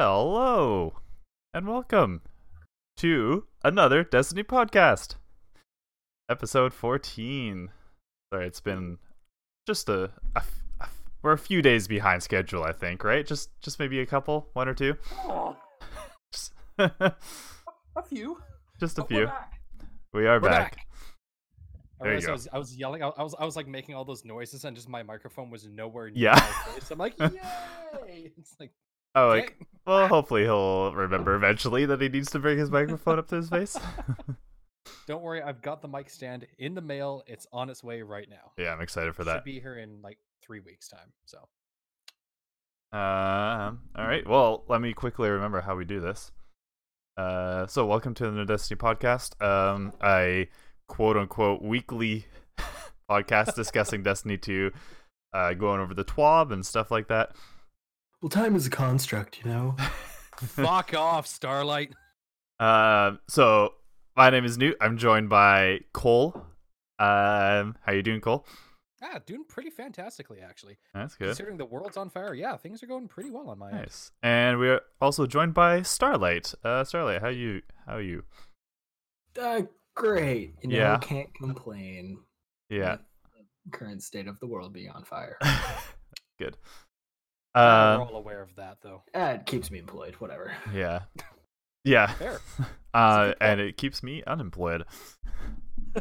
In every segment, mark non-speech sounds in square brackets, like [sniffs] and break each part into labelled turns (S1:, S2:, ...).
S1: Hello, and welcome to another Destiny podcast, episode 14. Sorry, it's been just a we're a few days behind schedule, I think, right? Just just maybe a couple, one or two. Just, [laughs]
S2: a few.
S1: just a
S2: But we're
S1: few.
S2: back.
S1: We are
S2: We're
S1: back.
S2: back. I
S1: There you go.
S2: I was, I was yelling. I I was, I was like making all those noises, and just my microphone was nowhere near
S1: Yeah.
S2: my face. I'm like, [laughs] yay! It's like,
S1: Oh,
S2: okay.
S1: like, well, hopefully he'll remember eventually that he needs to bring his microphone up to his face. [laughs]
S2: don't worry, I've got the mic stand in the mail. It's on its way right now.
S1: yeah, I'm excited for that.
S2: Should be here in like three weeks' time. So
S1: Um, all right. Well, let me quickly remember how we do this. Uh, so welcome to the Destiny podcast. Um, a quote unquote weekly [laughs] podcast discussing Destiny 2, uh, going over the TWAB and stuff like that.
S3: Well, time is a construct, you know. [laughs]
S2: fuck off, Starlight.
S1: Um, so my name is Newt. I'm joined by Cole. Um, how you doing, Cole?
S2: Ah, doing pretty fantastically actually.
S1: That's good.
S2: Considering the world's on fire, yeah, things are going pretty well on my end.
S1: Nice. And we're also joined by Starlight. Uh, Starlight, how you? How are you?
S3: Uh, great. You know,
S1: Yeah.
S3: can't complain.
S1: Yeah.
S3: the Current state of the world being on fire. [laughs]
S1: good.
S2: Yeah,
S1: Um,
S2: we're all aware of that, though.
S3: Uh, it keeps me employed. Whatever. [laughs]
S1: Yeah. Yeah.
S2: Fair. [laughs]
S1: Uh, and it keeps me unemployed.
S3: We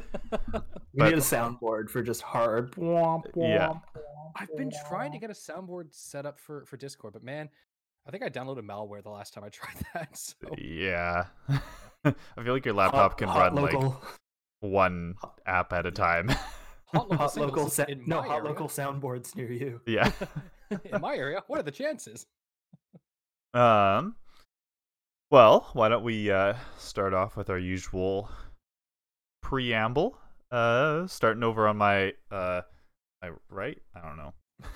S1: But-
S3: need a soundboard for just hard. Womp,
S1: Yeah.
S2: I've been trying to get a soundboard set up for for Discord, but man, I think I downloaded malware the last time I [laughs] tried that. So
S1: Yeah. I feel like your
S3: Hot-
S1: laptop can
S3: hot
S1: run like
S3: local,
S1: one app at a time.
S2: hot local,
S3: hot local, sa-
S2: in
S3: no hot
S2: area-
S3: local soundboards near you.
S1: yeah. [laughs]
S2: in my area. What are the chances?
S1: Um. Well, why don't we uh, start off with our usual preamble? Uh, starting over on my uh, my right. I don't know. [laughs]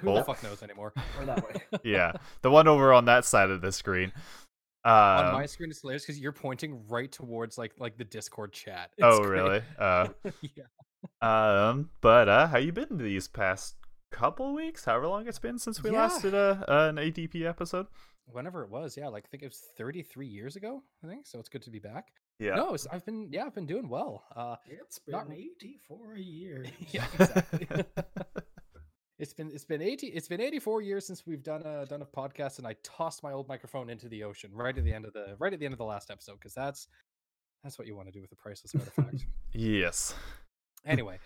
S2: Who the fuck knows anymore? [laughs]
S3: Or that way.
S1: Yeah, the one over on that side of the screen.
S2: On
S1: Um,
S2: my screen, it's hilarious because you're pointing right towards like like the Discord chat. It's
S1: oh,
S2: great.
S1: really? Uh,
S2: yeah.
S1: Um, but uh, how you been these past couple weeks? However long it's been since we last did a an ADP episode.
S2: Whenever it was, yeah, like I think it was 33 years ago. I think so. It's good to be back.
S1: Yeah.
S2: No, it's, I've been yeah, I've been doing well. Uh,
S3: It's
S2: Not-
S3: been 84 years. [laughs]
S2: yeah, exactly. [laughs] it's been it's been 80 it's been 84 years since we've done a done a podcast and I tossed my old microphone into the ocean right at the end of the right at the end of the last episode because that's that's what you want to do with a priceless artifact. [laughs]
S1: yes.
S2: anyway,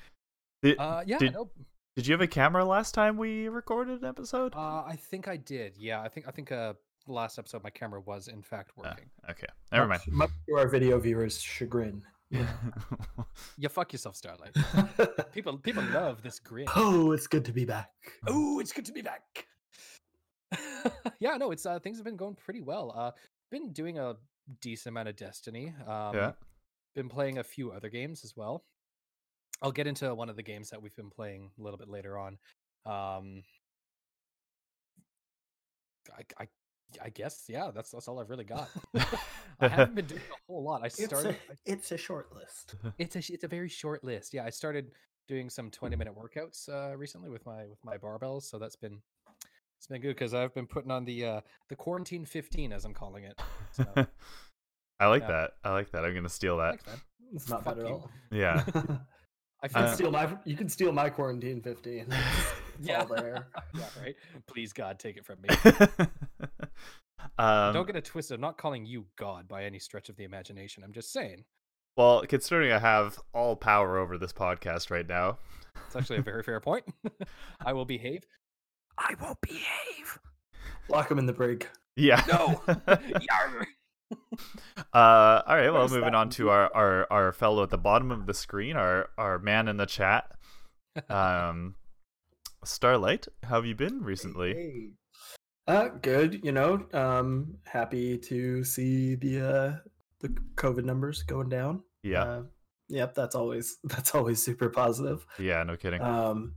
S1: Did,
S2: uh yeah,
S1: did,
S2: no,
S1: did you have a camera last time we recorded an episode?
S2: uh I think I did. Yeah, I think I think uh last episode my camera was in fact
S1: Ah,
S2: working.
S1: okay. Never mind.
S3: Much, much to our video viewers' chagrin. Yeah. [laughs]
S2: You fuck yourself, Starlight. [laughs] People people love this grin.
S3: oh, it's good to be back.
S2: Oh, it's good to be back. [laughs] yeah, no, it's uh things have been going pretty well. Uh been doing a decent amount of Destiny. Um
S1: yeah.
S2: been playing a few other games as well. I'll get into one of the games that we've been playing a little bit later on. Um I I, I guess yeah, that's that's all I've really got. [laughs] I haven't been doing a [laughs] whole lot. I
S3: It's
S2: started
S3: a, it's a short list. [laughs]
S2: it's a it's a very short list. Yeah, I started doing some 20 minute workouts uh, recently with my with my barbells, so that's been it's been good because I've been putting on the uh, the quarantine 15 as I'm calling it. So,
S1: I like
S2: Yeah.
S1: that. I like that. I'm gonna steal that.
S2: thanks.
S3: It's not
S2: Fuck
S3: bad at all.
S1: Yeah.
S2: I
S3: can
S1: Uh,
S3: steal my you can steal my quarantine 15. [laughs] It's [laughs]
S2: yeah,
S3: all there. [laughs]
S2: yeah, right. Please God, take it from me.
S1: um,
S2: Don't get it twisted. I'm not calling you God by any stretch of the imagination. I'm just saying
S1: well, considering I have all power over this podcast right now.
S2: it's actually a very fair point. I will behave. I will behave.
S3: Lock him in the brig.
S1: Yeah.
S2: No. [laughs]
S1: Uh, all right. Well,
S3: Where's
S1: moving
S3: that
S1: on to our, our our fellow at the bottom of the screen, our our man in the chat, [laughs] um, Starlight. How have you been recently?
S3: Hey. Uh, good. You know, um, happy to see the uh the COVID numbers going down.
S1: Yeah.
S3: Uh, yep, that's always [laughs] that's always super positive.
S1: yeah. No kidding.
S3: Um,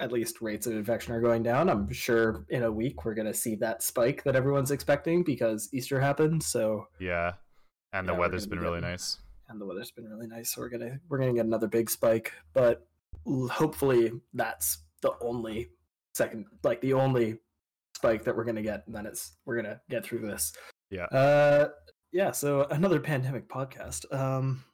S3: at least rates of infection are going down. I'm sure in a week we're gonna see that spike that everyone's expecting because Easter happened. So
S1: yeah. And the
S3: yeah, we're
S1: been really
S3: getting-
S1: nice.
S3: and the weather's been really nice. So we're gonna we're gonna get another big spike, but hopefully that's the only second like the only spike that we're gonna get, and then it's we're gonna get through this.
S1: Yeah.
S3: Uh, yeah. So another pandemic podcast. Um,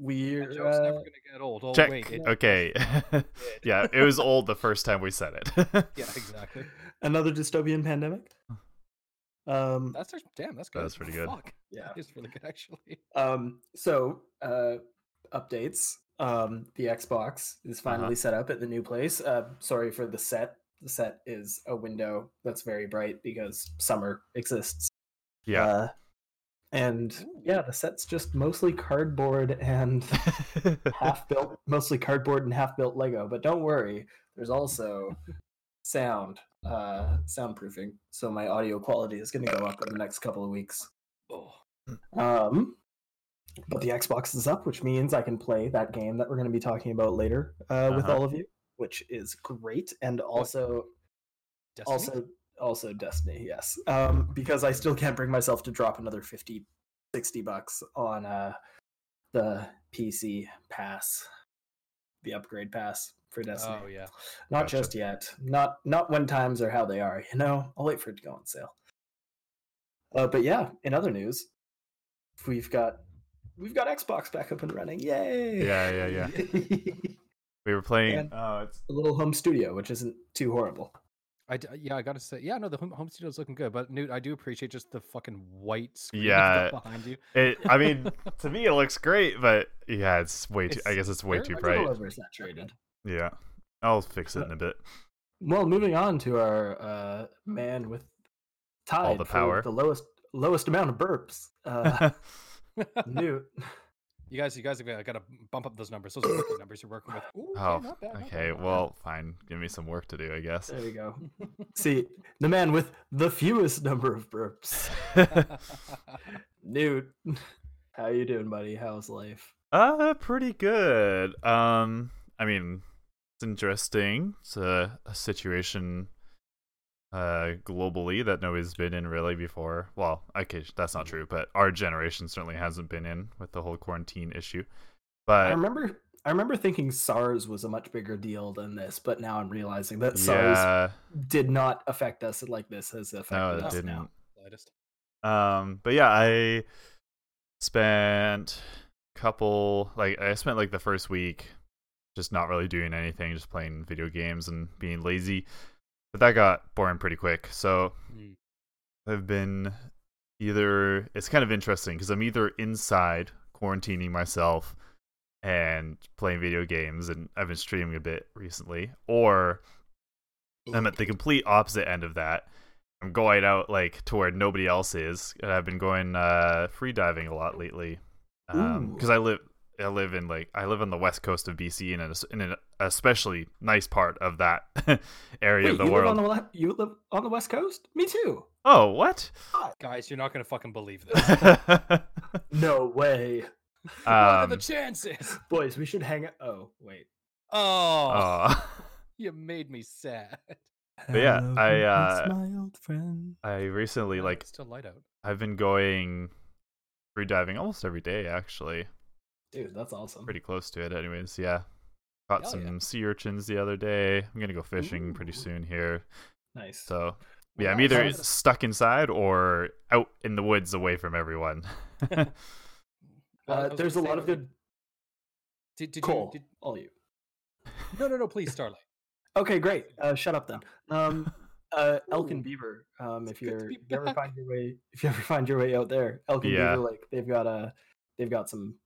S3: we're
S2: That joke's never
S3: uh,
S2: gonna get old. Oh
S1: Check.
S2: wait, it
S1: okay. [laughs] yeah, it was old the first time we said it. [laughs]
S2: yeah, exactly. [laughs]
S3: another dystopian pandemic. Um,
S2: That's actually- damn. That's good.
S1: That's pretty good.
S2: Fuck.
S3: yeah.
S2: it's really good, actually.
S3: Um, so uh, updates. Um, the Xbox is
S1: Uh-huh.
S3: finally set up at the new place. Uh, sorry for the set. The set is a window that's very bright because summer exists.
S1: yeah.
S3: Uh, and yeah, the set's just mostly cardboard and [laughs] half built, mostly cardboard and half built Lego. But don't worry, there's also sound, uh, soundproofing. So my audio quality is going to go up in the next couple of weeks.
S2: Oh,
S3: Um, but the Xbox is up, which means I can play that game that we're going to be talking about later uh, with
S1: Uh-huh.
S3: all of you, which is great. And also,
S2: Destiny?
S3: also, also Destiny, yes. Um, because I still can't bring myself to drop another 50, 60 bucks on uh, the PC pass, the upgrade pass for Destiny.
S2: Oh yeah.
S3: Not
S1: Gotcha.
S3: just yet. Not not when times are how they are. You know, I'll wait for it to go on sale. Uh, but yeah, in other news, we've got we've got Xbox back up and running. Yay!
S1: Yeah, yeah, yeah. [laughs] we were playing. It's
S3: a little home studio, which isn't too horrible.
S2: I d- yeah, I gotta say, yeah, no, the home, home studio's looking good, but Newt, I do appreciate just the fucking white screen [laughs]
S1: Yeah,
S2: behind you.
S1: it. I mean, [laughs] to me, it looks great, but yeah, it's way too. I guess it's way too bright.
S3: all oversaturated.
S1: Yeah, I'll fix it in a bit.
S3: Well, moving on to our uh, man with tied
S1: the power.
S3: the lowest lowest amount of burps. Uh, [laughs] Newt.
S2: You guys, you guys have got to bump up those numbers. Those are rookie numbers you're working with. Ooh, okay,
S1: oh,
S2: not bad,
S1: okay.
S2: bad.
S1: Well, fine. Give me some work to do, I guess.
S3: There you go. [laughs] See, the man with the fewest number of burps. [laughs] Newt, how you doing, buddy? How's life?
S1: Uh, pretty good. Um, I mean, it's interesting. It's a, a situation uh globally that nobody's been in really before. Well, okay, that's not true, but our generation certainly hasn't been in with the whole quarantine issue. But I
S3: remember, I remember thinking SARS was a much bigger deal than this, but now I'm realizing that SARS did not affect us like this has
S1: no,
S3: affected
S1: it
S3: us
S1: didn't.
S3: now.
S1: Um, but yeah, I spent a couple like I spent like the first week just not really doing anything, just playing video games and being lazy. But that got boring pretty quick. So
S2: Mm.
S1: I've been either it's kind of interesting because I'm either inside quarantining myself and playing video games and I've been streaming a bit recently or I'm at the complete opposite end of that. I'm going out like to where nobody else is, and I've been going uh, free diving a lot lately. Because I live, I live in like I live on the west coast of BC, in an, in an especially nice part of that [laughs] area
S3: Wait,
S1: of the
S3: you
S1: world.
S3: live on the le- you live on the west coast? Me too.
S1: oh, what?
S2: Guys, you're not gonna fucking believe this. [laughs]
S3: No way,
S2: what are the
S1: um,
S2: chances?
S3: boys. We should hang. out. Oh wait.
S2: Oh,
S1: aw. [laughs]
S2: you made me sad.
S1: But yeah,
S3: Hello,
S1: I, uh,
S3: my old friend.
S1: I recently
S2: Yeah,
S1: like
S2: it's still light out.
S1: I've been going free diving almost every day actually.
S3: Dude, that's awesome.
S1: Pretty close to it, anyways. Yeah. Caught
S2: Hell
S1: some
S2: yeah.
S1: sea urchins the other day. I'm gonna go fishing pretty soon here.
S3: nice.
S1: So
S2: Well,
S1: yeah, I'm
S2: nice.
S1: either
S3: Sounds-
S1: stuck inside or out in the woods away from everyone. [laughs] [laughs]
S3: Uh, there's a lot of good.
S2: Did, did
S3: Cole,
S2: you? Did,
S3: all you.
S2: no, no, no. Please, Starlight.
S3: Okay, great. Uh, shut up then. Um, [laughs] uh, Elk and Beaver. Um, if you're
S2: be
S3: if you ever find your way, if you ever find your way out there, Elk and
S1: Yeah.
S3: Beaver, like they've got a, they've got some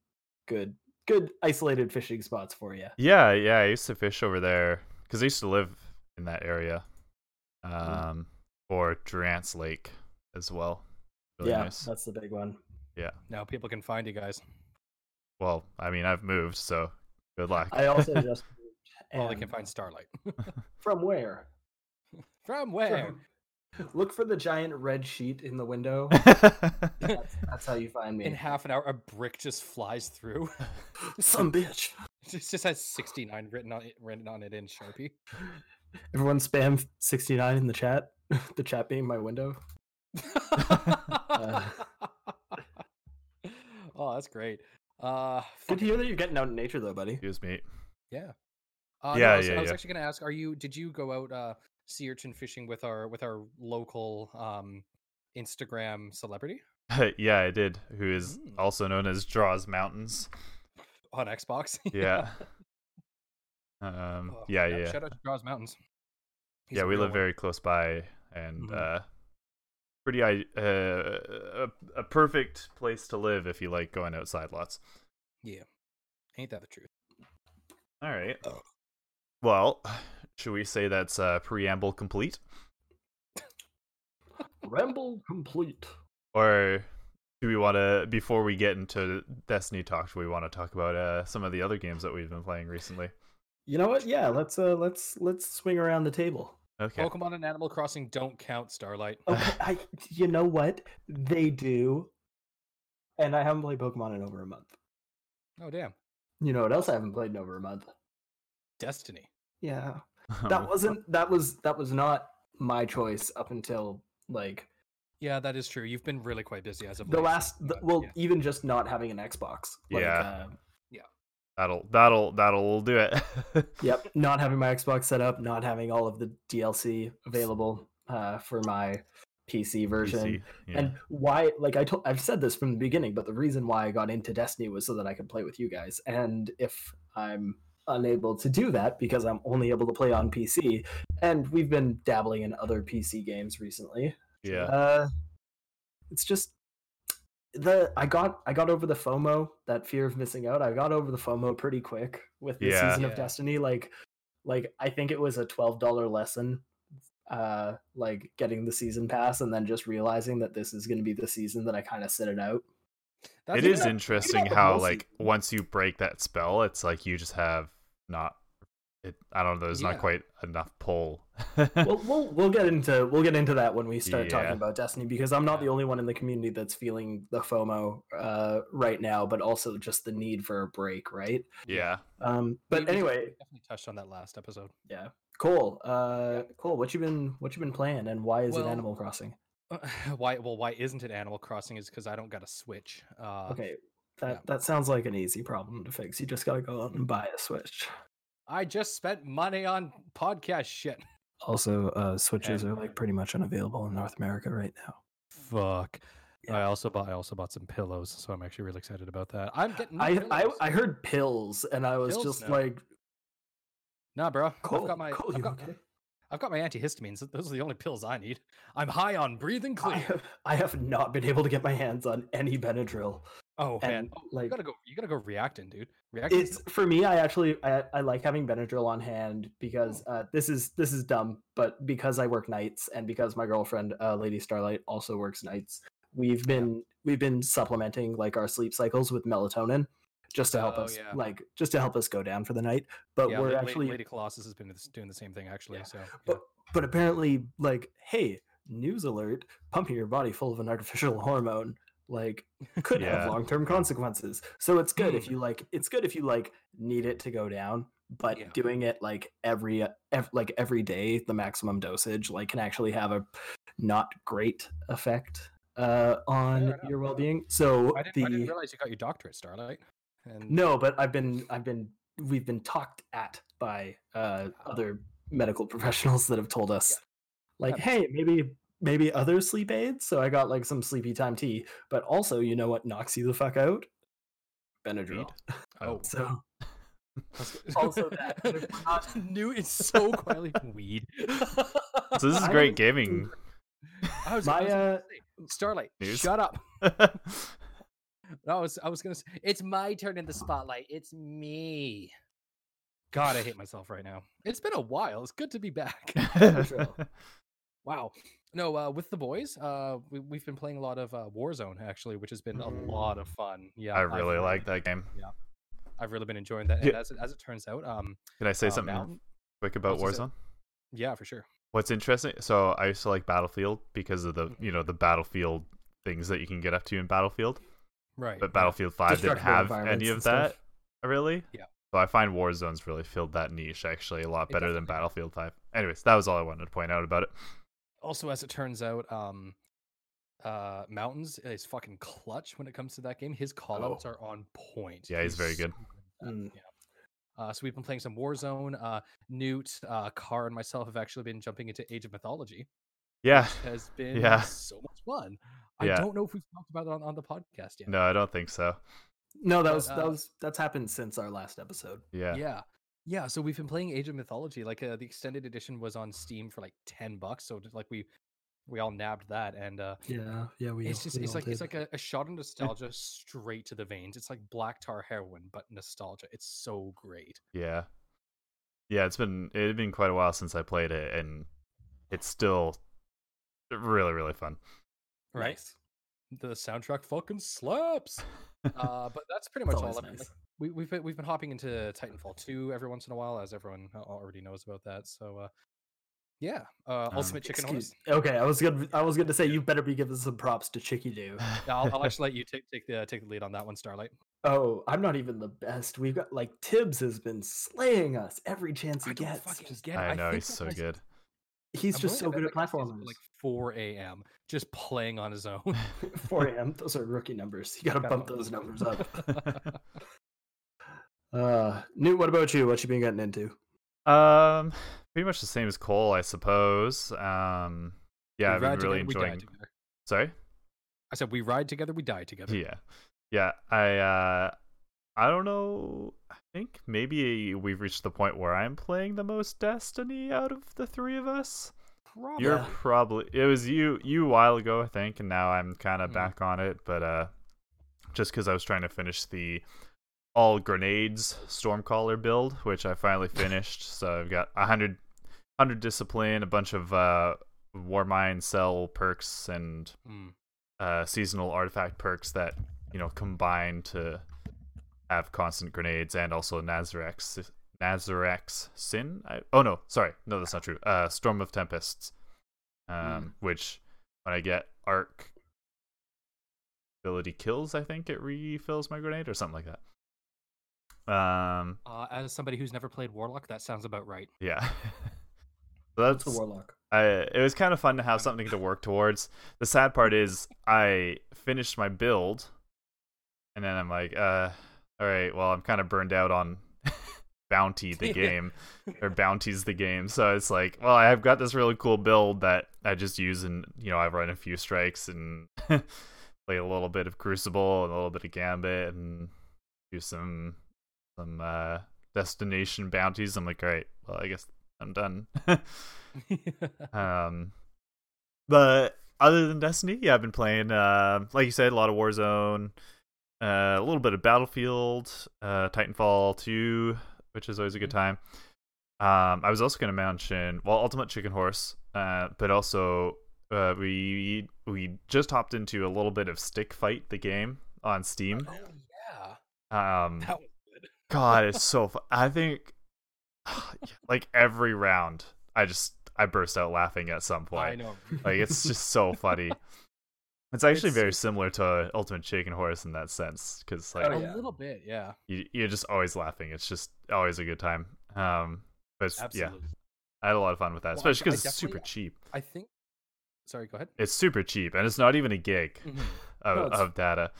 S3: good, good isolated fishing spots for you.
S1: yeah, yeah. I used to fish over there because I used to live in that area. Um, or Durrance Lake as well. Really
S3: yeah,
S1: nice.
S3: that's the big one. Yeah.
S2: Now people can find you guys.
S1: Well, I mean, I've moved, so good luck.
S3: I also [laughs] just moved,
S2: Well, they can find Starlight. [laughs] [laughs]
S3: from where?
S2: From where?
S3: From- Look for the giant red sheet in the window. [laughs] That's, that's how you find me.
S2: In half an hour, a brick just flies through. [laughs]
S3: Some bitch. [laughs]
S2: it just just has 69 written on it, written on it in Sharpie.
S3: Everyone spam 69 in the chat. the chat being my window.
S2: oh, that's great. Uh,
S3: Good to hear that you're getting out in nature, though, buddy.
S1: Excuse me.
S2: yeah. Uh,
S1: Yeah,
S2: no, I was,
S1: yeah,
S2: I was
S1: yeah.
S2: actually gonna ask, are you? Did you go out? Uh, sea urchin fishing with our with our local um Instagram celebrity [laughs]
S1: yeah, I did. Who is
S2: Mm.
S1: also known as Draws Mountains.
S2: on Xbox. [laughs]
S1: Yeah. Um.
S2: Oh,
S1: yeah, yeah.
S2: Shout out to Draws Mountains. He's
S1: yeah, we live
S2: one.
S1: very close by, and
S2: Mhm.
S1: uh, pretty i- uh, a, a perfect place to live if you like going outside lots.
S2: Yeah, ain't that the truth?
S1: All right.
S2: Oh.
S1: Well, should we say that's uh, preamble complete,
S3: Ramble complete.
S1: or do we want to before we get into Destiny talk? Do we want to talk about uh, some of the other games that we've been playing recently?
S3: You know what? Yeah, let's uh let's let's swing around the table.
S1: Okay.
S2: Pokemon and Animal Crossing don't count. Starlight.
S3: Okay, I you know what? They do. And I haven't played Pokemon in over a month.
S2: Oh damn,
S3: You know what else I haven't played in over a month?
S2: Destiny.
S3: Yeah. [laughs] That wasn't that was that was not my choice up until like
S2: Yeah, that is true. You've been really quite busy as of
S3: the
S2: late,
S3: last the,
S2: but
S3: well
S2: yeah.
S3: even just not having an Xbox. Like,
S1: Yeah.
S3: uh,
S1: that'll that'll that'll do it. [laughs]
S3: Yep, not having my Xbox set up, not having all of the DLC available uh, for my PC version.
S1: PC, yeah.
S3: And why like I told I've said this from the beginning, but the reason why I got into Destiny was so that I could play with you guys. And if I'm unable to do that because I'm only able to play on PC, and we've been dabbling in other PC games recently,
S1: yeah.
S3: uh, it's just the I got I got over the FOMO, that fear of missing out. I got over the FOMO pretty quick with the
S1: Yeah.
S3: season
S2: Yeah.
S3: of Destiny. Like, like I think it was a twelve dollar lesson, uh, like getting the season pass and then just realizing that this is going to be the season that I kind of sit it out.
S2: That's
S1: it is
S2: fair.
S1: interesting how like
S3: season.
S1: once you break that spell, it's like you just have not. It, I don't know. There's
S2: Yeah.
S1: not quite enough pull.
S3: We'll, we'll we'll get into we'll get into that when we start
S1: Yeah.
S3: talking about Destiny because I'm not
S2: Yeah.
S3: the only one in the community that's feeling the FOMO uh, right now, but also just the need for a break, right?
S1: yeah.
S3: Um, but
S2: we definitely-
S3: anyway,
S2: definitely touched on that last episode.
S3: Yeah. Cool. Uh cool. What you been what you been playing and why is
S2: Well,
S3: it Animal Crossing? [laughs]
S2: why? Well, why isn't it Animal Crossing? Is because I don't got a Switch. Uh,
S3: Okay. That
S2: yeah.
S3: that sounds like an easy problem to fix. You just gotta go out and buy a Switch.
S2: I just spent money on podcast shit.
S3: Also, uh Switches
S2: And-
S3: are like pretty much unavailable in North America right now.
S2: Fuck.
S3: Yeah.
S2: I also bought. I also bought some pillows, so I'm actually really excited about that. I'm [gasps] getting.
S3: I, I. I heard pills and I was
S2: Pills
S3: just
S2: now.
S3: like
S2: Nah, bro.
S3: cool.
S2: I've got my. I've got,
S3: okay?
S2: I've got my antihistamines. Those are the only pills I need. I'm high on breathing
S3: I
S2: clear.
S3: have, I have not been able to get my hands on any Benadryl.
S2: Oh man,
S3: and,
S2: oh,
S3: like-
S2: you gotta go. You gotta go reacting, dude. Reacting.
S3: it's for me i actually I, I like having benadryl on hand because uh, this is this is dumb but because i work nights and because my girlfriend uh, lady starlight also works nights we've been we've been supplementing like our sleep cycles with melatonin just to help
S2: Oh,
S3: us
S2: yeah.
S3: like just to help us go down for the night but
S2: yeah,
S3: we're actually
S2: Lady Colossus has been doing the same thing actually.
S3: Yeah,
S2: So yeah.
S3: but but apparently like hey news alert pumping your body full of an artificial [laughs] hormone like could
S1: Yeah.
S3: have long-term consequences so it's good if
S2: Hmm.
S3: you like it's good if you like need it to go down but
S2: Yeah.
S3: doing it like every ev- like every day the maximum dosage like can actually have a not great effect uh on
S2: enough,
S3: your well-being so
S2: I didn't,
S3: the
S2: I didn't realize you got your doctorate, Starlight. And
S3: no but i've been i've been we've been talked at by uh other medical [laughs] professionals that have told us like hey maybe maybe other sleep aids so i got like some sleepy time tea but also you know what knocks you the fuck out benadryl
S2: oh, [laughs]
S3: so [laughs] also that, but if we're [laughs] not-
S2: New. It's so quietly weed.
S1: So this is great
S3: haven't-
S1: gaming.
S2: I was,
S3: My,
S2: I was
S3: uh,
S2: Starlight,
S1: News.
S2: shut up. No, I was I was gonna say it's my turn in the spotlight. It's me. God, I hate myself right now. It's been a while. It's good to be back. Wow. No, uh, with the boys, uh, we, we've been playing a lot of uh, Warzone actually, which has been a lot of fun. Yeah,
S1: I
S2: I've
S1: really like that game.
S2: Yeah, I've really been enjoying that.
S1: Yeah.
S2: As it, as it turns out, um,
S1: Can I say
S2: uh,
S1: something quick about
S2: was
S1: Warzone?
S2: yeah, for sure.
S1: What's interesting? So I used to like Battlefield because of the
S2: Mm-hmm.
S1: you know the Battlefield things that you can get up to in Battlefield,
S2: Right.
S1: but. Battlefield Five didn't have any
S3: and
S1: of
S3: stuff.
S1: that. Really?
S2: Yeah.
S1: So I find Warzone's really filled that niche actually a lot better than. Battlefield Five. Anyways, that was all I wanted to point out about it.
S2: Also as it turns out um uh mountains is fucking clutch when it comes to that game his call outs are on point
S1: Yeah, he's very good.
S2: so at
S3: Mm.
S2: yeah. Uh, so we've been playing some Warzone. Uh, Newt, uh, Car, and myself have actually been jumping into Age of Mythology,
S1: Yeah.
S2: which has [laughs] been
S1: Yeah.
S2: so much fun. I
S1: Yeah.
S2: don't know if we've talked about it on, on the podcast yet.
S1: No, I don't think so.
S3: No, that
S2: But,
S3: was that
S2: uh,
S3: was that's happened since our last episode.
S1: Yeah.
S2: Yeah. Yeah, so we've been playing Age of Mythology. Like uh, the extended edition was on Steam for like ten bucks. So like we we all nabbed that, and uh,
S3: Yeah, yeah, we.
S2: it's just
S3: we
S2: it's like it's like a, a shot of nostalgia straight to the veins. It's like black tar heroin, but nostalgia. It's so great.
S1: Yeah. Yeah, it's been it had been quite a while since I played it and it's still really, really fun.
S2: Right?
S3: Nice.
S2: The soundtrack fucking slaps. [laughs] uh, but that's pretty much all. mean, like,
S3: nice.
S2: We, we've been, we've been hopping into Titanfall 2 every once in a while, as everyone already knows about that. So, uh, yeah, uh,
S1: Um,
S2: Ultimate Chicken Horse.
S3: Excuse- Okay, I was gonna I was gonna say you better be giving some props to Chicky Doo.
S2: Yeah, I'll, I'll actually let you take take the take the lead on that one, Starlight.
S3: Oh, I'm not even the best. We've got like Tibbs has been slaying us every chance he
S2: I don't
S3: gets.
S2: fucking
S3: Just-
S2: get it.
S1: I know
S2: think
S1: he's so
S2: guy's-
S1: good.
S3: he's
S2: I'm
S3: just so good at
S2: bet that guy's
S3: platformers.
S2: Like 4 a.m. just playing on his own. [laughs]
S3: 4 a.m. Those are rookie numbers. You gotta
S2: Gotta
S3: bump
S2: bump
S3: those
S2: those
S3: numbers up. [laughs] [laughs] Uh, Newt, what about you? What you been getting into?
S1: um pretty much the same as Cole, I suppose. Um yeah,
S2: We
S1: I've been really
S2: together, we
S1: enjoying
S2: together.
S1: Sorry?
S2: I said we ride together, we die together.
S1: Yeah. Yeah. I uh I don't know. I think maybe we've reached the point where I'm playing the most Destiny out of the three of us.
S2: Probably.
S1: You're probably it was you you a while ago, I think, and now I'm kind of
S2: Mm.
S1: back on it, but uh just cuz I was trying to finish the all grenades stormcaller build, which I finally [laughs] finished. so I've got 100 100 discipline, a bunch of uh Warmind cell perks and
S2: Mm.
S1: uh, seasonal artifact perks that you know combine to have constant grenades and also Nezarec's Nezarec's Sin. I, oh no, sorry, no, that's not true. Uh, Storm of Tempests, um, which when I get arc ability kills, I think it refills my grenade or something like that. Um,
S2: Uh, as somebody who's never played Warlock, that sounds about right.
S1: yeah. [laughs] so
S3: What's
S1: that's
S3: the warlock?
S1: I, it was kind of fun to have [laughs] something to work towards. The sad part is I finished my build, and then I'm like, uh, all right, well, I'm kind of burned out on [laughs] Bounty the game, or Bounties the game. So it's like, well, I've got this really cool build that I just use, and you know, I've run a few strikes and play a little bit of Crucible and a little bit of Gambit and do some some uh, destination bounties. I'm like, all right, well, I guess I'm done. [laughs] [laughs] Um, but other than Destiny, yeah, I've been playing, uh, like you said, a lot of Warzone, uh, a little bit of Battlefield, uh, Titanfall 2, which is always a good time. Um, I was also going to mention, well, Ultimate Chicken Horse, uh, but also uh, we we just hopped into a little bit of Stick Fight the game on Steam.
S2: oh yeah,
S1: Um,
S2: that was.
S1: God, it's so fun. I think [sighs] like every round, I just I burst out laughing at some point.
S2: I know.
S1: Like it's just so [laughs] funny. It's actually
S2: It's-
S1: very similar to Ultimate Chicken Horse in that sense, because like
S3: Oh,
S2: a little bit, yeah.
S1: you, you're just always laughing. It's just always a good time. Um, but it's, yeah, I had a lot of fun with that,
S2: Well,
S1: especially because it's super cheap.
S2: I think. Sorry, go ahead.
S1: It's super cheap, and it's not even a gig
S2: Mhm.
S1: of,
S3: No,
S1: of data.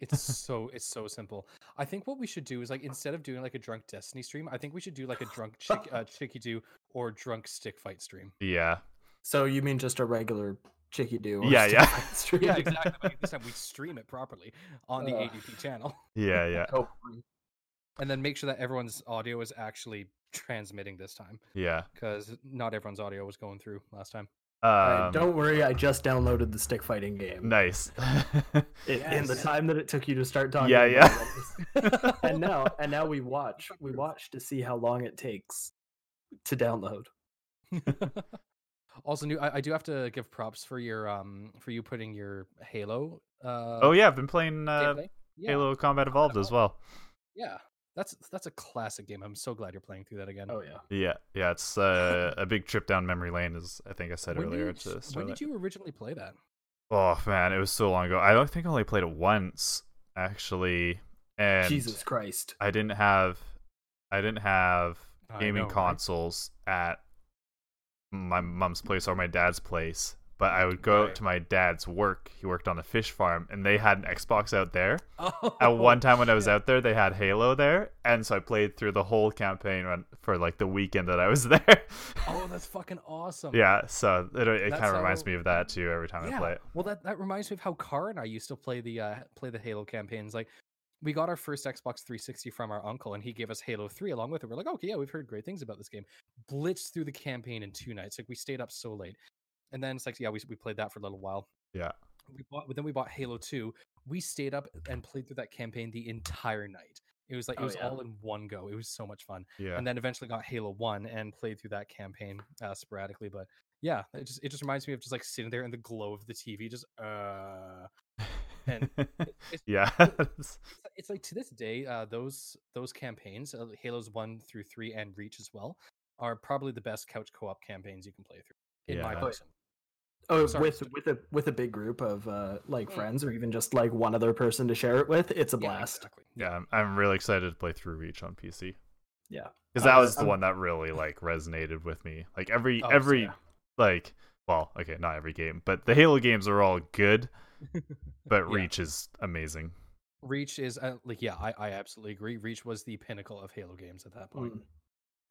S2: It's [laughs] so it's so simple. I think what we should do is like instead of doing like a drunk Destiny stream, I think we should do like a drunk chick, uh, [laughs] Chicky Do or drunk Stick Fight stream.
S1: Yeah,
S3: So you mean just a regular Chicky Do? or
S1: Yeah,
S3: Stick
S1: yeah.
S3: Fight [laughs] stream?
S2: Yeah, exactly. But this time we stream it properly on the
S3: Uh.
S2: ADP channel,
S1: yeah, yeah,
S3: Oh,
S2: and then make sure that everyone's audio is actually transmitting this time
S1: yeah.
S2: because not everyone's audio was going through last time.
S3: Alright,
S1: Um,
S3: don't worry, I just downloaded the stick fighting game.
S1: nice. [laughs]
S3: In, in the time that it took you to start talking.
S1: Yeah, yeah. [laughs]
S3: and now, and now we watch. We watch to see how long it takes to download. [laughs]
S2: also, new I, I do have to give props for your um for you putting your Halo. Uh,
S1: oh yeah, I've been playing uh,
S2: gameplay. Yeah,
S1: Halo Combat Evolved as well.
S2: Yeah, that's that's a classic game. I'm so glad you're playing through that again.
S3: Oh yeah.
S1: Yeah, yeah, it's uh, a big trip down memory lane, as I think I said
S2: when
S1: earlier.
S2: did,
S1: to
S2: when did you originally play that?
S1: Oh man, it was so long ago. I don't think I only played it once actually, and
S3: Jesus Christ.
S1: I didn't have, I didn't have
S2: I
S1: gaming
S2: know, right?
S1: consoles at my mom's place or my dad's place but I would go
S2: Right.
S1: to my dad's work. He worked on a fish farm, and they had an Xbox out there.
S2: Oh,
S1: At one time when I [laughs] was out there, they had Halo there, and so I played through the whole campaign for like the weekend that I was [laughs] there.
S2: Oh, that's fucking awesome.
S1: yeah, so it, it kind of reminds
S2: how-
S1: me of that too every time I play it.
S2: Well, that, that reminds me of how Car and I used to play the uh, play the Halo campaigns. Like, we got our first Xbox 360 from our uncle, and he gave us Halo 3 along with it. We're like, okay, yeah, we've heard great things about this game. Blitzed through the campaign in two nights. Like, we stayed up so late, and then it's like, yeah, we we played that for a little while.
S1: Yeah.
S2: We bought, then we bought Halo 2. We stayed up and played through that campaign the entire night. It was like it
S3: Oh,
S2: was
S3: yeah.
S2: all in one go. It was so much fun
S1: Yeah.
S2: and then eventually got Halo One and played through that campaign uh, sporadically. But yeah, it just it just reminds me of just like sitting there in the glow of the TV, just uh. and [laughs] it's-
S1: yeah. [laughs]
S2: It's, it's like to this day, uh, those those campaigns, uh, Halos One through Three and Reach as well, are probably the best couch co-op campaigns you can play through. In my
S1: Yeah.
S2: Opinion.
S3: Oh,
S2: Sorry,
S3: with with a with a big group of uh, like
S2: Mm.
S3: friends or even just like one other person to share it with, it's a
S2: Yeah,
S3: blast.
S2: exactly.
S1: yeah, I'm, I'm really excited to play through Reach on PC.
S3: Yeah.
S1: Because that
S3: Uh,
S1: was the
S3: I'm-
S1: one that really like resonated with me. Like every
S2: Oh,
S1: every
S3: yeah.
S1: like well, okay, not every game, but the Halo games are all good, [laughs] but
S2: Yeah.
S1: Reach is amazing.
S2: Reach is uh, like yeah, I, I absolutely agree. Reach was the pinnacle of Halo games at that point.
S3: Mm.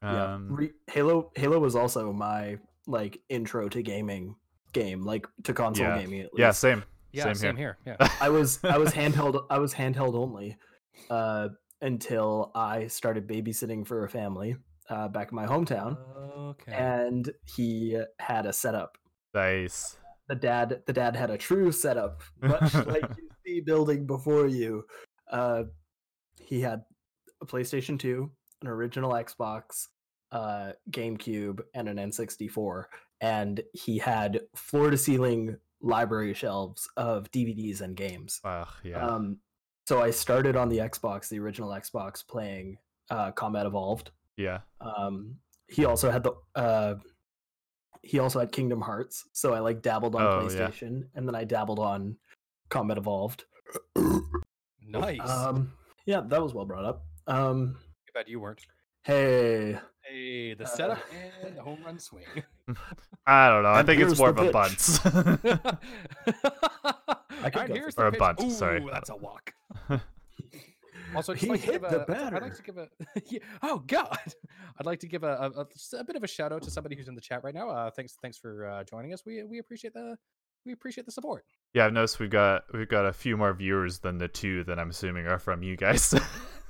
S3: Yeah,
S1: Um,
S3: Re- Halo Halo was also my like intro to gaming game, like to console
S1: Yeah.
S3: gaming. At least.
S1: yeah, same.
S2: Yeah,
S1: same, here.
S2: here. Yeah.
S3: I was I was [laughs] handheld I was handheld only uh, until I started babysitting for a family uh, back in my hometown,
S2: Okay.
S3: and he had a setup.
S1: nice.
S3: The dad the dad had a true setup, much [laughs] like you see building before you. Uh, he had a PlayStation 2, an original Xbox, uh, GameCube, and an N64, and he had floor to ceiling library shelves of DVDs and games.
S1: Ugh, yeah.
S3: Um, so I started on the Xbox, the original Xbox, playing uh, Combat Evolved.
S1: yeah.
S3: Um, he also had the uh, he also had Kingdom Hearts, so I like dabbled on
S1: Oh, yeah.
S3: PlayStation, and then I dabbled on Combat Evolved.
S2: nice.
S3: Um, yeah, that was well brought up. Um,
S2: Too bad you weren't.
S3: Hey,
S2: Hey, the
S3: Uh,
S2: setup and the home run swing. [laughs]
S1: I don't know. I
S3: And
S1: think it's more of a
S3: pitch.
S1: bunts. [laughs]
S3: I could
S2: and
S3: go
S2: here's
S3: for
S1: Or a
S2: the pitch.
S1: bunt, sorry.
S2: That's a walk. [laughs] Also, I'd
S3: He
S2: like to
S3: hit
S2: give
S3: the
S2: a, I'd- I'd like to give a. yeah, oh God! I'd like to give a, a, a, a bit of a shout out to somebody who's in the chat right now. Uh, thanks, thanks for uh, joining us. We we appreciate the we appreciate the support.
S1: yeah, I've noticed we've got we've got a few more viewers than the two that I'm assuming are from you guys.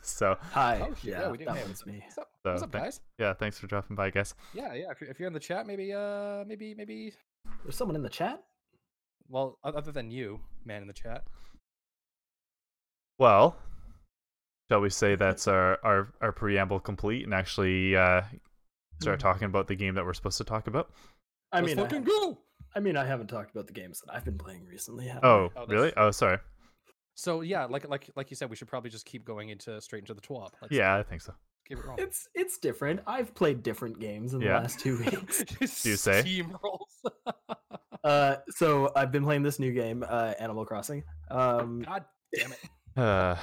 S1: So
S3: hi,
S2: Oh, shit, yeah,
S3: yeah,
S2: we did.
S3: that
S2: Hey,
S3: one's me.
S2: What's up,
S1: So,
S2: what's up
S1: thank-
S2: guys?
S1: yeah, thanks for dropping by, guys.
S2: Yeah, yeah. If you're, if you're in the chat, maybe uh maybe maybe
S3: There's someone in the chat.
S2: well other than you, man in the chat.
S1: Well, shall we say [laughs] that's our our, our preamble complete and actually uh, start talking about the game that we're supposed to talk about?
S3: I
S2: Let's
S3: mean, I,
S2: fucking
S3: haven't-
S2: go.
S3: I mean, I haven't talked about the games that I've been playing recently. have I?
S1: Oh,
S2: Oh,
S1: really? Oh, sorry.
S2: So yeah, like like like you said, we should probably just keep going into straight into the TWAB. Let's
S1: Yeah, I think so.
S2: keep it rolling.
S3: it's it's different. I've played different games in the last two [laughs] weeks. [laughs]
S1: Do you say?
S2: Steamrolls. [laughs]
S3: uh, so I've been playing this new game, uh, Animal Crossing. Um,
S2: God damn it.
S1: Uh,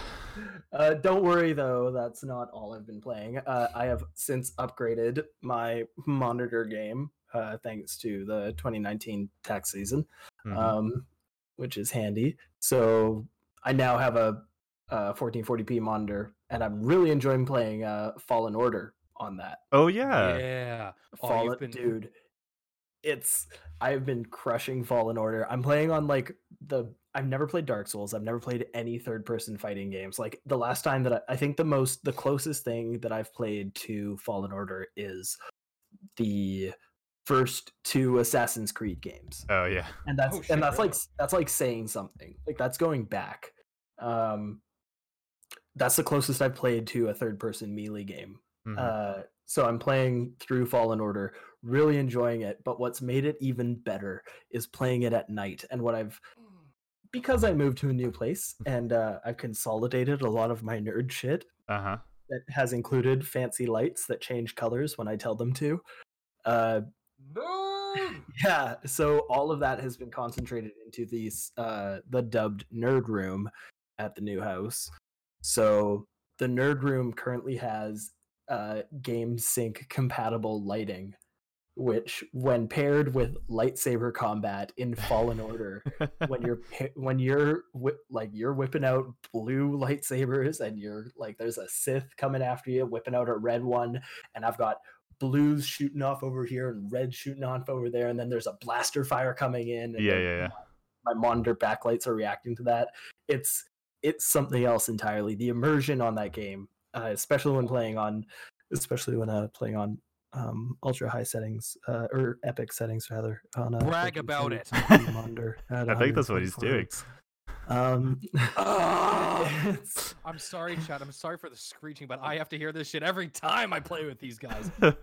S3: uh, don't worry though, that's not all I've been playing. Uh, I have since upgraded my monitor game, uh, thanks to the 2019 tax season,
S1: mhm.
S3: um, which is handy. So I now have a, uh 1440p monitor, and I'm really enjoying playing uh, Fallen Order on that.
S1: oh yeah.
S2: Yeah. Oh,
S3: Fallen,
S2: you've been-
S3: dude. It's I've been crushing Fallen Order. I'm playing on like the I've never played Dark Souls. I've never played any third person fighting games. Like the last time that I, I think the most the closest thing that I've played to Fallen Order is the first two Assassin's Creed games.
S1: Oh yeah.
S3: And that's
S2: Oh, shit,
S3: and that's
S2: really?
S3: like that's like saying something. Like that's going back. Um that's the closest I've played to a third person melee game.
S1: Mhm.
S3: Uh, so I'm playing through Fallen Order, really enjoying it. But what's made it even better is playing it at night. And what I've because I moved to a new place and uh, I've consolidated a lot of my nerd shit
S1: Uh-huh.
S3: that has included fancy lights that change colors when I tell them to. Uh,
S2: No. [laughs]
S3: yeah, so all of that has been concentrated into these uh the dubbed nerd room at the new house. So the nerd room currently has uh game sync compatible lighting which when paired with lightsaber combat in Fallen Order, when you're [laughs] when you're whi- like you're whipping out blue lightsabers and you're like there's a Sith coming after you whipping out a red one and I've got blues shooting off over here and red shooting off over there. And then there's a blaster fire coming in and
S1: Yeah, yeah, yeah.
S3: my monitor backlights are reacting to that. It's it's something else entirely. The immersion on that game uh, especially when playing on especially when uh, playing on um, ultra high settings uh, or epic settings rather on a
S2: Brag about
S3: 1440p monitor at [laughs]
S1: I think that's what he's doing.
S3: Hertz. um [laughs] it's-
S2: I'm sorry, Chad. I'm sorry for the screeching, but I have to hear this shit every time I play with these guys. [laughs]
S3: y-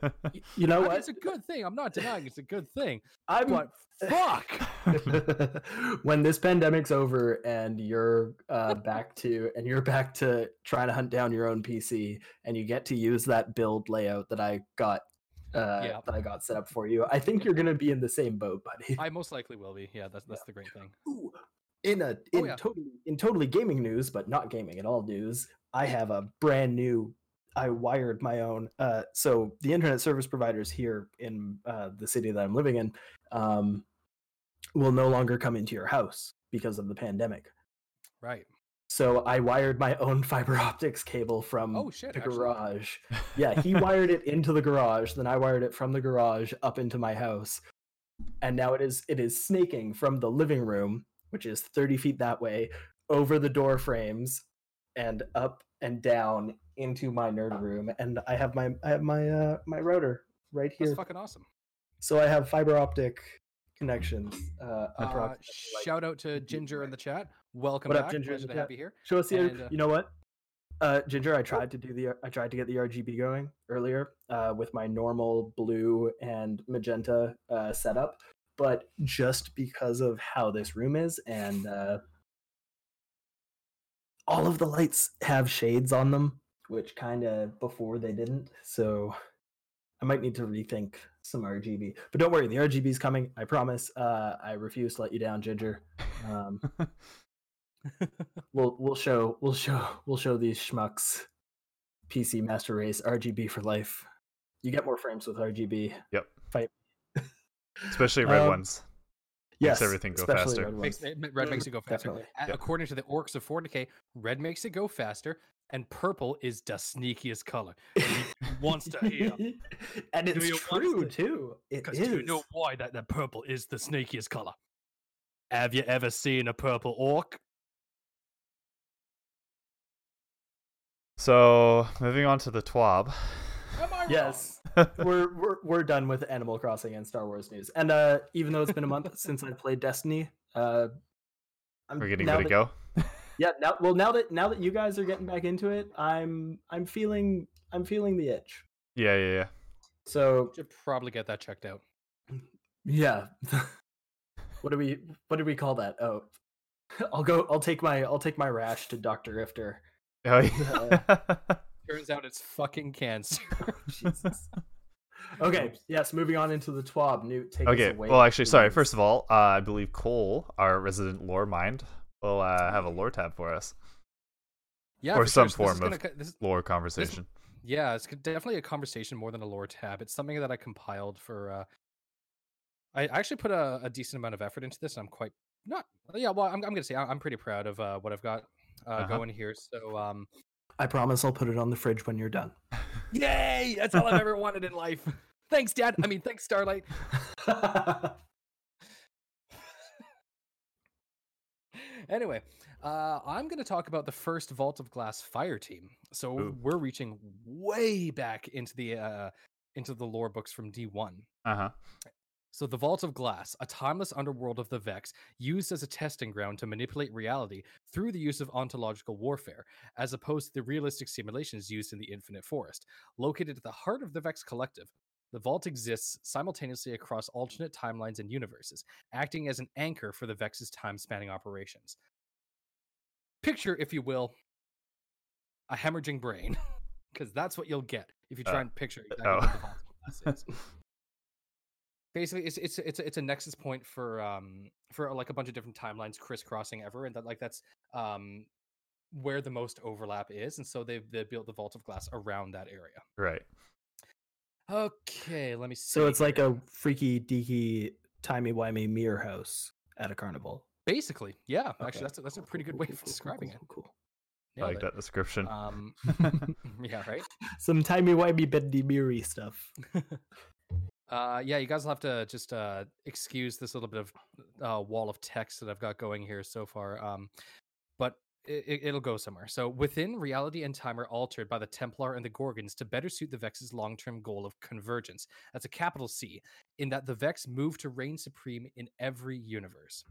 S3: you know
S2: I mean,
S3: what
S2: it's a good thing. I'm not denying it's a good thing.
S3: i'm
S2: But fuck. [laughs]
S3: when this pandemic's over and you're uh, back to and you're back to trying to hunt down your own PC and you get to use that build layout that I got uh,
S2: Yeah.
S3: that I got set up for you, I think you're gonna be in the same boat, buddy.
S2: I most likely will be. Yeah, that's that's the great thing.
S3: Ooh, in a
S2: Oh,
S3: in
S2: yeah.
S3: totally in totally gaming news, but not gaming at all news, I have a brand new. I wired my own. Uh, so the internet service providers here in uh, the city that I'm living in um, will no longer come into your house because of the pandemic.
S2: Right.
S3: So I wired my own [laughs] fiber optics cable from
S2: Oh, shit,
S3: the
S2: actually.
S3: garage. [laughs] Yeah, he wired it into the garage, then I wired it from the garage up into my house. And now it is it is snaking from the living room, which is 30 feet that way, over the door frames and up and down into my nerd room. And I have my I have my uh my router right here.
S2: That's fucking awesome.
S3: So I have fiber optic connections. Uh,
S2: Uh, shout out to Ginger in the chat. Welcome
S3: What up. Ginger in
S2: Pleasure to have you here.
S3: Show us the.
S2: And, uh,
S3: you know what, uh, Ginger? I tried to do the. I tried to get the RGB going earlier uh, with my normal blue and magenta uh, setup, but just because of how this room is and uh, all of the lights have shades on them, which kind of before they didn't. So I might need to rethink some RGB. But don't worry, the RGB is coming. I promise. Uh, I refuse to let you down, Ginger. Um, we'll we'll show we'll show we'll show these schmucks PC Master Race RGB for life. You get more frames with RGB.
S1: Yep.
S3: Fight.
S1: Especially red
S3: Um,
S1: ones.
S3: Yes,
S1: everything go faster.
S3: red.
S2: Makes, it- red makes it go faster.
S3: Definitely.
S1: Yep.
S2: According to the orcs of 40K, red makes it go faster, and purple is the sneakiest color. [laughs] wants to hear. [laughs]
S3: and
S2: Do
S3: it's
S2: you
S3: true
S2: to-
S3: too. It
S2: Because
S3: is.
S2: do you know why that the purple is the sneakiest color? Have you ever seen a purple orc?
S1: So moving on to the TWAB.
S2: Am I
S3: Yes, [laughs] we're, we're we're done with Animal Crossing and Star Wars news. And uh, even though it's been a month [laughs] since I played Destiny, uh, I'm
S1: We're getting ready to go. [laughs]
S3: Yeah, now well now that now that you guys are getting back into it, I'm I'm feeling I'm feeling the itch.
S1: Yeah, yeah, yeah.
S3: So
S2: Should probably get that checked out.
S3: yeah. what do we what do we call that? Oh. I'll go I'll take my I'll take my rash to Drifter.
S1: Oh, yeah.
S2: Turns out it's fucking cancer. [laughs] [laughs]
S3: Jesus. Okay, yes, moving on into the TWAB. Newt, take us
S1: okay.
S3: away.
S1: Well, actually, sorry. First of all, uh, I believe Cole, our resident lore mind, will uh, have a lore tab for us.
S2: yeah,
S1: Or
S2: for
S1: some
S2: sure. So this is
S1: form
S2: gonna
S1: of-
S2: this is-
S1: Lore conversation.
S2: yeah, it's definitely a conversation more than a lore tab. It's something that I compiled for. Uh, I actually put a, a decent amount of effort into this. And I'm quite not. Yeah, well, I'm, I'm gonna say I- I'm pretty proud of uh, what I've got uh,
S1: Uh-huh.
S2: going here. So, um,
S3: I promise I'll put it on the fridge when you're done. [laughs]
S2: yay! That's all I've ever wanted in life. Thanks, Dad. I mean, thanks, Starlight. [laughs] anyway, uh, I'm going to talk about the first Vault of Glass fire team. So
S1: Ooh.
S2: we're reaching way back into the uh, into the lore books from D1.
S1: Uh huh.
S2: So the Vault of Glass, a timeless underworld of the Vex, used as a testing ground to manipulate reality through the use of ontological warfare, as opposed to the realistic simulations used in the Infinite Forest. Located at the heart of the Vex Collective, the Vault exists simultaneously across alternate timelines and universes, acting as an anchor for the Vex's time-spanning operations. Picture, if you will, a hemorrhaging brain, [laughs] because that's what you'll get if you try
S1: Uh,
S2: and picture exactly
S1: oh.
S2: what the Vault of Glass is [laughs] basically it's it's it's a, it's a nexus point for um for like a bunch of different timelines crisscrossing ever and that like that's um where the most overlap is and so they've they built the vault of glass around that area
S1: Right.
S2: Okay, let me see.
S3: So it's like a freaky deaky timey wimey mirror house at a carnival.
S2: basically, yeah. Actually, that's a, that's a pretty good way
S3: cool,
S2: of
S3: cool,
S2: describing it.
S3: cool, cool,
S1: I like
S2: it.
S1: that description.
S2: Um, [laughs] [laughs] yeah, right.
S3: Some timey wimey bendy mirror stuff. [laughs]
S2: Uh, yeah, you guys will have to just uh, excuse this little bit of uh, wall of text that I've got going here so far. Um, but it, it'll go somewhere. So, within reality and time are altered by the Templar and the Gorgons to better suit the Vex's long term goal of convergence. That's a capital C, in that the Vex move to reign supreme in every universe.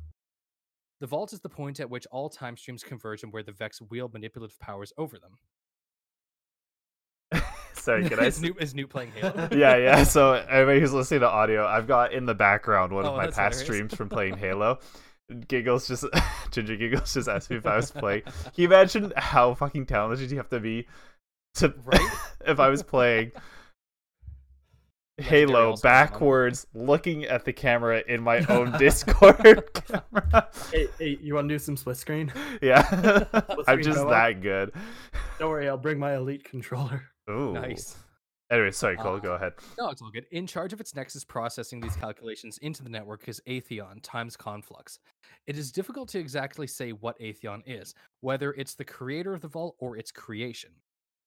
S2: The Vault is the point at which all time streams converge and where the Vex wield manipulative powers over them.
S1: Sorry, [laughs] can I?
S2: is,
S1: s-
S2: Newt, is Newt playing Halo? [laughs]
S1: yeah, yeah. [laughs] So everybody who's listening to audio, I've got in the background one
S2: Oh,
S1: of my past
S2: hilarious.
S1: streams from playing Halo. Giggles just Ginger Giggles just asked me if I was playing. Can you imagine how fucking talented you have to be to
S2: Right?
S1: if I was playing Halo backwards, looking at the camera in my own Discord camera?
S3: Hey, hey, you want to do some split screen?
S1: Yeah,
S3: Let's
S1: I'm
S3: read
S1: just
S3: how
S1: that good.
S3: Don't worry, I'll bring my elite controller.
S1: Ooh.
S2: Nice.
S1: Anyway, sorry, Cole.
S2: Uh,
S1: go ahead.
S2: No, it's all good. In charge of its nexus processing these calculations into the network is Atheon Time's Conflux. It is difficult to exactly say what Atheon is, whether it's the creator of the vault or its creation.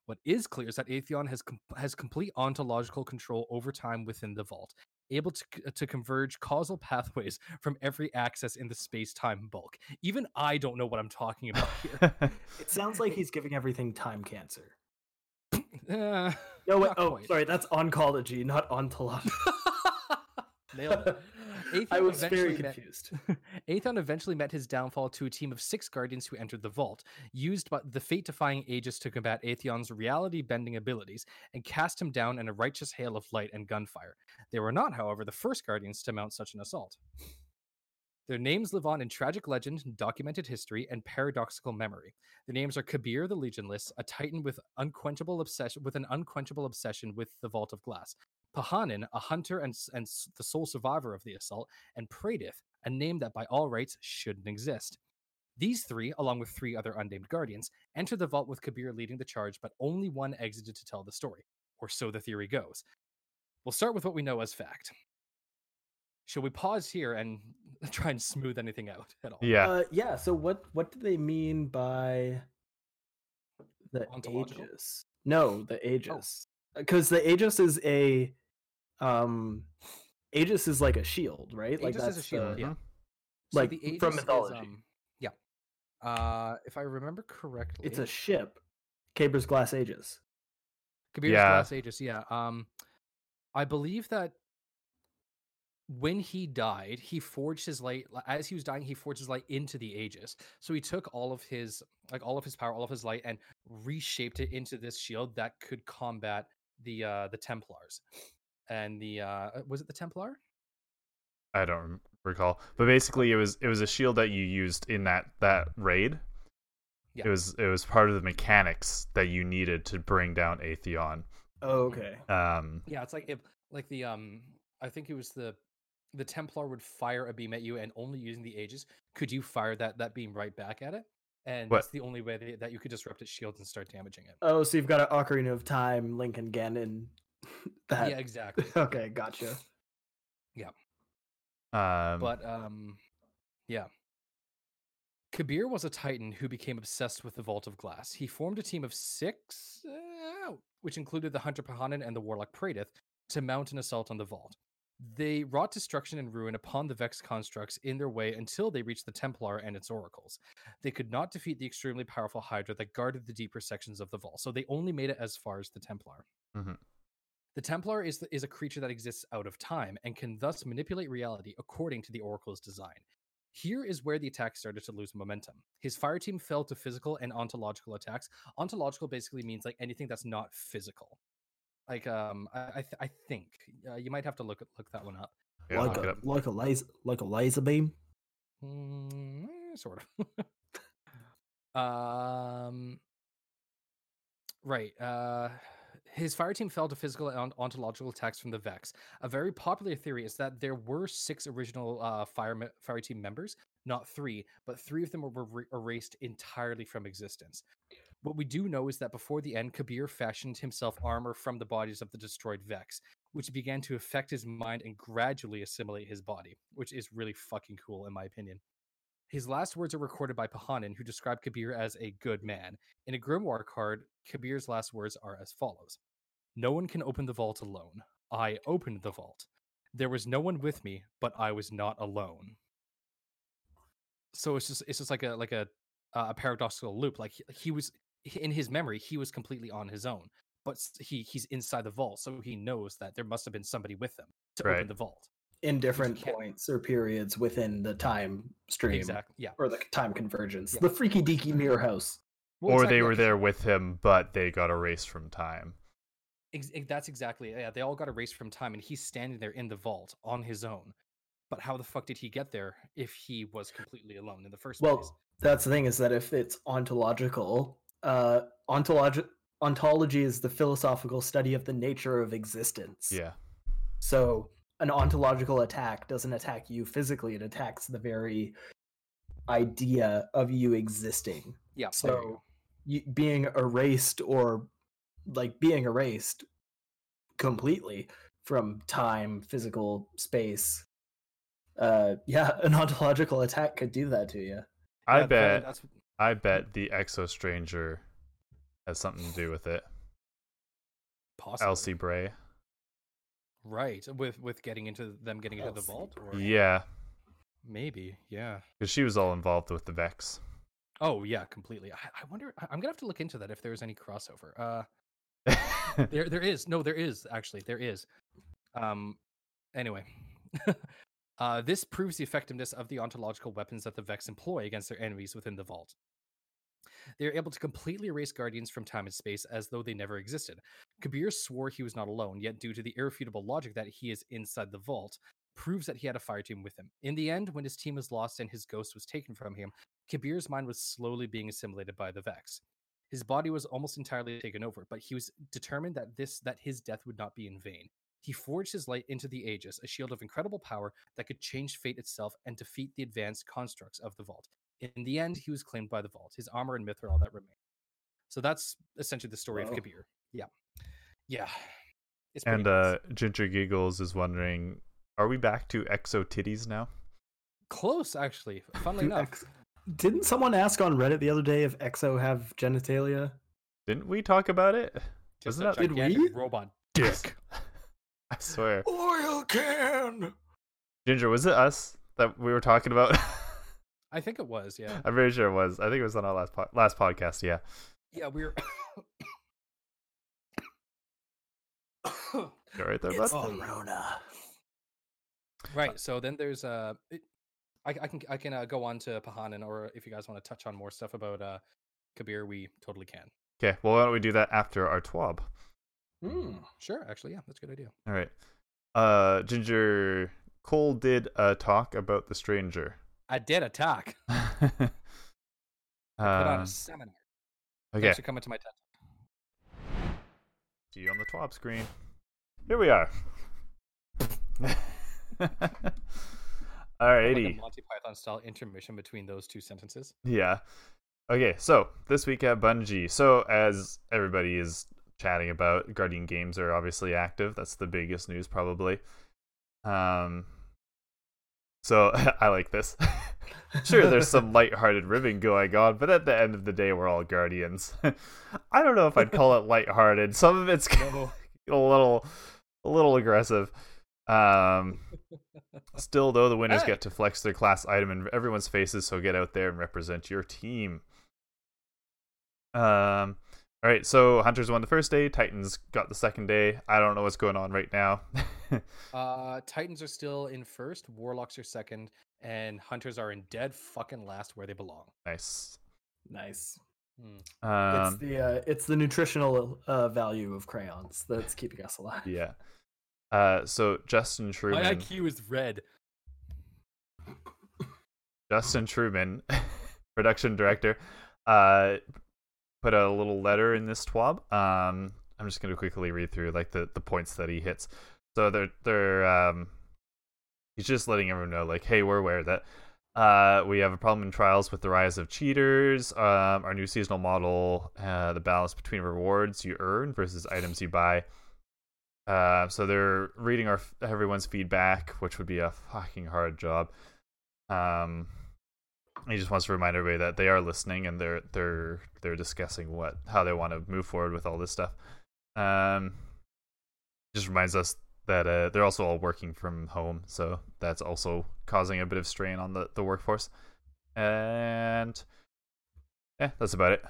S2: What is clear is that Atheon has com- has complete ontological control over time within the vault, able to c- to converge causal pathways from every access in the space-time bulk. Even I don't know what I'm talking about here. [laughs]
S3: It sounds like he's giving everything time cancer.
S2: Uh, [laughs]
S3: No, wait, oh,
S2: quite.
S3: sorry, that's oncology, not ontology. [laughs]
S2: Nailed it. [laughs]
S3: I was very
S2: eventually met-
S3: confused.
S2: Atheon eventually met his downfall to a team of six guardians who entered the vault, used by the fate-defying Aegis to combat Atheon's reality-bending abilities, and cast him down in a righteous hail of light and gunfire. They were not, however, the first guardians to mount such an assault. Their names live on in tragic legend, documented history, and paradoxical memory. The names are Kabr the Legionless, a titan with unquenchable obsession with an unquenchable obsession with the Vault of Glass. Pahanin, a hunter and, and the sole survivor of the assault, and Praedyth, a name that by all rights shouldn't exist. These three, along with three other unnamed guardians, entered the vault with Kabr leading the charge, but only one exited to tell the story, or so the theory goes. We'll start with what we know as fact. Shall we pause here and [laughs] try and smooth anything out at all?
S1: Yeah.
S3: Uh, yeah. So what what do they mean by the
S2: Ontological?
S3: Aegis? No, the Aegis. Because the Aegis is a um Aegis is like a shield, right? like
S2: Aegis is a shield,
S3: the-
S2: yeah.
S1: Mhm.
S3: like,
S2: the
S3: from
S2: Aegis is,
S3: mythology.
S2: um, yeah. Uh, if I remember correctly,
S3: It's a ship. Kabr's Glass Aegis.
S2: Kabr's
S1: Yeah.
S2: Glass Aegis. Yeah. Um, I believe that when he died, he forged his light as he was dying. He forged his light into the Aegis. So he took all of his like all of his power, all of his light, and reshaped it into this shield that could combat the uh the Templars. And the uh was it the Templar?
S1: I don't recall, but basically it was it was a shield that you used in that that raid.
S2: Yeah.
S1: It was it was part of the mechanics that you needed to bring down Atheon.
S3: Oh, okay.
S1: Um,
S2: Yeah, it's like if like the um I think it was the the Templar would fire a beam at you and only using the Aegis could you fire that that beam right back at it. And
S1: What-
S2: that's the only way that, that you could disrupt its shields and start damaging it.
S3: Oh, so you've got an Ocarina of Time, Link and Ganon. [laughs] That.
S2: Yeah, exactly. [laughs]
S3: okay, gotcha. Yeah.
S1: Um,
S2: but um yeah. Kabr was a titan who became obsessed with the Vault of Glass. He formed a team of six, uh, which included the Hunter Pahanin and the Warlock Praedyth, to mount an assault on the vault. They wrought destruction and ruin upon the Vex constructs in their way until they reached the Templar and its oracles. They could not defeat the extremely powerful Hydra that guarded the deeper sections of the vault, so they only made it as far as the Templar.
S1: Mm-hmm.
S2: The Templar is, the, is a creature that exists out of time and can thus manipulate reality according to the Oracle's design. Here is where the attack started to lose momentum. His fire team fell to physical and ontological attacks. Ontological basically means like anything that's not physical. Like um, I I, th- I think uh, you might have to look at, look that one up.
S1: yeah,
S3: like a
S1: up.
S3: like a laser like a laser beam.
S2: Mm, eh, sort of. [laughs] um, right. Uh, his fire team fell to physical and ont- ontological attacks from the Vex. A very popular theory is that there were six original uh, fire me- fire team members, not three, but three of them were re- erased entirely from existence. What we do know is that before the end, Kabr fashioned himself armor from the bodies of the destroyed Vex. which began to affect his mind and gradually assimilate his body, which is really fucking cool in my opinion. His last words are recorded by Pahanin, who described Kabr as a good man. In a grimoire card, Kabr's last words are as follows No one can open the vault alone. I opened the vault. There was no one with me, but I was not alone. So it's just it's just like a like a uh, a paradoxical loop. Like he, he was in his memory, he was completely on his own, but he he's inside the vault, so he knows that there must have been somebody with him to
S1: Right.
S2: open the vault.
S3: in different points or periods within the time stream
S2: Exactly. Yeah.
S3: or the time convergence.
S2: Yeah.
S3: The freaky deaky mirror house.
S2: Well,
S1: or
S2: exactly,
S1: they were there with him, but they got erased from time.
S2: Ex- ex- that's exactly yeah. They all got erased from time, and he's standing there in the vault on his own. But how the fuck did he get there if he was completely alone in the first place?
S3: Well, that's the thing is that if it's ontological, uh, ontologi- ontology is the philosophical study of the nature of existence.
S1: Yeah.
S3: So an ontological attack doesn't attack you physically; it attacks the very idea of you existing.
S2: Yeah.
S3: So you, being erased or like being erased completely from time, physical space. Uh, yeah, [laughs] an ontological attack could do that to you.
S1: I
S2: Yeah,
S1: bet
S2: that's
S1: I bet the Exo Stranger has something to do with it.
S2: possible.
S1: Elsie Bray.
S2: Right. With with getting into them getting into the vault, or
S1: Yeah,
S2: maybe. Yeah.
S1: because she was all involved with the Vex.
S2: Oh yeah, completely. I, I wonder. I- I'm gonna have to look into that if there's any crossover. Uh, [laughs] there there is no there is actually there is um anyway [laughs] uh this proves the effectiveness of the ontological weapons that the vex employ against their enemies within the vault they are able to completely erase guardians from time and space as though they never existed kabr swore he was not alone yet due to the irrefutable logic that he is inside the vault proves that he had a fire team with him in the end when his team was lost and his ghost was taken from him kabr's mind was slowly being assimilated by the vex his body was almost entirely taken over, but he was determined that this that his death would not be in vain. He forged his light into the Aegis, a shield of incredible power that could change fate itself and defeat the advanced constructs of the vault. In the end, he was claimed by the vault. His armor and myth are all that remain. So that's essentially the story
S3: Wow.
S2: of Kabr. Yeah, yeah. It's pretty
S1: and
S2: nuts.
S1: uh, Ginger Giggles is wondering, are we back to Exo Titties now?
S2: close actually. Funnily [laughs] enough,
S3: Ex- Didn't someone ask on Reddit the other day if Exo have genitalia?
S1: Didn't we talk about it?
S2: just
S1: Wasn't
S2: a
S1: that
S3: Did we?
S2: robot
S1: Yes.
S2: dick. [laughs]
S1: I swear.
S3: Oil can.
S1: Ginger, was it us that we were talking about? [laughs]
S2: I think it was. Yeah,
S1: I'm very sure it was. I think it was on our last po- last podcast. Yeah.
S2: yeah. We were.
S1: Go right there,
S3: It's
S1: bud.
S3: the Rona.
S2: Right. So then there's uh, it, I, I can I can uh, go on to Pahanin, or if you guys want to touch on more stuff about uh, Kabr, we totally can.
S1: Okay. Well, why don't we do that after our twab?
S3: Hmm.
S2: Sure. Actually, yeah, that's a good idea.
S1: All right. Uh, Ginger Cole did a talk about the stranger.
S2: I did attack. [laughs] I put on
S1: um,
S2: a seminar.
S1: okay.
S2: Thanks for coming to my TED.
S1: See you on the top screen. Here we are. [laughs]
S2: Like
S1: Alrighty.
S2: a Monty Python style intermission between those two sentences.
S1: Yeah. Okay, so this week at Bungie. So as everybody is chatting about, Guardian games are obviously active. That's the biggest news probably. Um so [laughs] I like this. [laughs] sure there's some [laughs] lighthearted ribbing going on, but at the end of the day we're all guardians. I don't know if I'd call it lighthearted. Some of it's
S2: No.
S1: a little a little aggressive. Um still though the winners
S2: Hey.
S1: get to flex their class item in everyone's faces, so get out there and represent your team. Um all right, so Hunters won the first day, Titans got the second day. I don't know what's going on right now. [laughs]
S2: Uh, Titans are still in first, Warlocks are second, and Hunters are in dead fucking last where they belong.
S1: nice.
S3: Nice.
S2: Hmm.
S3: it's
S1: Um
S3: the uh, it's the nutritional uh, value of crayons that's keeping us alive.
S1: yeah. Uh so Justin Truman.
S2: My IQ is red.
S1: Justin Truman, [laughs] production director, uh, put a little letter in this twab. Um, I'm just gonna quickly read through like the, the points that he hits. So they're they're um, he's just letting everyone know like, hey, we're aware that uh, we have a problem in trials with the rise of cheaters. Um, our new seasonal model, uh, the balance between rewards you earn versus items you buy, Uh, so they're reading our everyone's feedback, which would be a fucking hard job. Um, he just wants to remind everybody that they are listening and they're they're they're discussing what how they want to move forward with all this stuff. Um, just reminds us that uh, they're also all working from home, so that's also causing a bit of strain on the the workforce. And yeah, that's about it.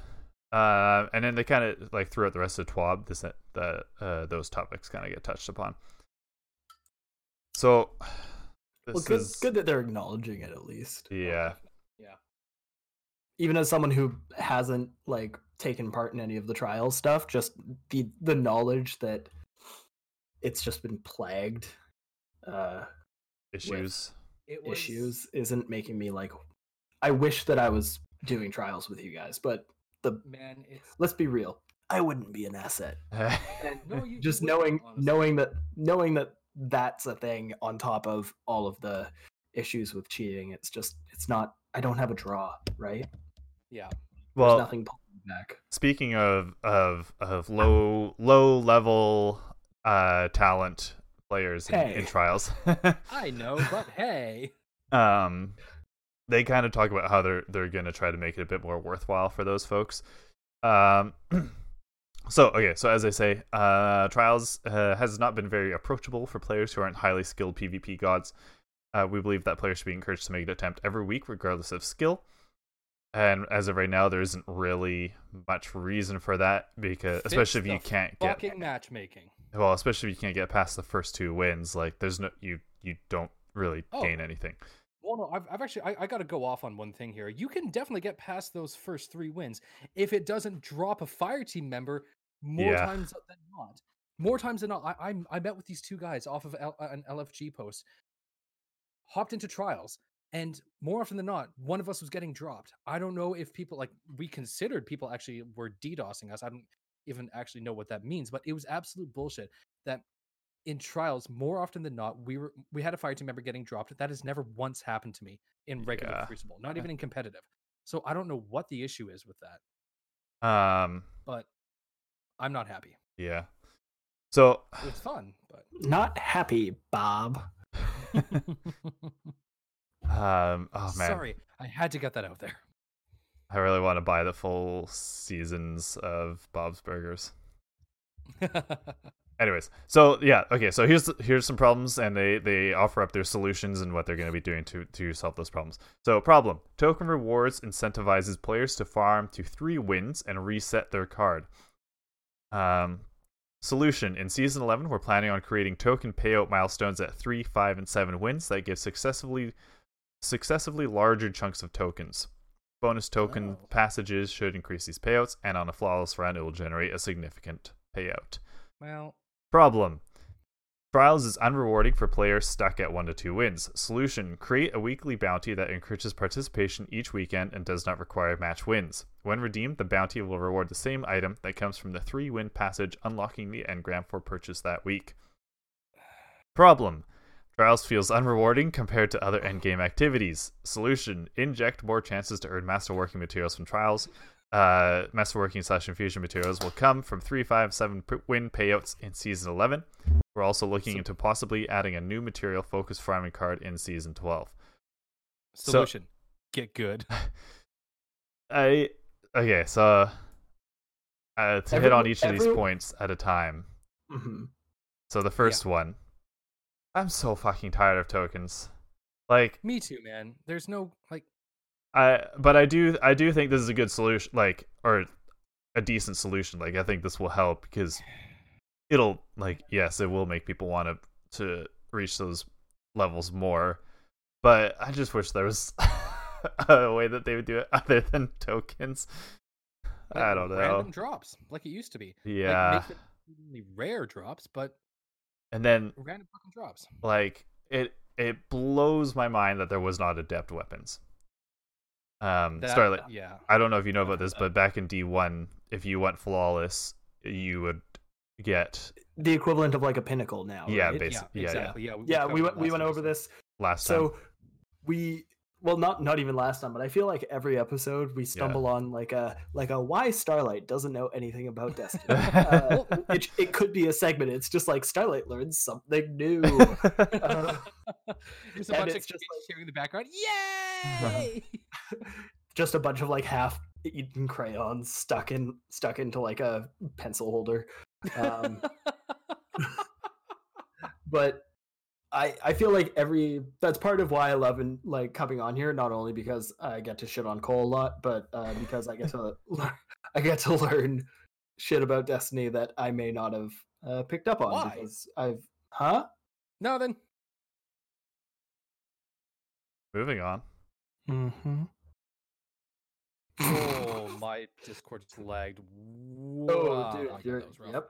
S1: Uh, and then they kind of like throughout the rest of TWAB, this that uh, those topics kind of get touched upon. So [sighs]
S3: Well, good,
S1: is
S3: good that they're acknowledging it at least.
S1: Yeah.
S3: Even as someone who hasn't like taken part in any of the trial stuff, just the the knowledge that it's just been plagued uh,
S1: issues.
S2: It was,
S3: issues isn't making me like. I wish that I was doing trials with you guys, but the
S2: Man, it's
S3: let's be real, I wouldn't be an asset. [laughs]
S2: no, you, you
S3: just
S2: wouldn't,
S3: knowing knowing that knowing that that's a thing on top of all of the issues with cheating it's just it's not i don't have a draw right
S2: Yeah.
S1: well,
S3: there's nothing pulling back.
S1: speaking of of of low low level uh talent players in, in trials. [laughs]
S2: I know, but hey.
S1: um they kind of talk about how they're they're going to try to make it a bit more worthwhile for those folks. Um [clears throat] so okay so as i say uh trials uh, has not been very approachable for players who aren't highly skilled pvp gods. Uh, we believe that players should be encouraged to make an attempt every week regardless of skill and as of right now there isn't really much reason for that because
S2: Fix
S1: especially if you can't get
S2: Fucking matchmaking.
S1: well especially if you can't get past the first two wins like there's no you you don't really
S2: Oh.
S1: gain anything
S2: Well, no, I've, I've actually I, I got to go off on one thing here. You can definitely get past those first three wins if it doesn't drop a fire team member more
S1: Yeah.
S2: times than not. More times than not. I I, I met with these two guys off of L, an LFG post, hopped into trials, and more often than not, one of us was getting dropped. I don't know if people like we considered people actually were DDoSing us. I don't even actually know what that means, but it was absolute bullshit. That in trials, more often than not, we were we had a fire team member getting dropped. That has never once happened to me in regular
S1: Yeah.
S2: Crucible, not [laughs] even in competitive. So I don't know what the issue is with that,
S1: um
S2: but I'm not happy.
S1: yeah so
S2: It's fun, but
S3: not happy bob [laughs] [laughs]
S1: um oh man.
S2: Sorry, I had to get that out there.
S1: i really want to buy the full seasons of bob's burgers. [laughs] Anyways so yeah okay so here's here's some problems and they they offer up their solutions and what they're going to be doing to to solve those problems. So problem token rewards incentivizes players to farm to three wins and reset their card. Um solution in season 11 we're planning on creating token payout milestones at 3 5 and 7 wins that give successively successively larger chunks of tokens bonus token
S2: Oh.
S1: passages should increase these payouts and on a flawless run it will generate a significant payout
S2: well,
S1: Problem. Trials is unrewarding for players stuck at 1 to 2 wins. Solution. Create a weekly bounty that encourages participation each weekend and does not require match wins. When redeemed, the bounty will reward the same item that comes from the 3 win passage, unlocking the engram for purchase that week. Problem. Trials feels unrewarding compared to other endgame activities. Solution. Inject more chances to earn masterworking materials from trials. Uh, masterworking slash infusion materials will come from 3, 5, 7 win payouts in season 11. We're also looking
S2: So-
S1: into possibly adding a new material focused farming card in season 12. So-
S2: solution: get good. [laughs]
S1: I okay, so uh, to hit on
S3: Every-
S1: each of these points at a time.
S3: Mhm.
S1: So the first one, I'm so fucking tired of tokens. Like
S2: Me too, man. There's no like.
S1: I, but I do, I do think this is a good solution, like or a decent solution. Like I think this will help because it'll like yes, it will make people want to to reach those levels more. But I just wish there was [laughs] a way that they would do it [laughs] other than tokens. I don't know.
S2: Random drops, like it used to be.
S1: Yeah.
S2: Like, make them rare drops, but
S1: and then
S2: random fucking drops.
S1: like it it blows my mind that there was not adept weapons. Um
S2: That-
S1: Starlight
S2: Yeah.
S1: I don't know if you know about this, but back in D one, if you went flawless, you would get
S3: the equivalent of like a pinnacle now
S1: Yeah,
S3: right?
S1: basi-
S2: yeah,
S1: yeah, yeah.
S2: exactly. Yeah,
S3: yeah
S2: covered
S3: we went we went over this
S1: last time.
S3: so we well not not even last time but i feel like every episode we stumble on like a like a why starlight doesn't know anything about destiny. [laughs] Uh, it, it could be a segment. It's just like starlight learns something new. [laughs] [laughs] Uh,
S2: There's a bunch of
S3: it's
S2: kids
S3: just like-
S2: cheering in the background. Yay!
S3: just a bunch of like half eaten crayons stuck in stuck into like a pencil holder. Um, but I I feel like every that's part of why I love and like coming on here. Not only because I get to shit on Cole a lot, but uh, because I get to [laughs] learn, I get to learn shit about Destiny that I may not have uh, picked up on
S2: Why?
S3: because I've huh.
S2: no, then.
S1: Moving on.
S3: Mm-hmm.
S2: Oh, [laughs] my Discord just lagged.
S3: Oh,
S2: Wow,
S3: dude,
S2: my
S3: you're,
S2: that was rough.
S3: yep.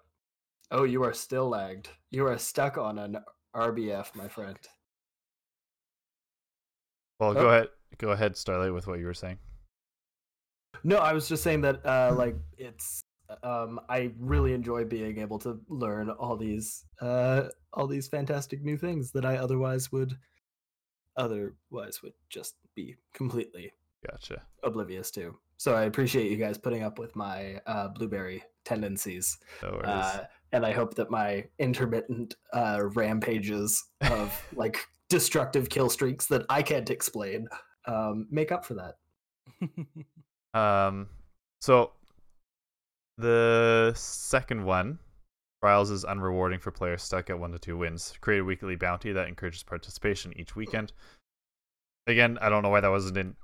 S3: Oh, you are still lagged. You are stuck on an RBF, my friend.
S1: Well,
S3: Oh.
S1: go ahead. Go ahead, Starlight, with what you were saying.
S3: No, I was just saying that uh [laughs] like it's um I really enjoy being able to learn all these uh all these fantastic new things that I otherwise would otherwise would just be completely
S1: Gotcha.
S3: oblivious to. So I appreciate you guys putting up with my uh blueberry tendencies.
S1: No.
S3: Uh and I hope that my intermittent uh rampages of [laughs] like destructive kill streaks that I can't explain um make up for that. [laughs]
S1: Um, so the second one, Trials is unrewarding for players stuck at one to two wins. Create a weekly bounty that encourages participation each weekend. Again, I don't know why that wasn't in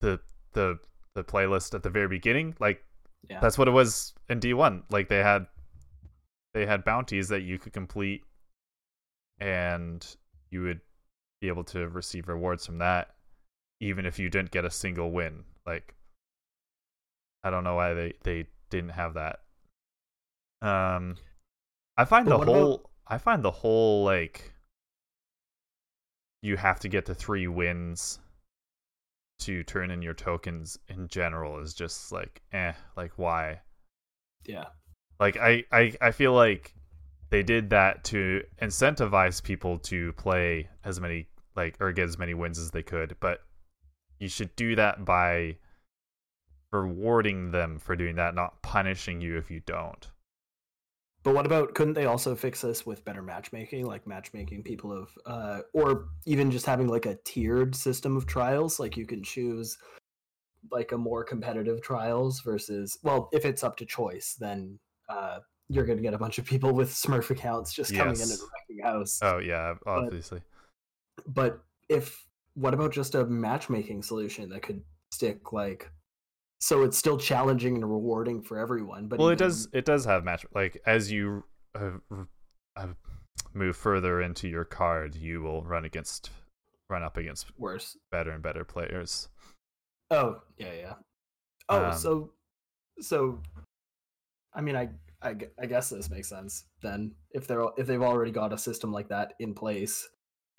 S1: the the the playlist at the very beginning. Like
S3: Yeah.
S1: that's what it was in D one. Like they had they had bounties that you could complete, and you would be able to receive rewards from that, even if you didn't get a single win. Like I don't know why they they didn't have that. Um, I find
S3: But
S1: the
S3: what about-
S1: whole I find the whole like you have to get to three wins to turn in your tokens in general is just like eh like why
S3: Yeah.
S1: Like I, I i feel like they did that to incentivize people to play as many like or get as many wins as they could but you should do that by rewarding them for doing that not punishing you if you don't.
S3: But what about couldn't they also fix this with better matchmaking, like matchmaking people of uh or even just having like a tiered system of trials, like you can choose like a more competitive trials versus well, if it's up to choice, then uh you're gonna get a bunch of people with Smurf accounts just coming in and wrecking house.
S1: oh yeah obviously
S3: But if what about just a matchmaking solution that could stick like so it's still challenging and rewarding for everyone, but
S1: well it does it does have match like as you uh, uh, move further into your card you will run against run up against
S3: worse.
S1: better and better players
S3: Oh yeah, yeah. Oh,
S1: Um,
S3: so so, I mean, I, I I guess this makes sense then. If they're if they've already got a system like that in place,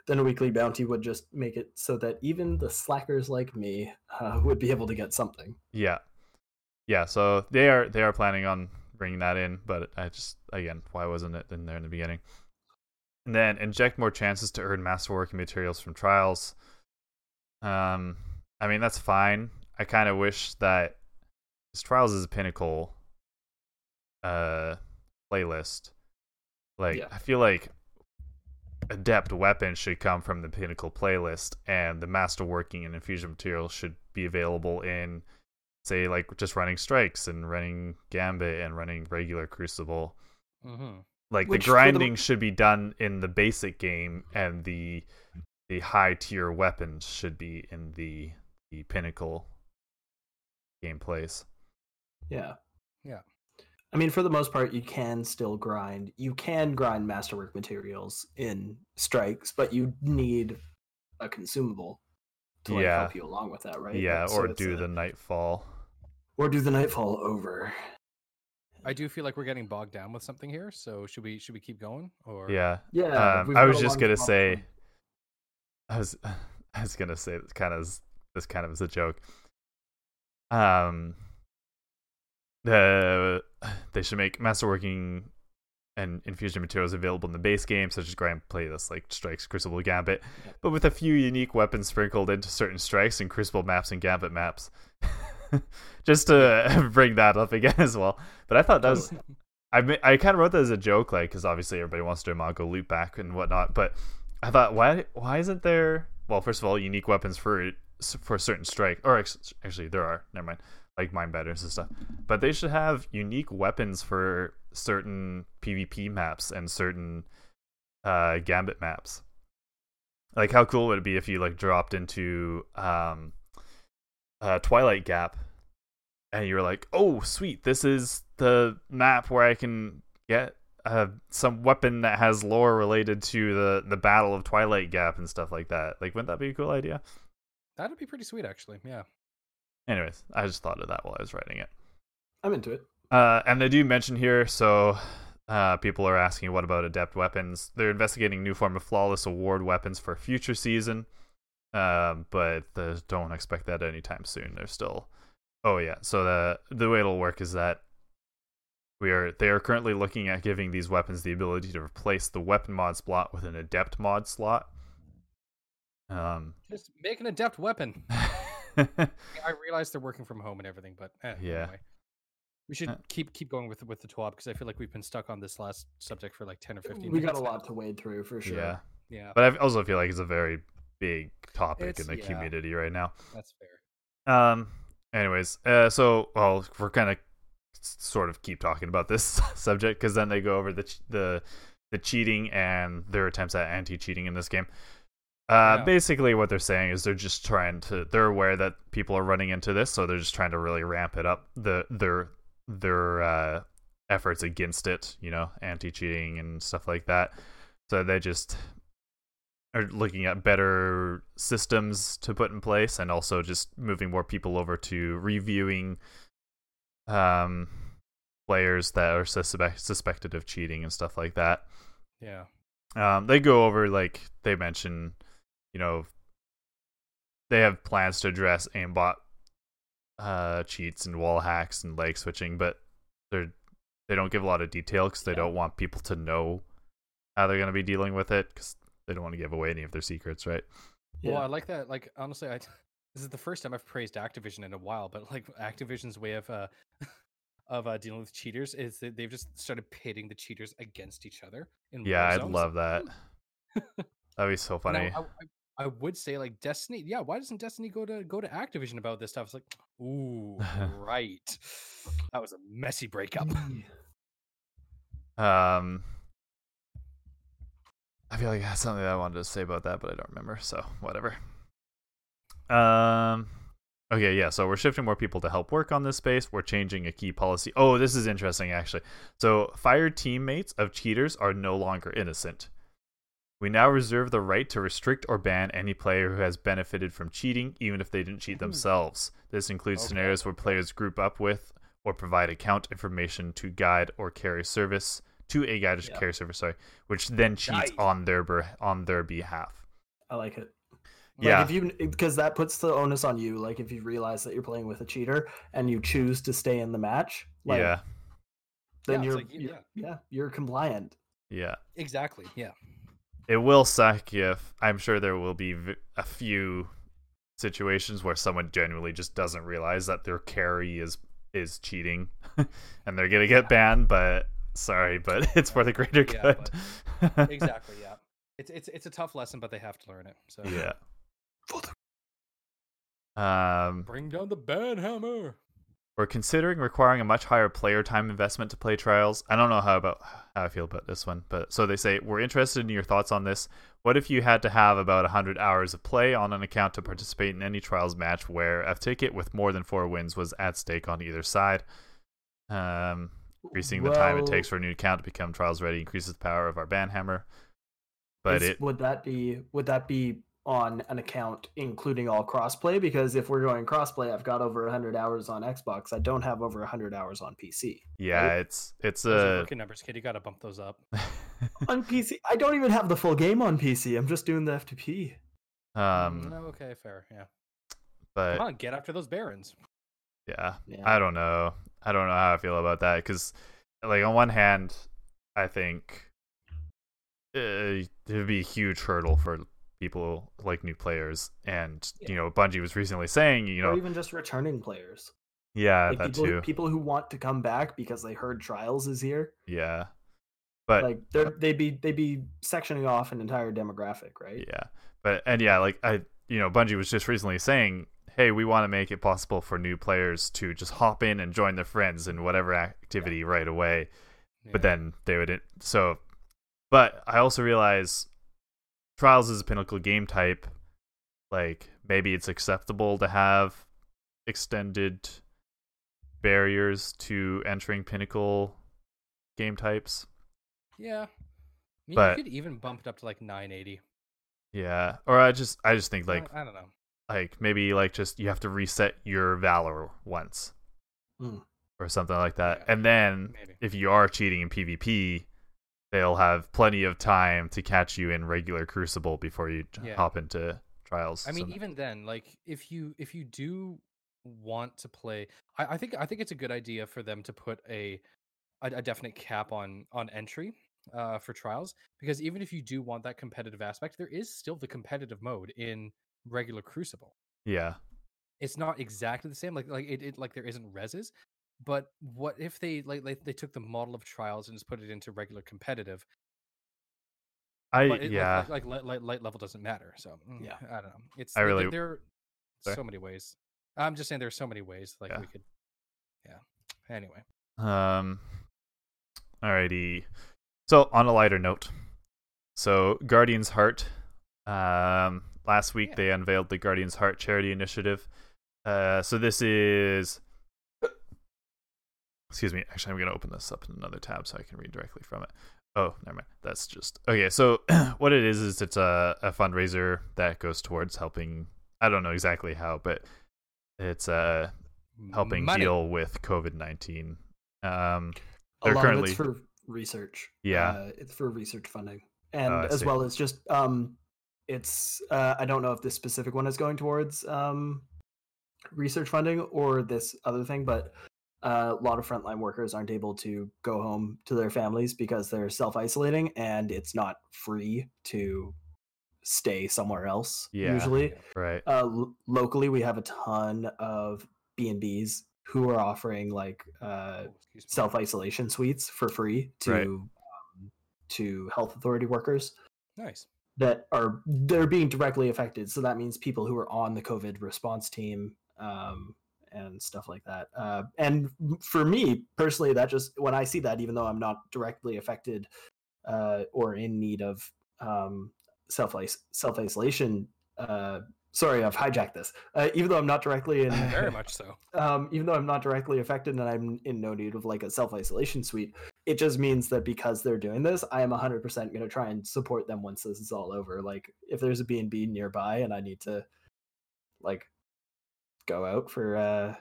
S3: then a weekly bounty would just make it so that even the slackers like me uh, would be able to get something.
S1: Yeah, yeah. So they are they are planning on bringing that in, but I just again, why wasn't it in there in the beginning? And then inject more chances to earn masterworking materials from trials. Um, I mean that's fine. I kind of wish that trials is a pinnacle uh playlist. Like
S3: Yeah.
S1: I feel like adept weapons should come from the pinnacle playlist and the masterworking and infusion materials should be available in say like just running strikes and running gambit and running regular crucible
S2: mm-hmm.
S1: like
S3: Which
S1: the
S3: for the-
S1: grinding should be done in the basic game and the the high tier weapons should be in the the pinnacle game gameplays
S3: Yeah.
S2: Yeah.
S3: I mean, for the most part, you can still grind. You can grind masterwork materials in strikes, but you need a consumable to like
S1: Yeah.
S3: help you along with that, right?
S1: yeah
S3: So
S1: or
S3: it's
S1: do
S3: a-
S1: the nightfall
S3: or do the nightfall over.
S2: I do feel like we're getting bogged down with something here. So should we should we keep going or
S1: yeah
S3: Yeah,
S1: um, i was just gonna
S3: topic.
S1: say i was [laughs] i was gonna say this kind of as- this kind of as a joke um the they should make masterworking and infusion materials available in the base game, such as Grand Playlist like Strikes, Crucible, Gambit, but with a few unique weapons sprinkled into certain strikes and Crucible maps and Gambit maps. [laughs] Just to [laughs] bring that up again as well. But I thought that was oh. [laughs] I I kind of wrote that as a joke, like because obviously everybody wants to do Mongo loop back and whatnot. But I thought, why why isn't there? Well, first of all, unique weapons for for certain strike, or ex- actually there are. Never mind, like Mindbenders and stuff. But they should have unique weapons for certain PvP maps and certain uh, Gambit maps. Like, how cool would it be if you like dropped into um, uh, Twilight Gap and you were like, "Oh, sweet! This is the map where I can get uh, some weapon that has lore related to the the Battle of Twilight Gap and stuff like that." Like, wouldn't that be a cool idea?
S2: That'd be pretty sweet, actually. Yeah.
S1: Anyways, I just thought of that while I was writing it.
S3: I'm into it.
S1: Uh, and they do mention here, so uh, people are asking, what about adept weapons? They're investigating new form of flawless award weapons for future season, um, but they don't expect that anytime soon. They're still. Oh yeah, so the the way it'll work is that we are they are currently looking at giving these weapons the ability to replace the weapon mod slot with an adept mod slot. Um,
S2: Just make an adept weapon. [laughs] I realize they're working from home and everything, but eh,
S1: Yeah.
S2: Anyway. We should
S1: Uh,
S2: keep keep going with with the TWAB because I feel like we've been stuck on this last subject for like ten or fifteen.
S3: We got a lot to wade through for sure.
S1: yeah,
S2: Yeah,
S1: but I also feel like it's a very big topic
S2: It's-
S1: in the
S2: yeah.
S1: community right now.
S2: that's fair.
S1: Um. Anyways, uh, so well, we're kind of sort of keep talking about this [laughs] subject because then they go over the the the cheating and their attempts at anti-cheating in this game. Uh,
S2: Yeah.
S1: basically, what they're saying is they're just trying to. They're aware that people are running into this, so they're just trying to really ramp it up. The their their uh, efforts against it, you know, anti-cheating and stuff like that. So they just are looking at better systems to put in place and also just moving more people over to reviewing um players that are suspect- suspected of cheating and stuff like that
S2: Yeah,
S1: um they go over like they mention you know they have plans to address aimbot uh cheats and wall hacks and lag switching but they're they don't give a lot of detail because they
S3: Yeah.
S1: don't want people to know how they're going to be dealing with it because they don't want to give away any of their secrets right Yeah.
S2: Well, I like that. Like honestly, I [laughs] this is the first time I've praised Activision in a while, but like Activision's way of uh [laughs] of uh, dealing with cheaters is that they've just started pitting the cheaters against each other. In
S1: Yeah, I'd love that. [laughs] That'd be so funny.
S2: I, I, I would say like Destiny. Yeah, why doesn't Destiny go to go to Activision about this stuff? It's like, [sniffs] ooh, [laughs] right. That was a messy breakup.
S1: Um, I feel like I had something that I wanted to say about that, but I don't remember. So whatever. Um. Okay, yeah. So we're shifting more people to help work on this space. We're changing a key policy. Oh, this is interesting, actually. So fired teammates of cheaters are no longer innocent. We now reserve the right to restrict or ban any player who has benefited from cheating, even if they didn't cheat
S2: Hmm.
S1: themselves. This includes
S2: Okay,
S1: scenarios where players group up with or provide account information to guide or carry service to a guide or
S3: Yeah.
S1: carry service, sorry, which then cheats
S2: Nice.
S1: on their on their behalf.
S3: I like it. Like
S1: Yeah.
S3: if you because that puts the onus on you. Like if you realize that you're playing with a cheater and you choose to stay in the match, like
S1: yeah,
S3: then
S2: Yeah,
S3: you're,
S2: like, y-
S3: you're yeah you're compliant.
S1: yeah.
S2: exactly. Yeah.
S1: It will suck if I'm sure there will be a few situations where someone genuinely just doesn't realize that their carry is is cheating, [laughs] and they're gonna get banned. But sorry, but [laughs] it's for the greater
S2: Yeah,
S1: good. [laughs]
S2: Exactly. Yeah. It's it's it's a tough lesson, but they have to learn it. So
S1: yeah. Um,
S2: bring down the ban hammer.
S1: We're considering requiring a much higher player time investment to play trials. I don't know how about how I feel about this one, but so they say we're interested in your thoughts on this. What if you had to have about 100 hours of play on an account to participate in any trials match where a ticket with more than 4 wins was at stake on either side? Um, increasing the time it takes for a new account to become trials ready increases the power of our ban hammer. But it
S3: would that be would that be on an account including all crossplay? Because if we're going crossplay, I've got over 100 hours on Xbox. I don't have over 100 hours on PC.
S1: yeah,
S3: right?
S1: it's it's
S2: Those
S1: a
S2: rookie numbers, kid. You got to bump those up. [laughs]
S3: on PC, I don't even have the full game on PC. I'm just doing the FTP.
S1: um
S2: no, okay, fair. Yeah.
S1: but
S2: Come on, get after those barons.
S1: Yeah.
S3: Yeah.
S1: I don't know. I don't know how I feel about that because, like, on one hand, I think uh, it would be a huge hurdle for people like new players. And you know, Bungie was recently saying, you
S3: or
S1: know,
S3: even just returning players.
S1: yeah,
S3: Like
S1: that
S3: people,
S1: too,
S3: people who want to come back because they heard Trials is here.
S1: yeah. But
S3: like they're, they'd be they'd be sectioning off an entire demographic, right?
S1: Yeah, but and yeah, like I, you know, Bungie was just recently saying, "Hey, we want to make it possible for new players to just hop in and join their friends in whatever activity right away." But then they would so. But I also realize Trials is a pinnacle game type. Like maybe it's acceptable to have extended barriers to entering pinnacle game types.
S2: yeah. I mean,
S1: but-
S2: you could even bump it up to like 980.
S1: Yeah, or I just I just think like
S2: I, I don't know.
S1: like maybe like just you have to reset your valor once
S3: Hmm.
S1: or something like that
S2: Yeah,
S1: and then
S2: maybe.
S1: if you are cheating in pvp they'll have plenty of time to catch you in regular crucible before you
S2: Yeah.
S1: hop into trials
S2: I mean,
S1: So-
S2: even then, like if you if you do want to play, I, I think I think it's a good idea for them to put a a, a definite cap on on entry uh, for trials because even if you do want that competitive aspect, there is still the competitive mode in regular Crucible.
S1: yeah
S2: It's not exactly the same, like like it, it like there isn't reses. But what if they like, like they took the model of trials and just put it into regular competitive?
S1: i
S2: it,
S1: yeah
S2: like, like, light, level doesn't matter. So mm,
S3: Yeah.
S2: I don't know. It's
S1: I
S2: there-
S1: really-
S2: there are so many ways. I'm just saying there's so many ways like
S1: Yeah.
S2: we could. Yeah. Anyway.
S1: um alrighty so on a lighter note so guardian's heart um last week
S2: Yeah.
S1: they unveiled the guardian's heart charity initiative uh so this is excuse me actually i'm going to open this up in another tab so i can read directly from it oh never mind that's just okay so [clears throat] what it is is it's a, a fundraiser that goes towards helping i don't know exactly how but it's uh helping
S2: Money.
S1: deal with covid-19 um They're currently-
S3: for research.
S1: Yeah.
S3: uh, it's for research funding, and
S1: Oh,
S3: as
S1: see.
S3: well as just um, it's uh, I don't know if this specific one is going towards um, research funding or this other thing, but uh, a lot of frontline workers aren't able to go home to their families because they're self isolating, and it's not free to stay somewhere else.
S1: Yeah.
S3: Usually,
S1: right
S3: uh, lo- locally we have a ton of B and B's who are offering like uh,
S2: Oh,
S3: self isolation suites for free to
S1: Right.
S3: um, to health authority workers
S2: Nice.
S3: that are they're being directly affected. So that means people who are on the COVID response team um, and stuff like that. Uh, and for me personally, that just when I see that, even though I'm not directly affected uh, or in need of um, self self isolation. Uh, sorry, I've hijacked this. Uh, even though I'm not directly in [laughs]
S2: Very much so. [laughs]
S3: um, even though I'm not directly affected and I'm in no need of like a self isolation suite, it just means that because they're doing this, I am 100% going to try and support them once this is all over. Like, if there's a B&B nearby and I need to, like, go out for uh,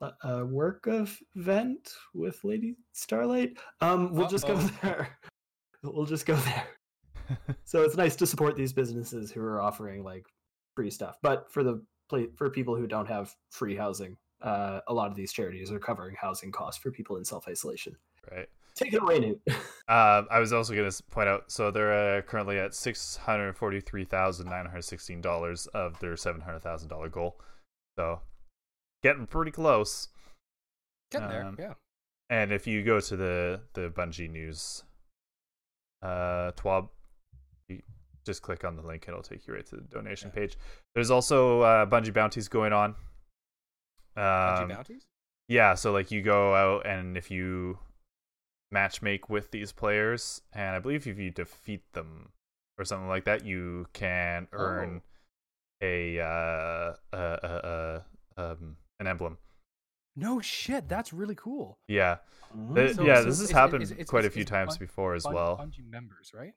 S3: a, a work event with Lady Starlight, um, we'll just go [laughs] there. We'll just go there. [laughs] So it's nice to support these businesses who are offering like free stuff. But for the for people who don't have free housing, uh, a lot of these charities are covering housing costs for people in self isolation.
S1: right
S3: Take it away, Newt. [laughs]
S1: Uh, I was also going to point out, so they're uh, currently at six hundred forty-three thousand nine hundred sixteen dollars of their seven hundred thousand dollar goal. So, getting pretty close.
S2: Getting there.
S1: Um,
S2: Yeah.
S1: And if you go to the the Bungie news, uh, TWAB, you just click on the link; it'll take you right to the donation
S2: Yeah.
S1: page. There's also uh, Bungie bounties going on.
S2: Bungie
S1: Um,
S2: bounties?
S1: yeah, so like you go out and if you match make with these players, and I believe if you defeat them or something like that, you can earn a uh uh, uh, a um an emblem.
S2: No shit. That's really cool.
S1: Yeah,
S3: Mhm.
S1: Th-
S2: So-
S1: yeah,
S2: so
S1: this has
S2: is- is-
S1: happened
S2: is- is-
S1: quite a few times
S2: Bun-
S1: before as
S2: Bun-
S1: well.
S2: Bungie members, right?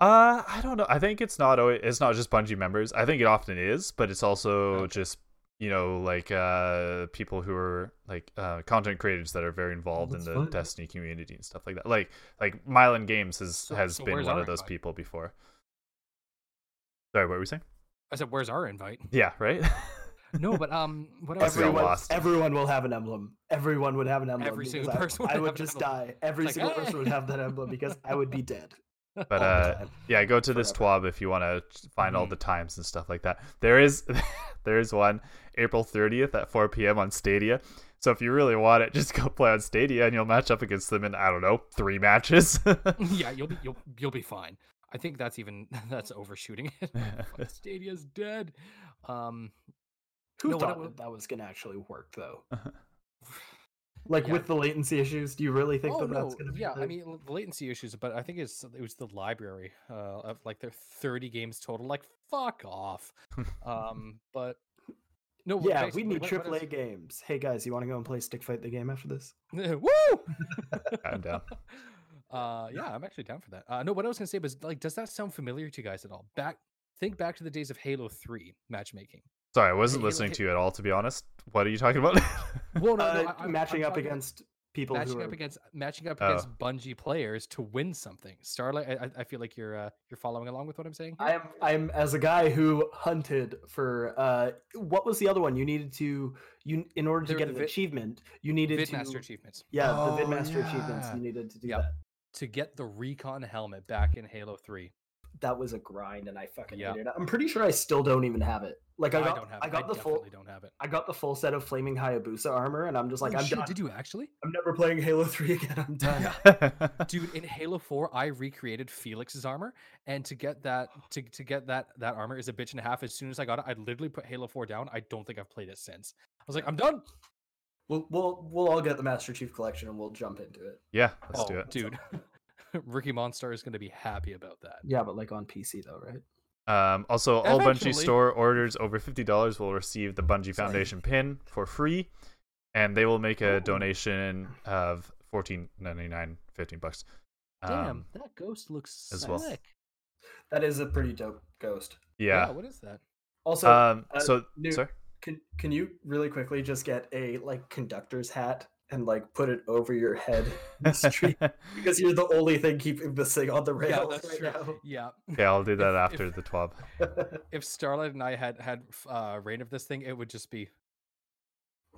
S1: Uh, I don't know. I think it's not always, it's not just Bungie members. I think it often is, but it's also
S2: Okay.
S1: just you know like uh people who are like uh content creators that are very involved in the
S3: fun.
S1: Destiny community and stuff like that. Like like Mylan Games has
S2: So-
S1: has
S2: so
S1: been one of those
S2: invite?
S1: people before. Sorry, what were we saying?
S2: I said, "Where's our invite?"
S1: Yeah, right. [laughs]
S2: no, but um, what else?
S1: Every- got
S3: Everyone, everyone will have an emblem. Everyone would have an emblem.
S2: Every
S3: because
S2: single
S3: I-
S2: person would
S3: I,
S2: have
S3: would just
S2: emblem.
S3: die. Every
S2: like,
S3: single person would have that emblem because I would be [laughs] dead.
S1: But
S3: all
S1: uh,
S3: time.
S1: yeah, go to this TWAB if you want to find all
S2: Mhm.
S1: the times and stuff like that. There is [laughs] there is one April 30th at 4 p.m. on Stadia. So if you really want it, just go play on Stadia and you'll match up against them in I don't know three matches.
S2: yeah, you'll be you'll you'll be fine. I think that's even [laughs] that's overshooting it. [laughs] Fuck, [laughs] Stadia's dead. Um,
S3: Who
S2: No,
S3: thought
S2: I-
S3: that, that was going to actually work though? [sighs] Like
S2: Yeah.
S3: with the latency issues, do you really think
S2: oh
S3: that
S2: no,
S3: that's going to be?
S2: yeah. I mean, the latency issues, but I think it's it was the library uh, of like their thirty games total. Like, fuck off. um, but no,
S3: yeah,
S2: basically,
S3: we need
S2: what- what
S3: AAA
S2: is-
S3: games. Hey guys, you want to go and play Stick Fight the game after this?
S2: Woo!
S1: I'm down.
S2: Uh, yeah, I'm actually down for that. Uh, no, what I was gonna say was like, does that sound familiar to you guys at all? Back, think back to the days of Halo Three matchmaking.
S1: Sorry, I wasn't
S2: Halo-
S1: listening
S2: Halo-
S1: to you at all. To be honest, what are you talking about? [laughs]
S2: Well, no,
S3: Uh,
S2: no, I, I'm-
S3: matching
S2: I'm
S3: up against people
S2: matching
S3: who are
S2: up against matching up
S1: Oh.
S2: against Bungie players to win something. Starlight, I, I- I feel like you're uh, you're following along with what I'm saying.
S3: I'm I'm as a guy who hunted for uh what was the other one? You needed to you in order to
S2: There-
S3: get an
S2: vid-
S3: achievement, you needed
S2: Vidmaster
S3: to
S2: achievements
S3: yeah,
S1: Oh,
S3: the Vidmaster achievements. You needed to do
S2: Yep.
S3: that.
S2: To get the Recon helmet back in Halo Three.
S3: That was a grind, and I fucking
S2: Yeah.
S3: hated it. I'm pretty sure I still don't even have it. Like I
S2: I
S3: got,
S2: don't have.
S3: I
S2: it.
S3: got the full,
S2: don't have it.
S3: I got the full set of flaming Hayabusa armor, and I'm just like,
S2: Oh,
S3: I'm
S2: shit,
S3: done.
S2: Did you actually?
S3: I'm never playing Halo Three [laughs] again. I'm done.
S2: dude in halo 4 i recreated felix's armor and to get that to, to get that that armor is a bitch and a half as soon as i got it i literally put halo 4 down i don't think i've played it since i was like i'm done
S3: We'll we'll we'll all get the Master Chief collection, and we'll jump into it.
S1: yeah, let's
S2: oh
S1: do it.
S2: dude [laughs] ricky monster is going to be happy about that
S3: Yeah, but like on PC though, right?
S1: Um, also, all Bungie store orders over fifty dollars will receive the Bungie
S3: Sorry.
S1: Foundation pin for free, and they will make a
S3: Ooh.
S1: donation of fourteen ninety nine, fifteen bucks.
S2: damn
S1: Um,
S2: that ghost looks
S1: as well.
S2: sick.
S3: That is a pretty dope ghost.
S1: yeah.
S2: what is that
S3: Also,
S1: um.
S3: uh,
S1: so
S3: Newt,
S1: sorry.
S3: Can can you really quickly just get a like conductor's hat and like put it over your head in the street [laughs] because you're the only thing keeping this thing on the rail?
S2: yeah
S3: rails
S2: that's
S3: right
S2: true yeah
S1: okay, I'll do that
S2: If-
S1: after
S2: if-
S1: the twab. [laughs]
S3: now.
S2: if starlight and i had had f- uh reign of this thing it would just be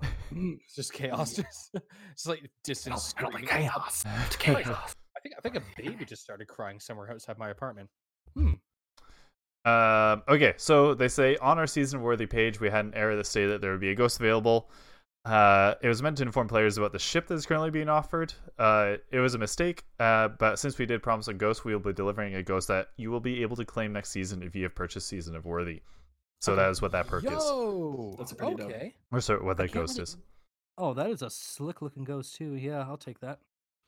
S2: [laughs] just chaos just just like distant screaming.
S3: chaos. Chaos.
S2: I think I think a baby just started crying somewhere outside my apartment.
S1: Um, okay, so they say on our season worthy page, we had an error that stated that there would be a ghost available. Uh, it was meant to inform players about the ship that is currently being offered. Uh, it was a mistake, uh, but since we did promise a ghost, we will be delivering a ghost that you will be able to claim next season if you have purchased Season of Worthy. So that is what that perk is.
S2: Yo,
S3: That's a pretty dope.
S2: okay.
S1: Or sorry, what that ghost
S2: really-
S1: is.
S4: Oh, that is a slick looking ghost too. Yeah, I'll take that.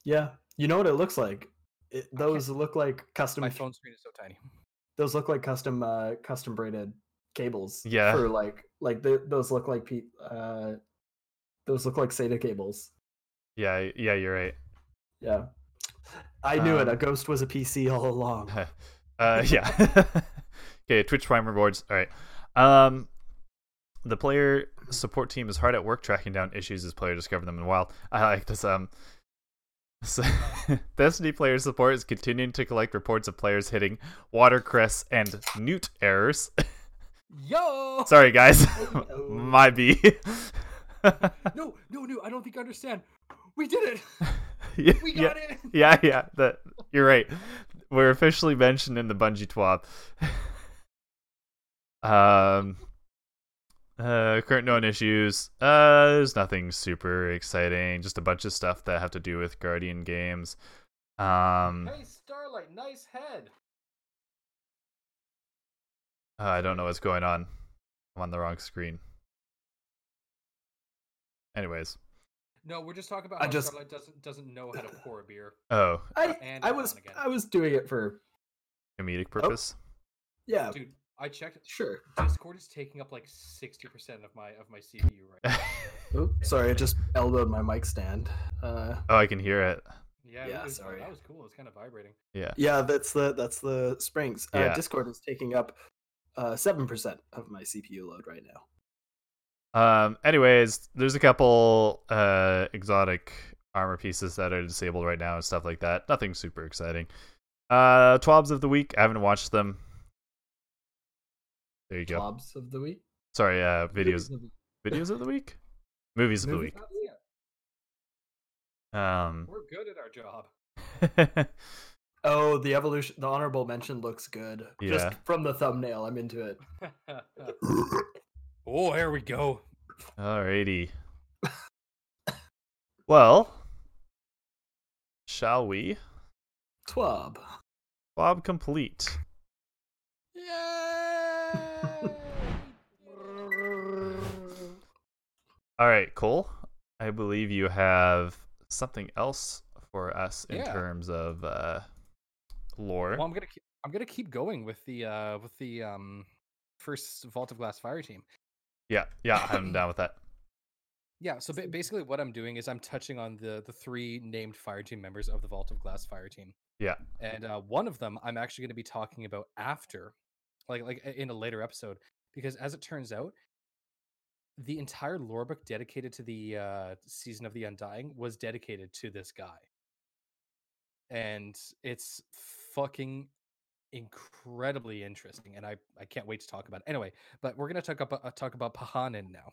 S3: Yeah, you know what it looks like. It, those look like custom.
S2: My phone screen is so tiny.
S3: Those look like custom, uh, custom braided cables.
S1: Yeah.
S3: For like, like the, those look like pe- uh, those look like SATA cables.
S1: Yeah, yeah, you're right.
S3: Yeah. I knew it. A
S1: Um,
S3: ghost was a PC all along. [laughs]
S1: uh, yeah. [laughs] okay, Twitch Prime rewards. All right. Um, the player support team is hard at work tracking down issues as players discover them in the Wild. I like this. Um, so [laughs] Destiny player support is continuing to collect reports of players hitting watercress and newt errors. [laughs]
S2: Yo.
S1: Sorry, guys, [laughs]
S3: Oh.
S1: my B.
S2: No, no, no. I don't think I understand. We did it.
S1: yeah,
S2: We
S1: yeah,
S2: got it.
S1: yeah, yeah. That you're right. We're officially mentioned in the Bungie twab. um. Uh, current known issues. Uh, there's nothing super exciting. Just a bunch of stuff that have to do with Guardian games. Um,
S2: Hey, Starlight, nice head.
S1: uh, I don't know what's going on. I'm on the wrong screen. Anyways,
S2: No, we're just talking about
S3: I
S2: how
S3: just-
S2: Starlight doesn't doesn't know how to pour a beer.
S1: oh,
S3: I,
S2: and
S3: I was. I was doing it for,
S1: comedic purpose.
S3: yeah,
S2: Dude, I checked.
S3: sure.
S2: Discord is taking up like sixty percent of my of my CPU right now. [laughs]
S3: Oop, sorry, I just elbowed my mic stand. Uh,
S1: oh, I can hear it.
S2: Yeah,
S3: Yeah,
S2: it was,
S3: sorry.
S2: That was cool. It's kind of vibrating.
S1: Yeah.
S3: yeah, that's the that's the springs. Uh,
S1: Yeah.
S3: Discord is taking up uh, seven percent of my CPU load right now.
S1: Um. Anyways, there's a couple uh exotic armor pieces that are disabled right now and stuff like that. Nothing super exciting. Uh, twabs of the week. I haven't watched them. There you go.
S3: Blobs of the week.
S1: Sorry, uh, [laughs] videos
S2: of the- [laughs]
S1: videos of the week, movies of the week.
S2: Yeah,
S1: Um,
S2: we're good at our job. [laughs]
S3: Oh, the evolution, the honorable mention looks good.
S1: Yeah.
S3: Just from the thumbnail, I'm into it.
S2: oh, here we go.
S1: alrighty. Well, shall we?
S3: Twab.
S1: Bob complete. All right, Cole. I believe you have something else for us in
S2: Yeah.
S1: terms of uh, lore.
S2: Well, I'm gonna keep, I'm gonna keep going with the uh with the um first Vault of Glass Fire team.
S1: Yeah, yeah, I'm [clears throat] down with that.
S2: Yeah, so ba- basically what I'm doing is I'm touching on the the three named fire team members of the Vault of Glass Fire team.
S1: Yeah.
S2: And uh, one of them I'm actually going to be talking about after, like like in a later episode, because as it turns out, the entire lore book dedicated to the uh, season of the Undying was dedicated to this guy, and it's fucking incredibly interesting, and I I can't wait to talk about it. Anyway, but we're gonna talk about uh, talk about Pahanin now.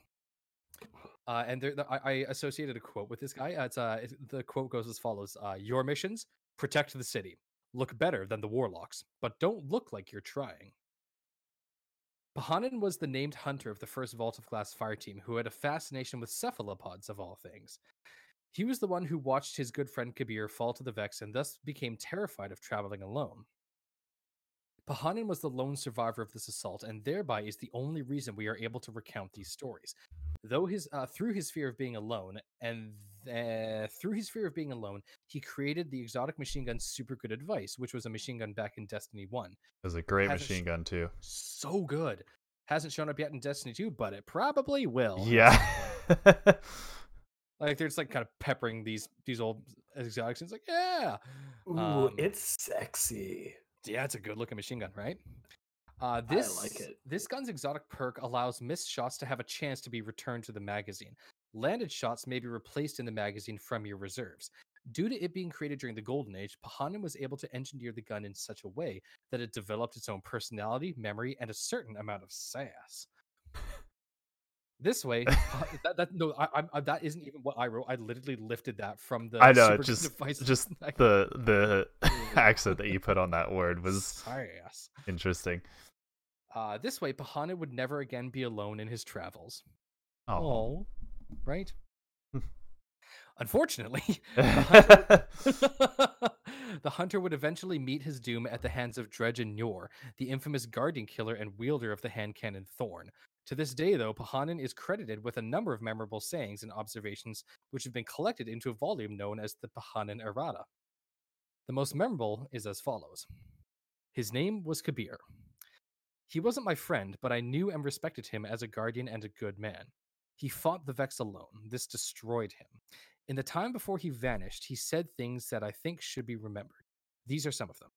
S2: Uh, and there, the, I, I associated a quote with this guy. Uh, it's, uh, the quote goes as follows: uh, "Your missions: protect the city, look better than the warlocks, but don't look like you're trying." Pahanin was the named hunter of the first Vault of Glass fire team, who had a fascination with cephalopods of all things. He was the one who watched his good friend Kabr fall to the Vex and thus became terrified of traveling alone. Pahanin was the lone survivor of this assault, and thereby is the only reason we are able to recount these stories though his uh, through his fear of being alone and uh, through his fear of being alone he created the exotic machine gun super good advice which was a machine gun back in destiny 1
S1: It was a great
S2: Hasn't sh-
S1: machine gun too.
S2: so good hasn't shown up yet in destiny 2 but it probably will
S1: Yeah. [laughs]
S2: like they're just like kind of peppering these these old exotics and it's like yeah
S3: Ooh,
S2: Um,
S3: it's sexy.
S2: yeah it's a good looking machine gun right uh, this
S3: like it.
S2: this gun's exotic perk allows missed shots to have a chance to be returned to the magazine. Landed shots may be replaced in the magazine from your reserves. Due to it being created during the Golden Age, Pahanin was able to engineer the gun in such a way that it developed its own personality, memory, and a certain amount of sass. This way, [laughs] that, that no, I, I, that isn't even what I wrote. I literally lifted that from the.
S1: I know,
S2: Super
S1: just
S2: Advice [laughs]
S1: just the the [laughs] accent that you put on that word was
S2: sass.
S1: interesting.
S2: Uh, this way, Pahanin would never again be alone in his travels.
S1: Oh.
S2: Right. Unfortunately, [laughs]
S1: Oh. [laughs] [laughs]
S2: the hunter would eventually meet his doom at the hands of Dredgen Yor, the infamous guardian killer and wielder of the hand cannon Thorn. To this day, though, Pahanin is credited with a number of memorable sayings and observations which have been collected into a volume known as the Pahanin Errata. The most memorable is as follows His name was Kabr. He wasn't my friend, but I knew and respected him as a guardian and a good man. He fought the Vex alone. This destroyed him. In the time before he vanished, he said things that I think should be remembered. These are some of them.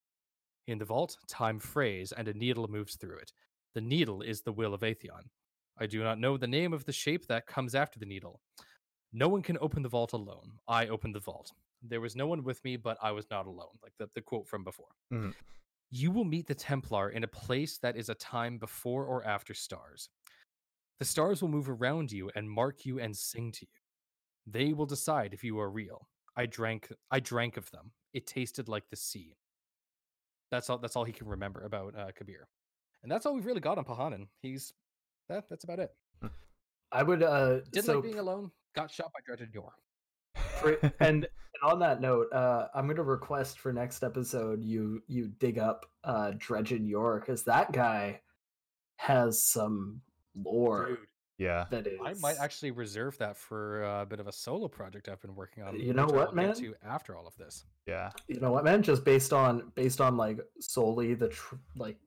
S2: In the vault, time frays, and a needle moves through it. The needle is the will of Atheon. I do not know the name of the shape that comes after the needle. No one can open the vault alone. I opened the vault. There was no one with me, but I was not alone, like the, the quote from before.
S1: Mhm.
S2: You will meet the Templar in a place that is a time before or after stars. The stars will move around you and mark you and sing to you. They will decide if you are real. I drank I drank of them. It tasted like the sea. That's all that's all he can remember about uh, Kabr. And that's all we've really got on Pahanin. He's that that's about it.
S3: I would uh
S2: Didn't
S3: so
S2: like being alone, got shot by Dredgen Yor. [laughs]
S3: and and on that note, uh I'm gonna request for next episode you you dig up uh Dredgen Yor because that guy has some lore
S2: Dude,
S1: yeah.
S3: that is
S2: I might actually reserve that for uh, a bit of a solo project I've been working on.
S3: You know what,
S2: will
S3: man?
S2: To after all of this.
S1: Yeah.
S3: you know what man just based on based on like solely the tr- like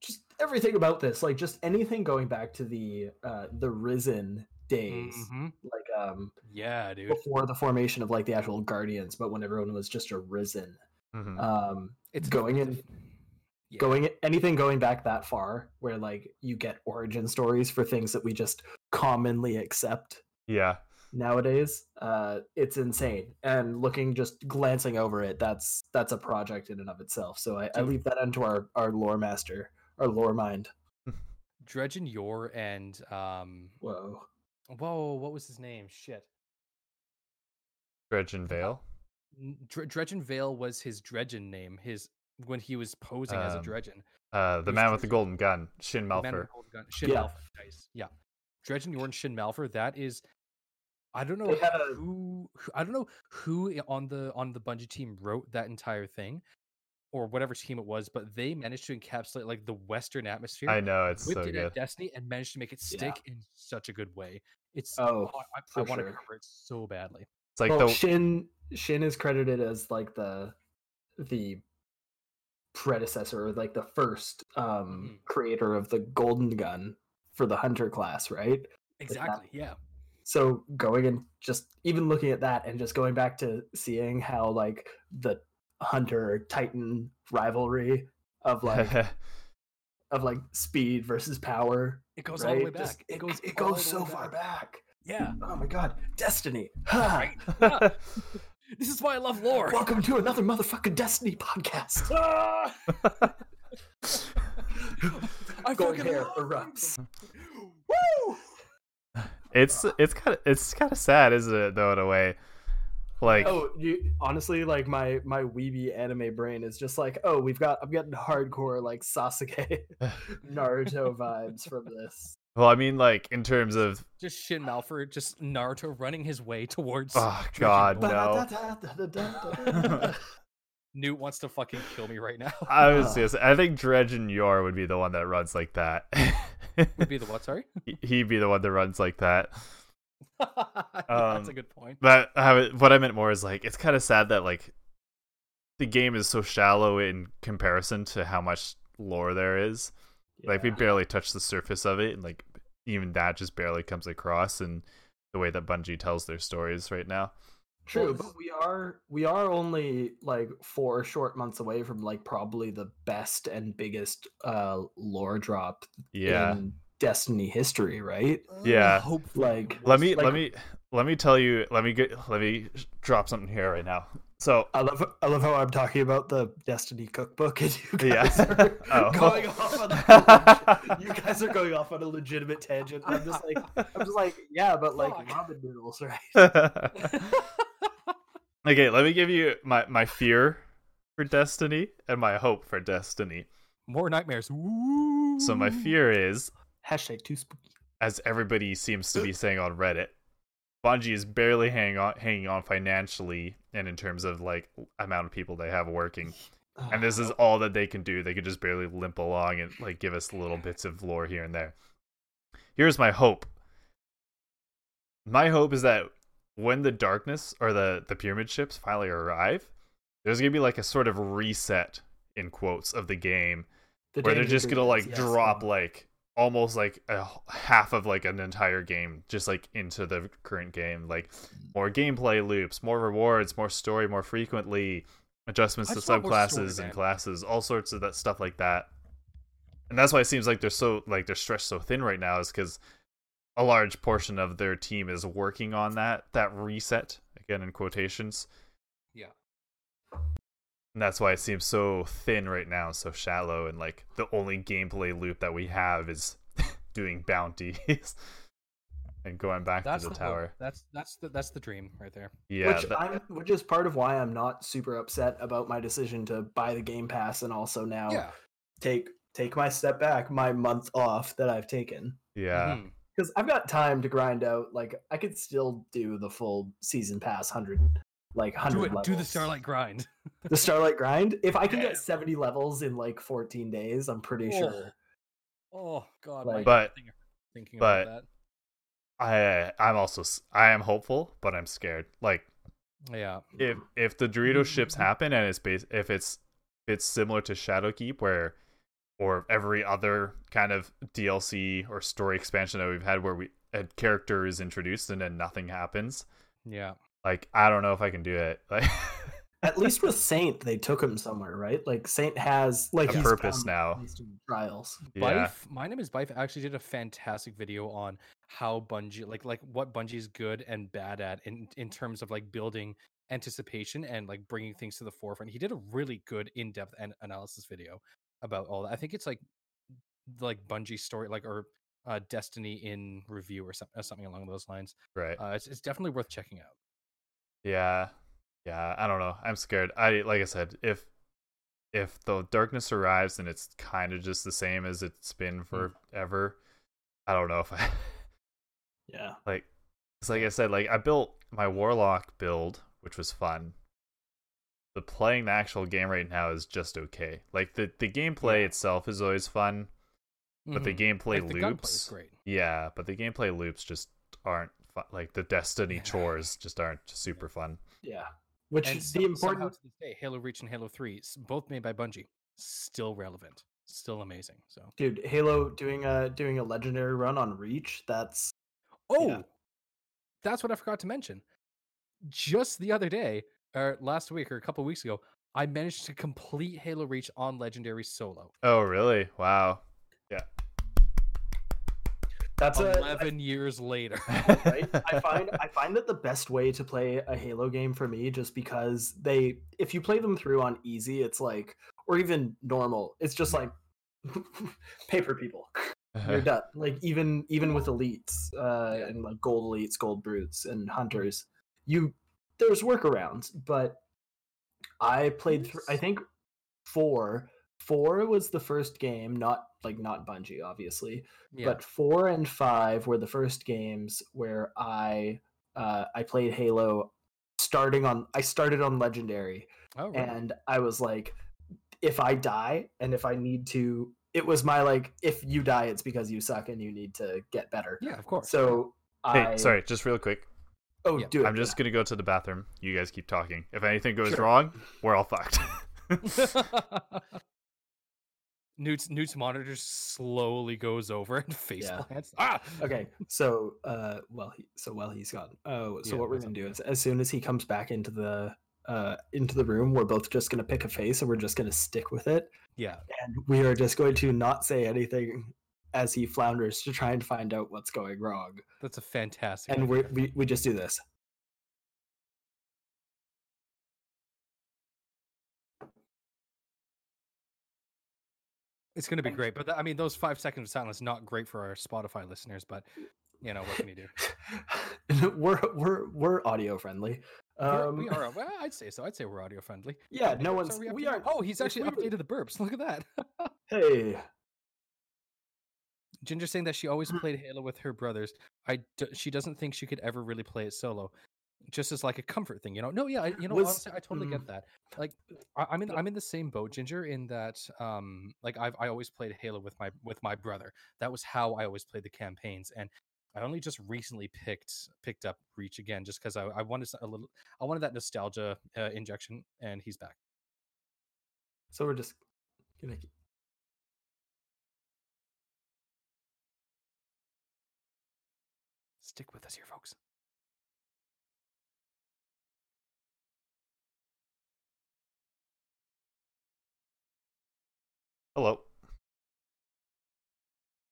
S3: just everything about this like just anything going back to the uh the risen days
S2: Mhm.
S3: like um
S2: Yeah, dude.
S3: before the formation of like the actual guardians but when everyone was just a risen
S1: Mhm.
S3: um
S2: It's
S3: going
S2: it's
S3: in
S2: Yeah.
S3: going anything going back that far where like you get origin stories for things that we just commonly accept
S1: yeah.
S3: nowadays uh it's insane and looking just glancing over it that's that's a project in and of itself so i, I leave that unto our our lore master our lore mind [laughs]
S2: Dredgen Yor and um
S3: Whoa.
S2: whoa, what was his name? Shit.
S1: Dredgen Vale.
S2: N- Dre- Dredgen Vale was his Dredgen name. His when he was posing as a
S1: Um,
S2: Dredgen.
S1: Uh, the man with the golden gun, Shin
S2: The man with the gold gun- Shin
S3: Yeah.
S2: Malphur. Nice. Yeah. Dredgen Yor and Shin Malphur. That is. I don't know
S3: They a-
S2: who, who. I don't know who on the on the Bungie team wrote that entire thing, or whatever team it was, but they managed to encapsulate like the Western atmosphere.
S1: I know it's
S2: whipped
S1: so
S2: it
S1: good.
S2: at Destiny and managed to make it
S3: Yeah.
S2: stick in such a good way. It's
S3: Oh,
S2: I, I,
S3: for
S2: want to
S3: sure.
S2: cover it so badly.
S1: It's like
S3: well,
S1: the
S3: Shin Shin is credited as like the the predecessor, or like the first um
S2: Mhm.
S3: creator of the golden gun for the hunter class, right?
S2: Exactly. Yeah.
S3: So going and just even looking at that and just going back to seeing how like the hunter titan rivalry of like [laughs] of like speed versus power,
S2: It goes all the way back.
S3: Just-
S2: it goes.
S3: it goes so
S2: way
S3: far back.
S2: Yeah.
S3: Oh my god, Destiny.
S2: Right. [laughs] [laughs] Yeah. [laughs] this is why I love lore.
S3: Welcome to another motherfucking Destiny podcast.
S2: Ah! [laughs] I
S3: Golden
S2: fucking
S3: hair erupts.
S2: Woo!
S1: it's it's kind of it's kind of sad, isn't it? Though in a way, like
S3: Oh, you honestly like my my weeby anime brain is just like, oh, we've got I'm getting hardcore like Sasuke [laughs] Naruto vibes from this.
S1: Well, I mean, like in terms of
S2: Just Shin Malphur, just Naruto running his way towards.
S1: oh god,
S2: Yor.
S1: no. [laughs]
S2: Newt wants to fucking kill me right now. [laughs]
S1: I was
S3: Uh.
S1: gonna I think Dredgen Yor would be the one that runs like that.
S2: Would be the [laughs] what? Sorry.
S1: He- He'd be the one that runs like that.
S2: That's
S1: Um,
S2: a good point.
S1: But I what I meant more is like it's kind of sad that like the game is so shallow in comparison to how much lore there is. Like we barely touch the surface of it, and like even that just barely comes across in the way that Bungie tells their stories right now.
S3: True, but we are we are only like four short months away from like probably the best and biggest uh lore drop
S1: Yeah.
S3: in Destiny history, right?
S1: Yeah.
S2: hopefully.
S3: Like
S1: Let me
S3: like-
S1: let me let me tell you. Let me get let me drop something here right now. So
S3: I love I love how I'm talking about the Destiny cookbook and you
S1: Yeah.
S3: guys are [laughs]
S1: Oh.
S3: going off on a you guys are going off on a legitimate tangent. I'm just like I'm just like, yeah, but like
S2: Fuck.
S3: ramen noodles, right? [laughs] [laughs]
S1: okay, let me give you my my fear for Destiny and my hope for Destiny.
S2: More nightmares.
S1: So my fear is
S3: Hashtag too spooky.
S1: as everybody seems to be saying on Reddit, Bungie is barely hanging on, hanging on financially and in terms of like amount of people they have working. And this is oh. all that they can do. They could just barely limp along and like give us little bits of lore here and there. Here's my hope. My hope is that when the darkness or the the pyramid ships finally arrive, there's gonna be like a sort of reset in quotes of the game
S3: The
S1: where they're just gonna like
S3: yes,
S1: drop like almost like a half of like an entire game just like into the current game like more gameplay loops more rewards more story more frequently adjustments
S2: I
S1: to
S2: just want more story,
S1: subclasses and classes all sorts of that stuff like that and that's why it seems like they're so like they're stretched so thin right now is because a large portion of their team is working on that that reset again in quotations. And that's why it seems so thin right now, so shallow, and like the only gameplay loop that we have is [laughs] doing bounties [laughs] and going back
S2: That's
S1: to the,
S2: the hope.
S1: tower.
S2: That's that's the that's the dream right there.
S1: Yeah,
S3: which
S1: that-
S3: I'm, which is part of why I'm not super upset about my decision to buy the Game Pass and also now
S2: Yeah.
S3: take take my step back, my month off that I've taken.
S1: yeah,
S2: Mhm.
S3: Because I've got time to grind out. Like I could still do the full season pass hundred, like hundred.
S2: Do it. Do the. Starlight grind. [laughs]
S3: The Starlight grind. If I can
S2: Yeah.
S3: get seventy levels in like fourteen days, I'm pretty
S2: Oh,
S3: sure.
S2: Oh God.
S3: Like-
S1: But-
S2: thinking- thinking
S1: but-
S2: about
S1: I I'm also I am hopeful, but I'm scared. Like.
S2: Yeah.
S1: if if the Dorito mm-hmm, ships mm-hmm. happen and it's base if it's it's similar to Shadowkeep where or every other kind of DLC or story expansion that we've had where we a character is introduced and then nothing happens.
S2: Yeah.
S1: Like I don't know if I can do it. [laughs] Like
S3: At least with [laughs] Saint, they took him somewhere, right? Like Saint has like
S1: A
S3: he's
S1: purpose now.
S3: at least in trials.
S1: yeah.
S2: Byf, my name is Byf actually did a fantastic video on how Bungie like like what Bungie is good and bad at in in terms of like building anticipation and like bringing things to the forefront. He did a really good in-depth an- analysis video about all that. I think it's like like Bungie story, like or uh, Destiny in review or something, something along those lines.
S1: right.
S2: Uh, it's, it's definitely worth checking out.
S1: Yeah. Yeah, I don't know. I'm scared. I like I said, if if the darkness arrives and it's kind of just the same as it's been forever, I don't know if I [laughs]
S3: Yeah.
S1: like it's like I said, like I built my warlock build, which was fun. The playing the actual game right now is just okay. Like the the gameplay
S3: Yeah.
S1: itself is always fun, but the
S2: Mhm.
S1: gameplay
S2: Like, the
S1: loops,
S2: great.
S1: yeah, but the gameplay loops just aren't fun. Like the Destiny chores just aren't [laughs] super fun.
S3: Yeah. Which
S2: And
S3: is
S2: some-
S3: the important
S2: to this day, Halo Reach and Halo Three, s- both made by Bungie, still relevant, still amazing. So,
S3: dude, Halo doing a doing a legendary run on Reach, that's
S2: oh, that's what I forgot to mention. Just the other day, or last week, or a couple weeks ago, I managed to complete Halo Reach on Legendary solo.
S1: Oh, really? Wow.
S3: That's a
S2: Eleven years later. [laughs]
S3: right? I [laughs] find I find that the best way to play a Halo game for me, just because they, if you play them through on easy, it's like, or even normal, it's just like [laughs] paper people. You're done. Like even even with elites uh,
S2: Yeah.
S3: and like gold elites, gold brutes, and hunters, you there's workarounds. But I played through. I think four. Four was the first game, not like not Bungie, obviously,
S2: yeah.
S3: but four and five were the first games where I uh, I played Halo starting on I started on legendary
S2: oh, really?
S3: and I was like if I die and if I need to it was my like if you die it's because you suck and you need to get better.
S2: yeah, of course.
S3: So
S1: hey,
S3: I
S1: sorry, just real quick.
S3: Oh,
S2: Yeah.
S3: do it.
S1: I'm just gonna go to the bathroom. You guys keep talking. If anything goes
S3: Sure.
S1: wrong, we're all fucked. [laughs] [laughs] [laughs]
S2: Newt's Newt's monitor slowly goes over [laughs] and face
S3: Yeah.
S2: plants. Ah.
S3: Okay. So uh well he, so while he's gone. Oh, so
S2: Yeah,
S3: what we're to do is as soon as he comes back into the uh into the room, we're both just going to pick a face and we're just going to stick with it.
S2: Yeah,
S3: and we are just going to not say anything as he flounders to try and find out what's going wrong.
S2: that's a fantastic.
S3: And we we just do this.
S2: It's going to be
S3: And-
S2: great, but th- I mean, those five seconds of silence not great for our Spotify listeners. But you know, what can you do? [laughs]
S3: we're we're we're audio friendly. Um,
S2: we are. [laughs] Well, I'd say so. I'd say we're audio friendly.
S3: Yeah, no
S2: burps
S3: one's.
S2: are we,
S3: We are.
S2: Oh, he's actually updated the burps. Look at that. [laughs]
S3: Hey,
S2: Ginger saying that she always
S3: Mm.
S2: played Halo with her brothers. I d- she doesn't think she could ever really play it solo, just as like a comfort thing, you know. No, yeah, I, you know,
S3: Was-
S2: honestly, I totally
S3: mm.
S2: get that. Like, I, I'm in I'm in the same boat, Ginger, in that um, like I've I always played Halo with my with my brother. That was how I always played the campaigns, and I only just recently picked picked up Reach again, just because I, I wanted a little I wanted that nostalgia uh, injection, and he's back.
S3: so we're just gonna.
S2: Stick with us here, folks.
S1: Hello.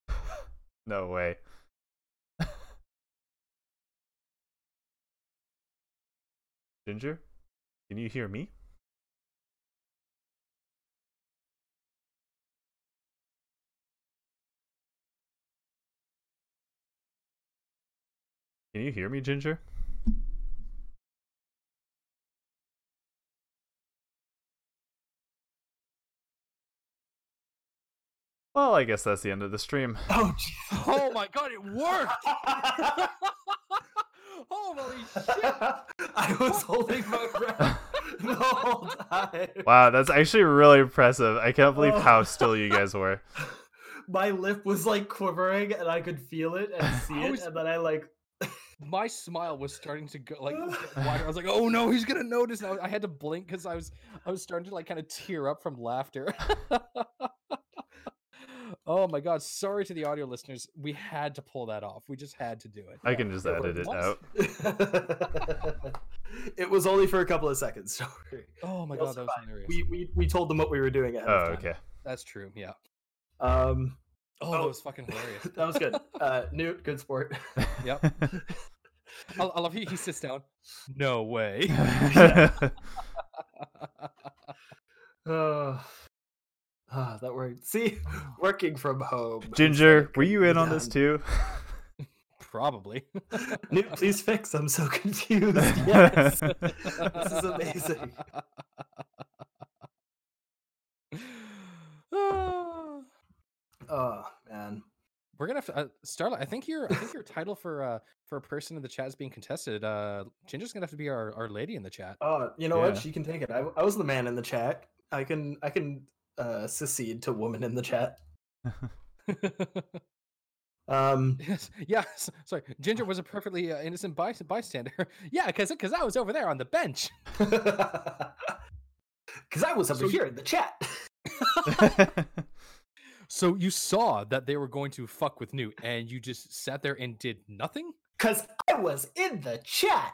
S1: [laughs] no way. Ginger, can you hear me? Can you hear me, Ginger? Well, I guess that's the end of the stream. [laughs]
S3: Oh,
S2: Oh my god, it worked! [laughs] Holy shit!
S3: I was holding my breath [laughs] the whole time.
S1: Wow, that's actually really impressive. I can't believe how
S3: Oh.
S1: still you guys were.
S3: My lip was like quivering, and I could feel it and see it,
S2: was-
S3: and then I like.
S2: my smile was starting to go like wider. I was like, "Oh no, he's gonna notice!" And I, I had to blink because I was I was starting to like kind of tear up from laughter. Oh my god! Sorry to the audio listeners. We had to pull that off. We just had to do it.
S1: I can just edit it out. [laughs]
S3: it was only for a couple of seconds. [laughs] Don't.
S2: Oh my god, that was
S3: survive.
S2: hilarious.
S3: We, we we told them what we were doing ahead
S1: Oh,
S3: of time.
S1: okay.
S2: That's true. Yeah.
S3: Um,
S2: Oh, that
S3: Oh.
S2: was fucking hilarious. [laughs]
S3: that was good. Uh, Newt, good sport.
S2: Yep. I, I love he, he sits down. No way.
S3: Uh, Ah, that worked. [laughs] See, [sighs] working from home.
S1: Ginger,
S3: It's
S1: were you in on this too? [laughs]
S2: Probably. [laughs]
S3: Newt, please fix. I'm so confused. Yes, this is amazing. Oh [sighs] man.
S2: We're gonna have to, uh, Starlight. I think your I think your title for uh for a person in the chat is being contested. Uh, Ginger's gonna have to be our, our lady in the chat.
S3: Oh, you know
S1: Yeah.
S3: what? She can take it. I, I was the man in the chat. I can I can uh secede to woman in the chat. [laughs] [laughs] Um
S2: yes, yeah. Sorry, Ginger was a perfectly uh, innocent by- bystander. [laughs] yeah, because because I was over there on the bench.
S3: Cause I was over
S2: So you-
S3: here in the chat.
S2: So you saw that they were going to fuck with Newt, and you just sat there and did nothing.
S3: Cause I was in the chat.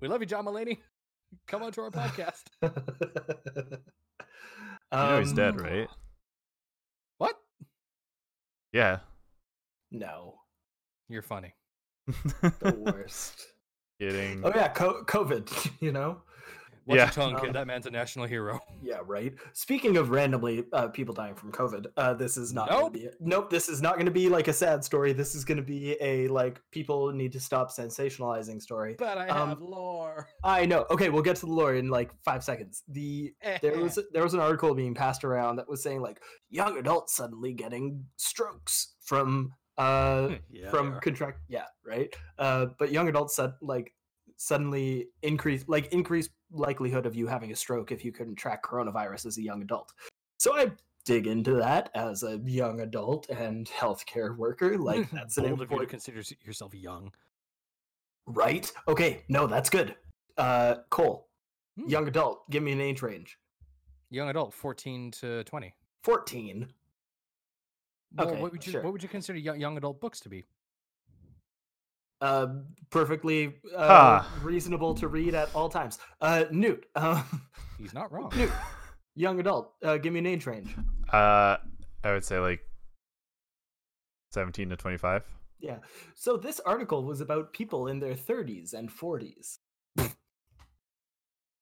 S2: We love you, John Mulaney. Come on to our podcast.
S1: You know he's dead,
S3: Um,
S1: right?
S2: What?
S1: Yeah.
S3: No.
S2: You're funny.
S3: The worst. [laughs]
S1: Kidding.
S3: oh yeah, co- COVID, [laughs] you know?
S2: Watch
S1: Yeah.
S2: your tongue, kid.
S3: Um,
S2: That man's a national hero. [laughs]
S3: Yeah, right. Speaking of randomly uh, people dying from COVID, uh, this is not
S2: Nope.
S3: gonna be nope. This is not going to be like a sad story. This is going to be a like people need to stop sensationalizing story.
S2: But I
S3: Um,
S2: have lore.
S3: I know. Okay, we'll get to the lore in like five seconds. The there was there was an article being passed around that was saying like young adults suddenly getting strokes from uh [laughs]
S2: yeah,
S3: from contract yeah right uh but young adults said like suddenly increase like increased likelihood of you having a stroke if you couldn't track coronavirus as a young adult so i dig into that as a young adult and healthcare worker like [laughs] that's an
S2: bold of you to
S3: important
S2: consider yourself young.
S3: right okay no that's good uh cole
S2: Hmm.
S3: young adult give me an age range
S2: Young adult, fourteen to twenty.
S3: 14
S2: Well,
S3: Okay,
S2: what would you
S3: sure.
S2: what would you consider young, young adult books to be?
S3: Uh perfectly uh,
S1: Ah.
S3: reasonable to read at all times uh newt [laughs] um
S2: He's not wrong.
S3: newt young adult uh give me an age range
S1: Uh, I would say like 17 to 25.
S3: Yeah. So this article was about people in their 30s and 40s.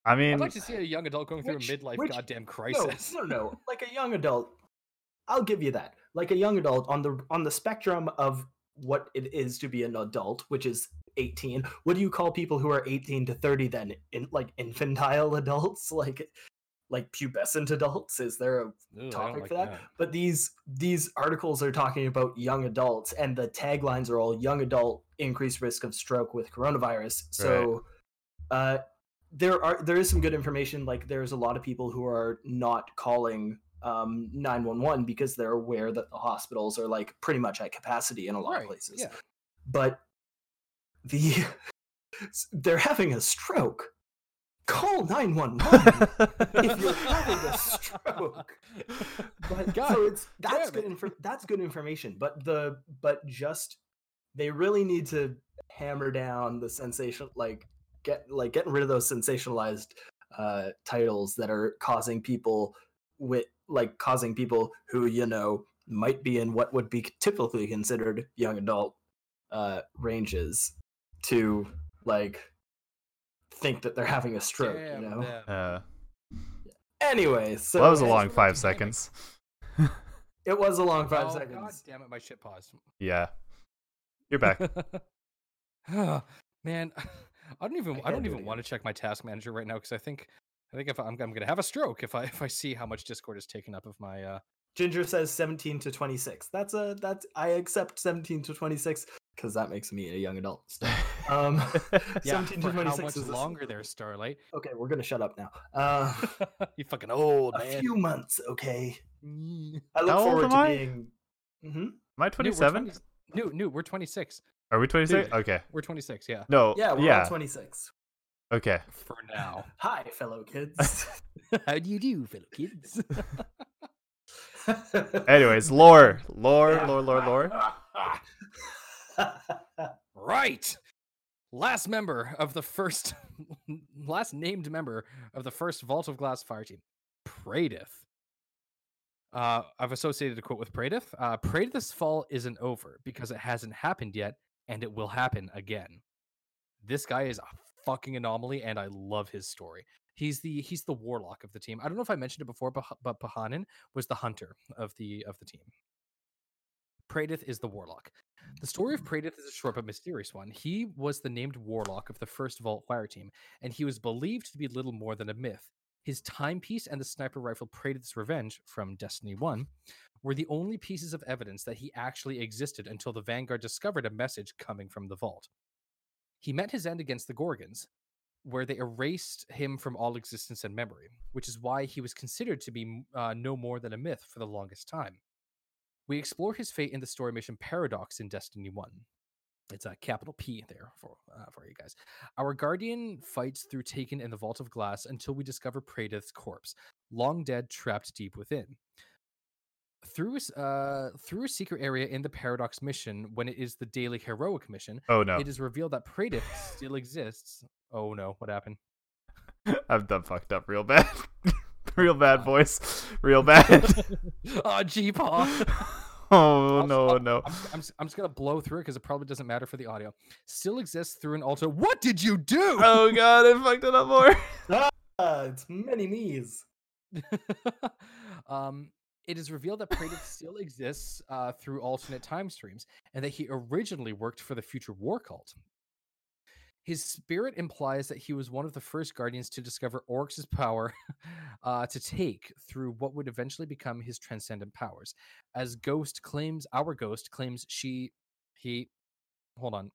S1: I mean,
S2: I'd like to see a young adult going through a midlife
S3: which-
S2: goddamn
S3: No,
S2: crisis.
S3: no, no. Like a young adult. I'll give you that. Like a young adult on the on the spectrum of what it is to be an adult, which is 18. What do you call people who are 18 to 30 then? In like infantile adults, [laughs] like like pubescent adults? Is there a
S2: Ooh,
S3: topic
S2: like
S3: for that. but these these articles are talking about young adults and the taglines are all young adult increased risk of stroke with coronavirus so uh there are there is some good information like there's a lot of people who are not calling um 911 because they're aware that the hospitals are like pretty much at capacity in a lot
S2: Right,
S3: of places.
S2: Yeah.
S3: but the [laughs] they're having a stroke. Call 911 [laughs] if you're having a stroke. But
S2: God
S3: so it's that's good infor- that's good information but the but just they really need to hammer down the sensation like get like getting rid of those sensationalized uh titles that are causing people with like causing people who you know might be in what would be typically considered young adult uh ranges to like think that they're having a stroke
S2: Damn,
S3: you know
S2: damn.
S1: uh,
S3: anyway so
S1: well, that was a long five seconds.
S3: it was a long five
S2: oh, God
S3: seconds
S2: damn it, my shit paused.
S1: Yeah. You're back. [laughs]
S2: Man, [laughs] I don't even I,
S3: can't
S2: don't even want to check my task manager right now because I think I think if I'm, I'm gonna have a stroke if I [laughs] if I see how much Discord is taken up of my uh
S3: Ginger says 17 to 26. That's a that's I accept 17 to 26 because that makes me a young adult. still. [laughs] Um, [laughs]
S2: yeah
S3: 17
S2: for
S3: to
S2: how much
S3: is a-
S2: longer there Starlight.
S3: Okay, we're gonna shut up now. Uh,
S2: you fucking old
S3: a
S2: man.
S3: few months, okay. I look
S1: How old
S3: forward
S1: am
S3: to
S1: I?
S3: being. hmm
S1: Am I
S2: Newt, we're
S1: 27?
S2: 20 Newt, Newt, we're 26.
S1: Are we 26?
S2: Dude.
S1: Okay.
S2: We're 26, yeah.
S1: No.
S3: Yeah, we're
S1: yeah.
S3: all 26.
S1: Okay.
S2: For now. [laughs]
S3: Hi, fellow kids. [laughs]
S2: how do you do, fellow kids? [laughs]
S1: Anyways, lore, lore,
S3: Yeah.
S1: lore, lore, lore.
S2: Right. Last member of the first, last named member of the first Vault of Glass fire team, Praedyth. Uh, I've associated a quote with Praedyth. Uh, Praedyth's fall isn't over because it hasn't happened yet, and it will happen again. This guy is a fucking anomaly, and I love his story. He's the he's the warlock of the team. I don't know if I mentioned it before, but but Pahanin was the hunter of the of the team. Praedyth is the warlock. The story of mm. Praedyth is a short but mysterious one. He was the named warlock of the first Vault Fire team, and he was believed to be little more than a myth. His timepiece and the sniper rifle Praedyth's Revenge from Destiny 1 were the only pieces of evidence that he actually existed until the Vanguard discovered a message coming from the vault. He met his end against the Gorgons, where they erased him from all existence and memory, which is why he was considered to be uh, no more than a myth for the longest time. We explore his fate in the story mission Paradox in Destiny 1. It's a capital P there for uh, for you guys. Our guardian fights through Taken in the Vault of Glass until we discover Praedyth's corpse, long dead, trapped deep within. Through a s- uh, through a secret area in the Paradox mission, when it is the daily heroic mission,
S1: Oh no,
S2: it is revealed that Praedyth [laughs] still exists. Oh no, what happened?
S1: I've done fucked up real bad, [laughs] real bad, voice. [laughs] real bad.
S2: oh, gee paw
S1: oh
S2: I'll-
S1: no,
S2: I'll-
S1: no.
S2: I'm, I'm, s- I'm just gonna blow through it because it probably doesn't matter for the audio. Still exists through an altar. What did you do?
S1: Oh god, I fucked it up more.
S3: Ah, it's many me's.
S2: um, it is revealed that Praedyth still exists uh, through alternate time streams, and that he originally worked for the Future War Cult. His spirit implies that he was one of the first guardians to discover Oryx's power [laughs] uh, to take through what would eventually become his transcendent powers. As Ghost claims, our Ghost claims she, he, hold on.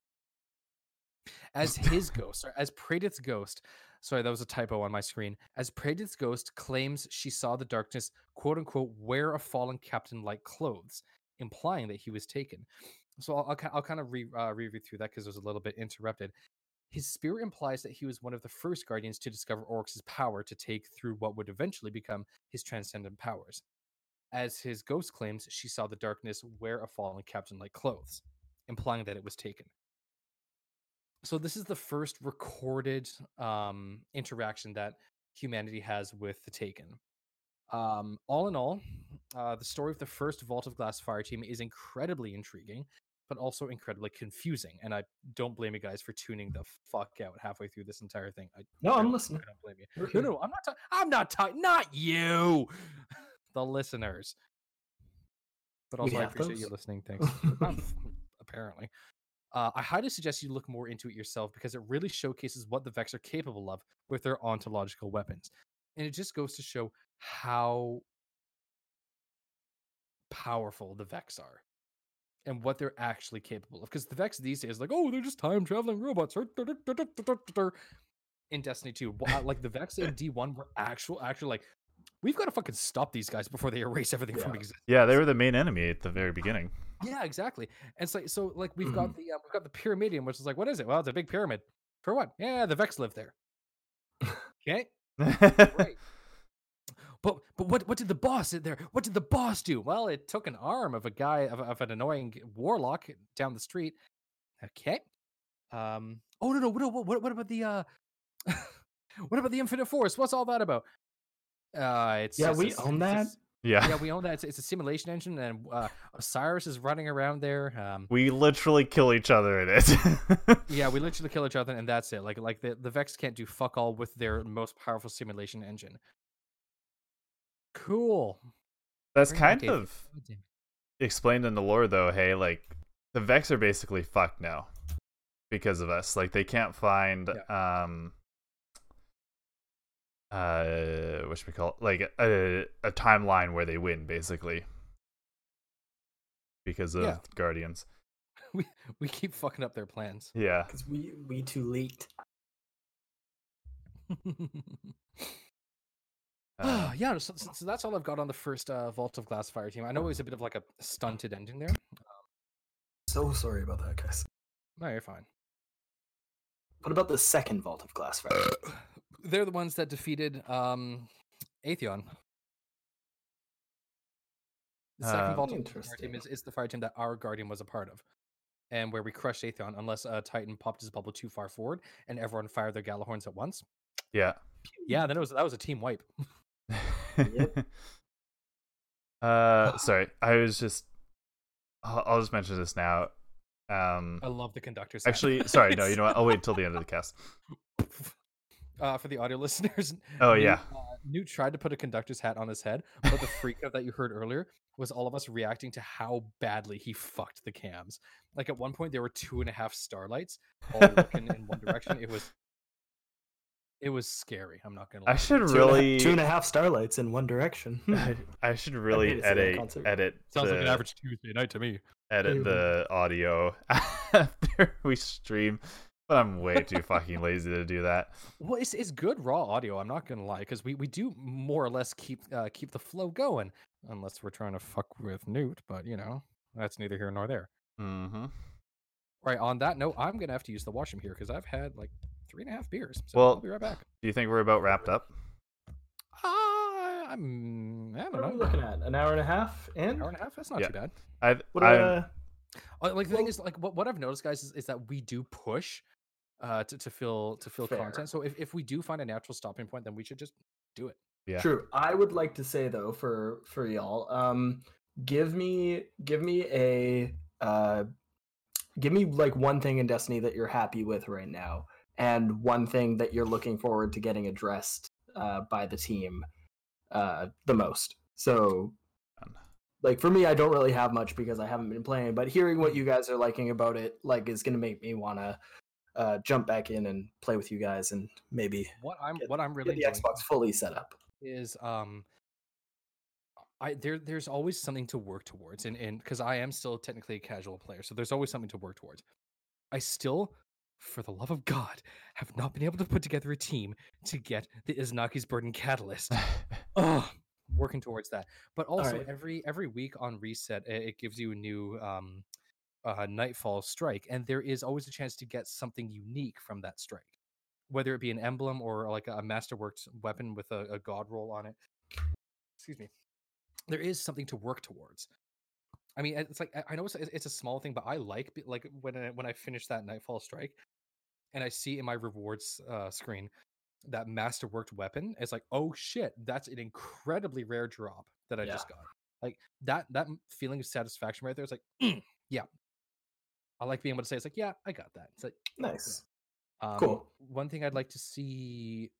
S2: As his [laughs] ghost, or as Praedyth's ghost, sorry, that was a typo on my screen. As Praedyth's ghost claims she saw the darkness, quote unquote, wear a fallen captain like clothes, implying that he was taken. So I'll, I'll, I'll kind of re, uh, reread through that because it was a little bit interrupted. His spirit implies that he was one of the first guardians to discover Oryx's power to take through what would eventually become his transcendent powers. As his ghost claims, she saw the darkness wear a fallen captain like clothes, implying that it was taken. So this is the first recorded um, interaction that humanity has with the Taken. Um, all in all, uh, the story of the first Vault of Glass fire team is incredibly intriguing, but also incredibly confusing. And I don't blame you guys for tuning the fuck out halfway through this entire thing. I
S3: No, I'm listening.
S2: I don't blame you. No, no, I'm not. Ta- I'm not talking. Not you, [laughs] the listeners. But also, I appreciate you listening. Thanks. [laughs] Apparently, uh, I highly suggest you look more into it yourself because it really showcases what the Vex are capable of with their ontological weapons, and it just goes to show how powerful the Vex are. And what they're actually capable of. Because the Vex these days, like, oh, they're just time traveling robots. In Destiny 2, like the Vex in D1 were actual, actually like, we've got to fucking stop these guys before they erase everything from existence.
S1: Yeah, they were the main enemy at the very beginning.
S2: Yeah, exactly. And so, so like we've got [clears throat] the uh, we've got the Pyramidion, which is like, what is it? Well, it's a big pyramid. For what? Yeah, the Vex live there. Okay. [laughs] But but what what did the boss there? What did the boss do? Well, it took an arm of a guy of, of an annoying warlock down the street. Okay. Um. Oh no no what what, what about the uh? [laughs] what about the Infinite Forest? What's all that about? Uh, it's
S3: Yeah,
S2: it's a
S3: we own
S2: it's a
S3: that.
S1: yeah.
S2: yeah, we own that. It's, it's a simulation engine, and uh, Osiris is running around there. Um,
S1: we literally kill each other in it. [laughs]
S2: yeah, we literally kill each other, and that's it. Like, like the, the Vex can't do fuck all with their most powerful simulation engine. Cool.
S1: That's
S2: Bring
S1: kind
S2: Aether.
S1: of explained in the lore, though. Hey, like the Vex are basically fucked now because of us. Like they can't find um uh what should we call it? like a a timeline where they win, basically because of
S2: Yeah.
S1: Guardians. [laughs]
S2: it. We keep fucking up their plans.
S1: Yeah.
S3: Because we we too late. [laughs] [sighs]
S1: Uh,
S2: yeah, so, so so that's all I've got on the first uh, Vault of Glass Fire team. I know it was a bit of like a stunted ending there.
S3: So sorry about that, guys.
S2: No, you're fine.
S3: What about the second Vault of Glass Fire? [coughs]
S2: They're the ones that defeated um, Atheon. The second
S1: Um,
S2: Vault Fire team is, is the fire team that our Guardian was a part of. And where we crushed Atheon, unless a Titan popped his bubble too far forward and everyone fired their Gjallarhorns at once.
S1: yeah.
S2: Yeah, then it was that was a team wipe. [laughs]
S1: uh, [sighs] sorry. I was just. I'll, I'll just mention this now. Um,
S2: I love the conductor's.
S1: actually, sorry. No, you know what? I'll wait [laughs] till the end of the cast. [laughs]
S2: uh, for the audio [laughs] listeners.
S1: Oh,
S2: Newt,
S1: yeah.
S2: uh, Newt tried to put a conductor's hat on his head, but the freak out that you heard earlier was all of us reacting to how badly he fucked the cams. Like at one point, there were two and a half starlights all looking in one direction. It was, it was scary. I'm not gonna. Lie.
S1: I should
S3: Two and a
S1: really.
S3: two and a half starlights in one direction.
S1: I, I should really
S3: see that
S1: edit edit
S2: Sounds like an average Tuesday night to me.
S1: edit the audio [laughs] after we stream, but I'm way too [laughs] fucking lazy to do that.
S2: Well, it's it's good raw audio. I'm not gonna lie, because we, we do more or less keep uh, keep the flow going, unless we're trying to fuck with Newt. But you know, that's neither here nor there.
S1: hmm
S2: Right. On that note, I'm gonna have to use the washroom here because I've had like three and a half beers. So
S1: Well,
S2: I'll be right back.
S1: Do you think we're about wrapped up?
S2: Uh, I'm. I don't
S3: What are we looking at? An hour and a half in?
S2: Hour and a half. That's not
S1: Yeah.
S2: too bad.
S1: I
S3: What,
S1: I'm,
S3: uh,
S2: Uh, Like the thing is, like what, what I've noticed, guys, is, is that we do push, uh, to, to fill to fill
S3: Fair.
S2: content. So if, if we do find a natural stopping point, then we should just do it.
S1: yeah.
S3: True. I would like to say though for for y'all, um, give me give me a uh, give me like one thing in Destiny that you're happy with right now, and one thing that you're looking forward to getting addressed uh, by the team uh, the most. So, like for me, I don't really have much because I haven't been playing. But hearing what you guys are liking about it, like, is gonna make me wanna. Uh, jump back in and play with you guys, and maybe
S2: What I'm
S3: Get-
S2: what I'm really
S3: get the Xbox fully set up.
S2: is um I there there's always something to work towards and and because I am still technically a casual player, so there's always something to work towards. I still, for the love of God, have not been able to put together a team to get the Izanagi's Burden Catalyst. [laughs] oh, working towards that. But also
S3: right.
S2: every every week on reset, i- it gives you a new um uh, nightfall strike, and there is always a chance to get something unique from that strike, whether it be an emblem or like a masterworked weapon with a, a god roll on it. Excuse me. There is something to work towards. I mean, it's like I- know it's, it's a small thing, but I like like when I, when I finish that nightfall strike, and I see in my rewards uh, screen that masterworked weapon. It's like, oh shit, that's an incredibly rare drop that I just got. Like that that feeling of satisfaction right there. It's like, "Mm, [clears throat] yeah. I like being able to say it's like, yeah, I got that. It's like,
S3: Nice.
S2: um,
S3: Cool.
S2: One thing I'd like to see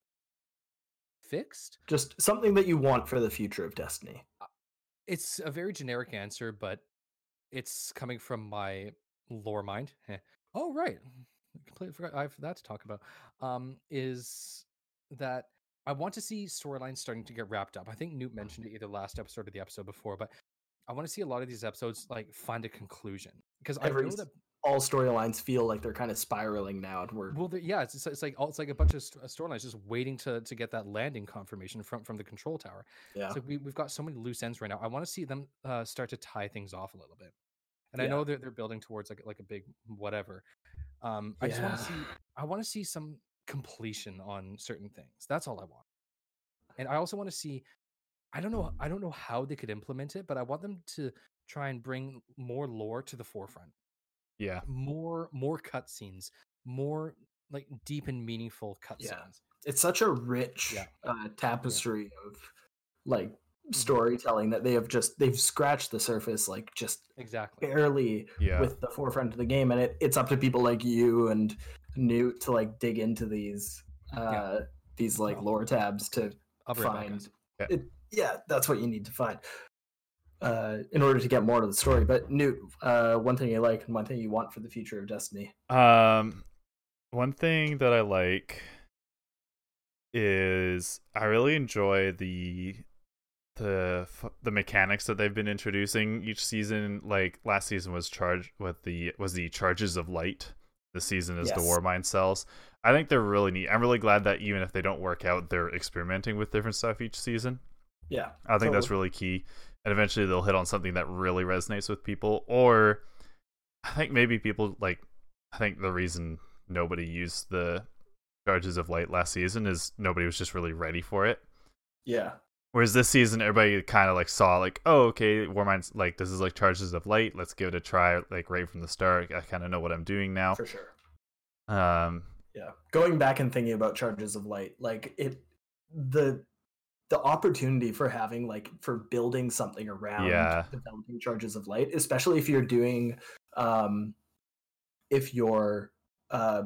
S2: fixed.
S3: Just something that you want for the future of Destiny.
S2: It's a very generic answer, but it's coming from my lore mind. [laughs] Oh, right. I completely forgot I have that to talk about. Um, is that I want to see storylines starting to get wrapped up. I think Newt mentioned it either last episode or the episode before, but I want to see a lot of these episodes like find a conclusion because I know that
S3: All storylines feel like they're kind of spiraling now, and we're
S2: well, yeah, it's, it's, it's like all- it's like a bunch of st- uh, storylines just waiting to to get that landing confirmation from from the control tower.
S3: yeah.
S2: Like we, we've got so many loose ends right now. I want to see them uh, start to tie things off a little bit. And I
S3: Yeah.
S2: know that they're building towards like like a big whatever. Um, I just want to see. I want to see some completion on certain things. That's all I want. And I also want to see. I don't know. I don't know how they could implement it, but I want them to try and bring more lore to the forefront.
S1: Yeah.
S2: More more cutscenes. More like deep and meaningful cutscenes.
S3: Yeah. it's such a rich
S2: Yeah.
S3: uh, tapestry of like
S2: Mm-hmm.
S3: storytelling that they have just they've scratched the surface like just
S2: Exactly.
S3: barely
S1: Yeah.
S3: with the forefront of the game and it, it's up to people like you and Newt to like dig into these uh
S2: Yeah.
S3: these like lore tabs to
S2: I'll
S3: find.
S1: Yeah.
S3: it yeah that's what you need to find uh in order to get more to the story but Newt uh one thing you like and one thing you want for the future of Destiny
S1: Um, one thing that I like is I really enjoy the the the mechanics that they've been introducing each season. Like last season was charged with the was the charges of light. This season is the
S3: Yes.
S1: Warmind cells. I think they're really neat. I'm really glad that even if they don't work out, they're experimenting with different stuff each season.
S3: yeah
S1: I think that's really key. And eventually they'll hit on something that really resonates with people. Or I think maybe people like I think the reason nobody used the charges of light last season is nobody was just really ready for it.
S3: yeah
S1: Whereas this season everybody kind of like saw like, oh okay, Warmind's like this is like charges of light, let's give it a try like right from the start. I kinda know what I'm doing now.
S3: for sure
S1: Um
S3: Yeah. Going back and thinking about charges of light, like it the the opportunity for having like for building something around
S1: Yeah.
S3: developing charges of light, especially if you're doing um if you're uh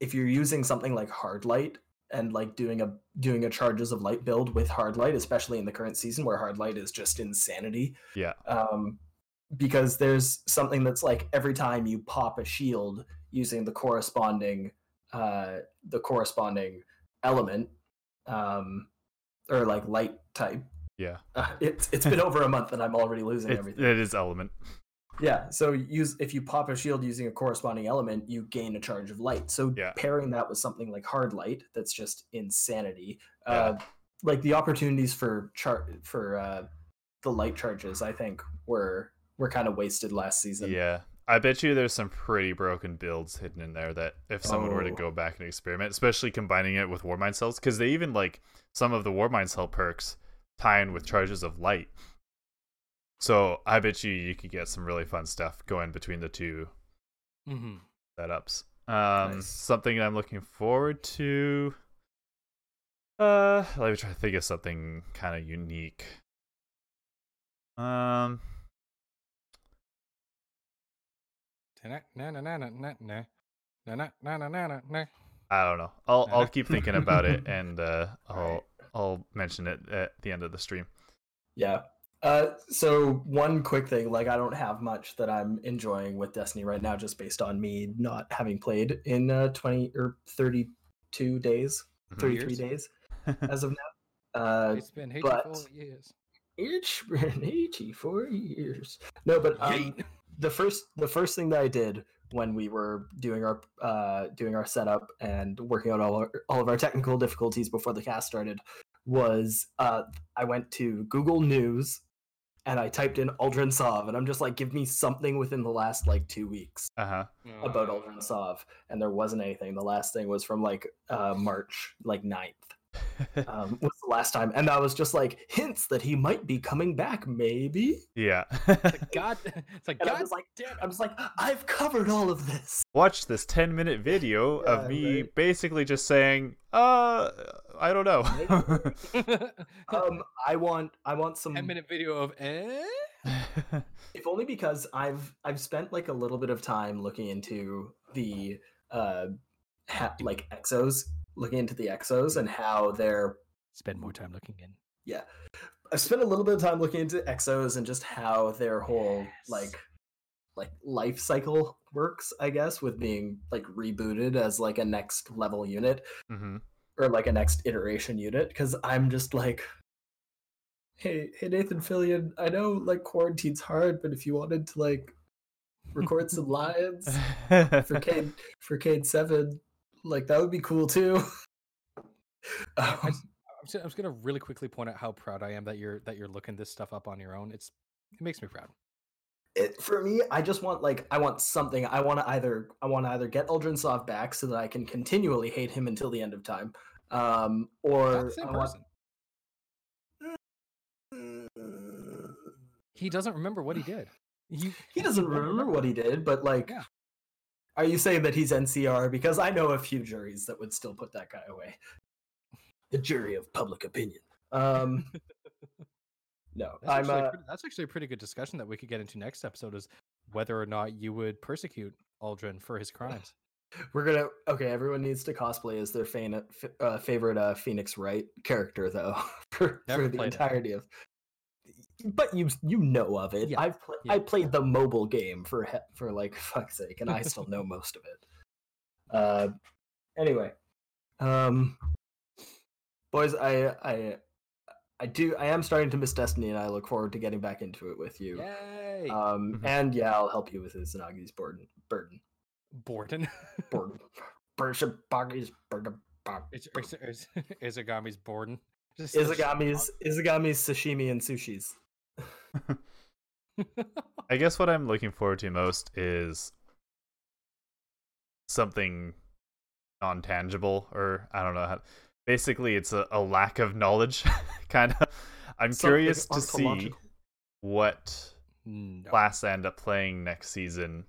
S3: if you're using something like hard light and like doing a doing a charges of light build with hard light, especially in the current season where hard light is just insanity.
S1: Yeah.
S3: Um, because there's something that's like every time you pop a shield using the corresponding uh the corresponding element um or like light type
S1: Yeah.
S3: uh, it's it's been over a month and i'm already losing
S1: It,
S3: everything
S1: it is element.
S3: yeah so use if you pop a shield using a corresponding element you gain a charge of light so
S1: Yeah.
S3: pairing that with something like hard light that's just insanity
S1: Yeah.
S3: uh like the opportunities for chart for uh the light charges i think were were kind of wasted last season
S1: Yeah. I bet you there's some pretty broken builds hidden in there that if someone were to
S3: Oh.
S1: go back and experiment, especially combining it with Warmind cells, because they even like some of the Warmind cell perks tie in with charges of light. So I bet you you could get some really fun stuff going between the two
S2: Mm-hmm.
S1: setups. Um,
S3: Nice.
S1: something I'm looking forward to. Uh, let me try to think of something kind of unique. Um, I don't know. I'll. I'll keep thinking about it [laughs] and uh, I'll I'll mention it at the end of the stream.
S3: Yeah. Uh, so one quick thing, like I don't have much that I'm enjoying with Destiny right now, just based on me not having played in uh, 20 or 32 days,
S1: Mhm.
S3: 33
S2: Years?
S3: days [laughs] as of now. Uh,
S2: It's been 84
S3: but-
S2: years.
S3: it's been 84 years. No, but um,
S2: Yeet.
S3: The first the first thing that I did when we were doing our uh, doing our setup and working out all our, all of our technical difficulties before the cast started was uh, I went to Google News and I typed in Uldren Sov and I'm just like, give me something within the last like two weeks
S1: Uh huh.
S3: about Uldren Sov, and there wasn't anything. The last thing was from like uh, March like 9th [laughs] um, was the last time, and that was just like hints that he might be coming back, maybe.
S1: yeah.
S2: Like, [laughs] God, it's like
S3: And I was like,
S2: damn,
S3: I was like, I've covered all of this.
S1: Watch this 10 minute video of me
S3: right.
S1: basically just saying, uh, I don't know. [laughs]
S3: Um, I want, I want some.
S2: 10 minute video of eh?
S3: If only because I've I've spent like a little bit of time looking into the uh, ha- like exos, looking into the exos and how they're
S2: Spend more time looking in.
S3: yeah i've spent a little bit of time looking into exos and just how their whole
S2: Yes.
S3: like like life cycle works i guess with being like rebooted as like a next level unit
S1: mm-hmm.
S3: or like a next iteration unit because i'm just like hey hey nathan fillion i know like quarantine's hard but if you wanted to like record some [laughs] lines [laughs] for Cayde for Cayde Seven, like that would be cool too. [laughs]
S2: I
S3: Um,
S2: s- I'm just, gonna really quickly point out how proud I am that you're that you're looking this stuff up on your own. It's it makes me proud.
S3: it, for me, I just want like I want something. I want to either I want to either get Uldren Sov back so that I can continually hate him until the end of time, um, or
S2: same
S3: want-
S2: person. He doesn't remember what he did. He,
S3: he doesn't remember what he did, but like,
S2: Yeah.
S3: Are you saying that he's NCR? Because I know a few juries that would still put that guy away. The jury of public opinion. Um, [laughs] no,
S2: That's
S3: I'm.
S2: actually, a
S3: Uh,
S2: pretty, that's actually a pretty good discussion that we could get into next episode is whether or not you would persecute Uldren for his crimes. [laughs]
S3: We're gonna okay. Everyone needs to cosplay as their fan, f- uh, favorite uh, Phoenix Wright character, though, [laughs] for, for the
S2: it.
S3: entirety of. But you you know of it.
S2: Yeah,
S3: I've pl-
S2: yeah.
S3: I played the mobile game for he- for like [laughs] fuck's sake, and I still know [laughs] most of it. Uh, anyway, um, boys, I I I do I am starting to miss Destiny, and I look forward to getting back into it with you.
S2: Yay!
S3: Um,
S1: Mhm.
S3: and yeah, I'll help you with Izanagi's burden burden
S2: Borden.
S3: burden burden Bagi's burden. bog-
S2: Is- is- is- Izagami's Borden.
S3: Izagami's Izagami's sashimi and sushis.
S1: I guess what I'm looking forward to most is something non tangible, or I don't know how. Basically, it's a, a lack of knowledge, [laughs] kind of. I'm
S3: Something
S1: curious to see what
S2: No.
S1: class I end up playing next season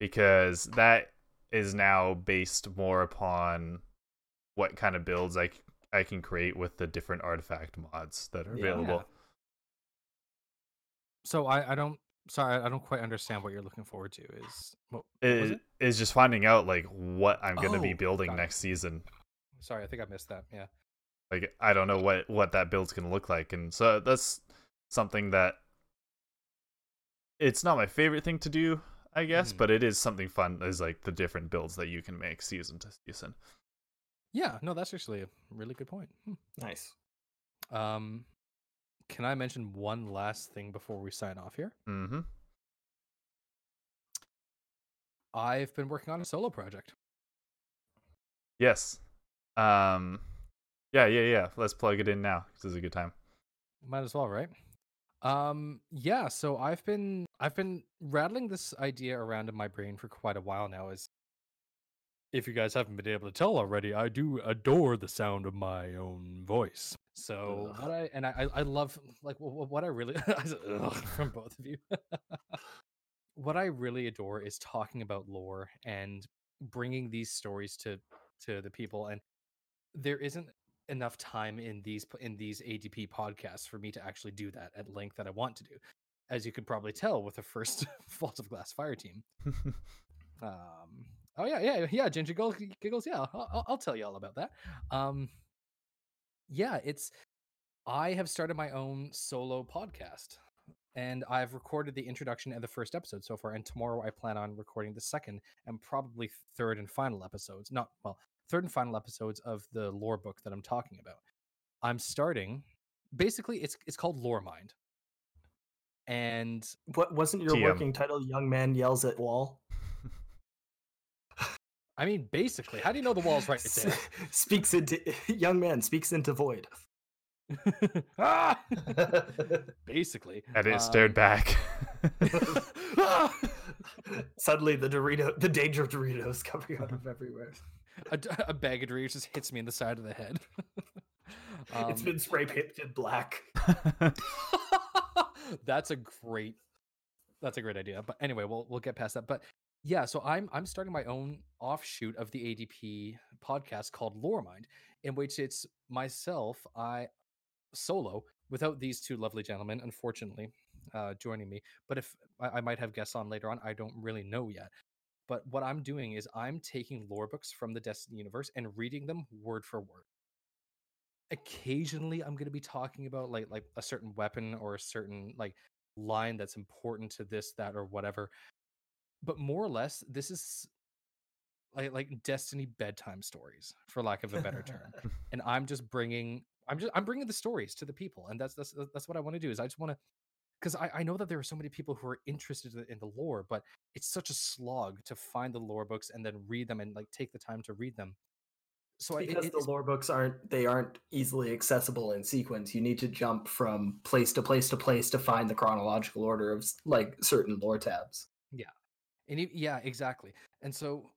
S1: because that is now based more upon what kind of builds I, I can create with the different artifact mods that are
S3: Yeah.
S1: available.
S2: So I, I don't. Sorry, I don't quite understand what you're looking forward to. Is what,
S1: It
S2: it?
S1: is just finding out like what I'm going to be
S2: Oh,
S1: building next season.
S2: Sorry, I think I missed that. Yeah.
S1: like I don't know what what that build's gonna look like, and so that's something that it's not my favorite thing to do, I guess,
S2: Mhm.
S1: but it is something fun. Is like the different builds that you can make season to season.
S2: Yeah. No, that's actually a really good point. Hmm.
S3: Nice.
S2: Um, can I mention one last thing before we sign off here?
S1: Mm-hmm.
S2: I've been working on a solo project.
S1: Yes. Um. Yeah, yeah, yeah. Let's plug it in now. This is a good time.
S2: Might as well, right? Um, yeah, so I've been I've been rattling this idea around in my brain for quite a while now. Is if you guys haven't been able to tell already, I do adore the sound of my own voice. So what I and I I love like wh- wh- what I really [laughs] [laughs] from both of you. [laughs] what I really adore is talking about lore and bringing these stories to to the people and there isn't enough time in these in these ADP podcasts for me to actually do that at length that I want to do. As you could probably tell with the first Vault of Glass Fire team. Um, oh yeah, yeah, yeah. Ginger Giggles, giggles yeah. I'll, I'll- I'll tell you all about that. Um, yeah, it's. I have started my own solo podcast, and I've recorded the introduction and the first episode so far. And tomorrow I plan on recording the second and probably third and final episodes. Not well, third and final episodes of the lore book that I'm talking about. I'm starting. Basically, it's it's called Lore Mind, and
S3: What wasn't your
S1: TM.
S3: working title? Young man yells at wall.
S2: I mean, basically, how do you know the wall's right there? [laughs]
S3: speaks into [laughs] young man speaks into void. [laughs]
S2: ah! Basically,
S1: and it stared
S2: um,
S1: back.
S3: Suddenly, the Dorito, the danger of Doritos coming out of everywhere.
S2: A bag of Doritos just hits me in the side of the head.
S3: It's been spray painted black.
S2: that's a great that's a great idea but anyway we'll we'll get past that but yeah so i'm i'm starting my own offshoot of the adp podcast called lore mind in which it's myself i solo without these two lovely gentlemen unfortunately uh joining me. But if I, I might have guests on later on i don't really know yet. But what i'm doing is i'm taking lore books from the destiny universe and reading them word for word. Occasionally i'm going to be talking about like like a certain weapon or a certain like line that's important to this that or whatever but more or less this is like like destiny bedtime stories for lack of a better term [laughs] and i'm just bringing i'm just i'm bringing the stories to the people and that's that's that's what i want to do is i just want to because I, I know that there are so many people who are interested in- the lore but it's such a slog to find the lore books and then read them and like take the time to read them so I- it-
S3: because the lore books aren't they aren't easily accessible in sequence. You need to jump from place to place to place to find the chronological order of like certain lore tabs.
S2: And e- yeah, exactly. And so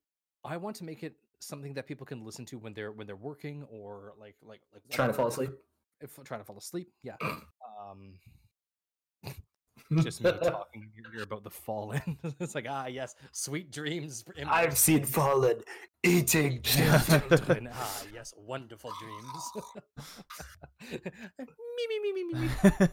S2: I want to make it something that people can listen to when they're when they're working or like like like
S3: Trying to fall asleep.
S2: If trying to fall asleep, yeah. [coughs] Um, [laughs] just me talking about the fallen. [laughs] it's like ah yes, sweet dreams.
S3: I've seen fallen eating [laughs]
S2: children. ah yes, wonderful dreams. me me me me me me.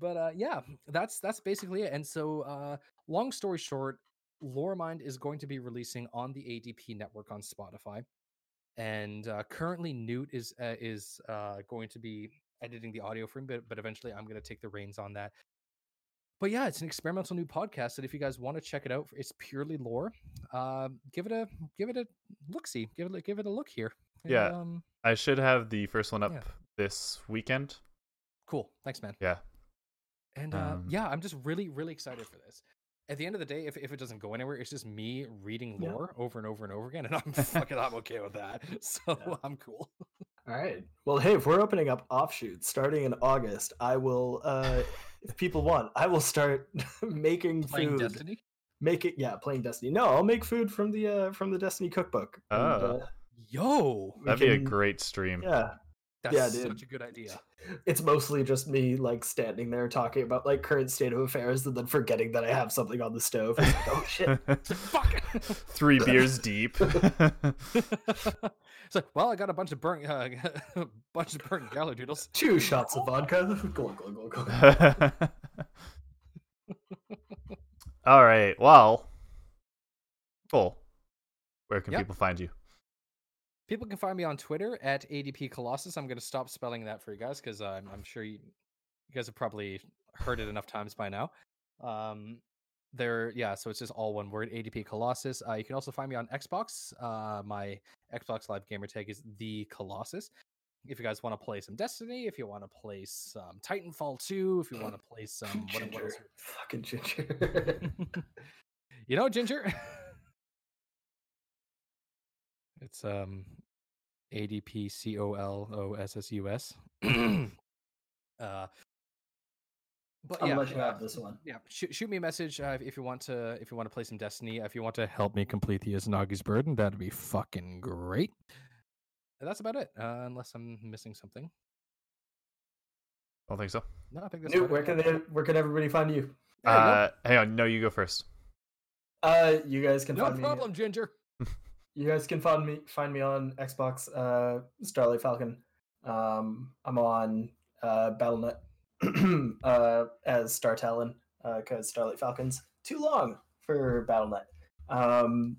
S2: but uh yeah that's that's basically it and so uh long story short loremind is going to be releasing on the adp network on spotify and uh, currently newt is uh, is uh going to be editing the audio for him but, but eventually i'm going to take the reins on that but yeah it's an experimental new podcast that if you guys want to check it out it's purely lore uh give it a give it a look see give it a give it a look here And,
S1: Yeah.
S2: um
S1: I should have the first one up
S2: Yeah.
S1: this weekend.
S2: cool thanks man
S1: Yeah.
S2: And uh,
S1: Um,
S2: yeah, I'm just really, really excited for this. At the end of the day, if, if it doesn't go anywhere, it's just me reading
S3: Yeah.
S2: lore over and over and over again, and I'm [laughs] fucking I'm okay with that. [laughs] So
S3: Yeah.
S2: I'm cool.
S3: All right. Well, hey, if we're opening up offshoots starting in August, I will. uh [laughs] If people want, I will start making
S2: Playing
S3: food.
S2: Destiny.
S3: Make it, yeah, playing Destiny. No, I'll make food from the uh from the Destiny cookbook. and,
S1: Oh.
S3: uh,
S2: Yo,
S1: That'd be a great stream.
S3: Yeah,
S2: that's
S3: Yeah, dude.
S2: such a good idea.
S3: it's mostly just me like standing there talking about like current state of affairs and then forgetting that I have something on the stove. Like, oh shit.
S2: Fuck. [laughs]
S1: Three beers deep. [laughs]
S2: it's like, well, I got a bunch of burnt, uh, a [laughs] bunch of burnt gallo doodles.
S3: Two shots of vodka. Glug, glug, glug, glug.
S1: All right. Well, cool. Where can
S2: Yep.
S1: people find you?
S2: People can find me on Twitter at ADP Colossus. I'm going to stop spelling that for you guys because I'm, I'm sure you, you guys have probably heard it enough times by now. Um, there, yeah. So it's just all one word, ADP Colossus. Uh, you can also find me on Xbox. Uh, my Xbox Live gamer tag is the Colossus. If you guys want to play some Destiny, if you want to play some Titanfall 2, if you want to [coughs] play some what, what
S3: Ginger. Fucking ginger. [laughs] [laughs]
S2: you know, Ginger. [laughs] it's um A D P C O L O S S U S. [clears throat] Uh, but
S3: I'll
S2: yeah,
S3: let you
S2: uh,
S3: have this one.
S2: yeah, shoot, shoot me a message uh, if you want to if you want to play some Destiny. If you want to help me complete the Izanagi's Burden, that'd be fucking great. And that's about it, uh, unless I'm missing something.
S1: I don't think so.
S2: No, I think that's
S3: Newt, where can they, where can everybody find you?
S2: There you go.
S1: Uh, hang on. No, you go first.
S3: Uh, you guys can
S2: no
S3: find me.
S2: problem, Ginger. [laughs]
S3: You guys can find me find me on Xbox, uh, Starlight Falcon. Um, I'm on uh, BattleNet [clears throat] uh, as Star Talon because Starlight Falcon's too long for BattleNet. Um,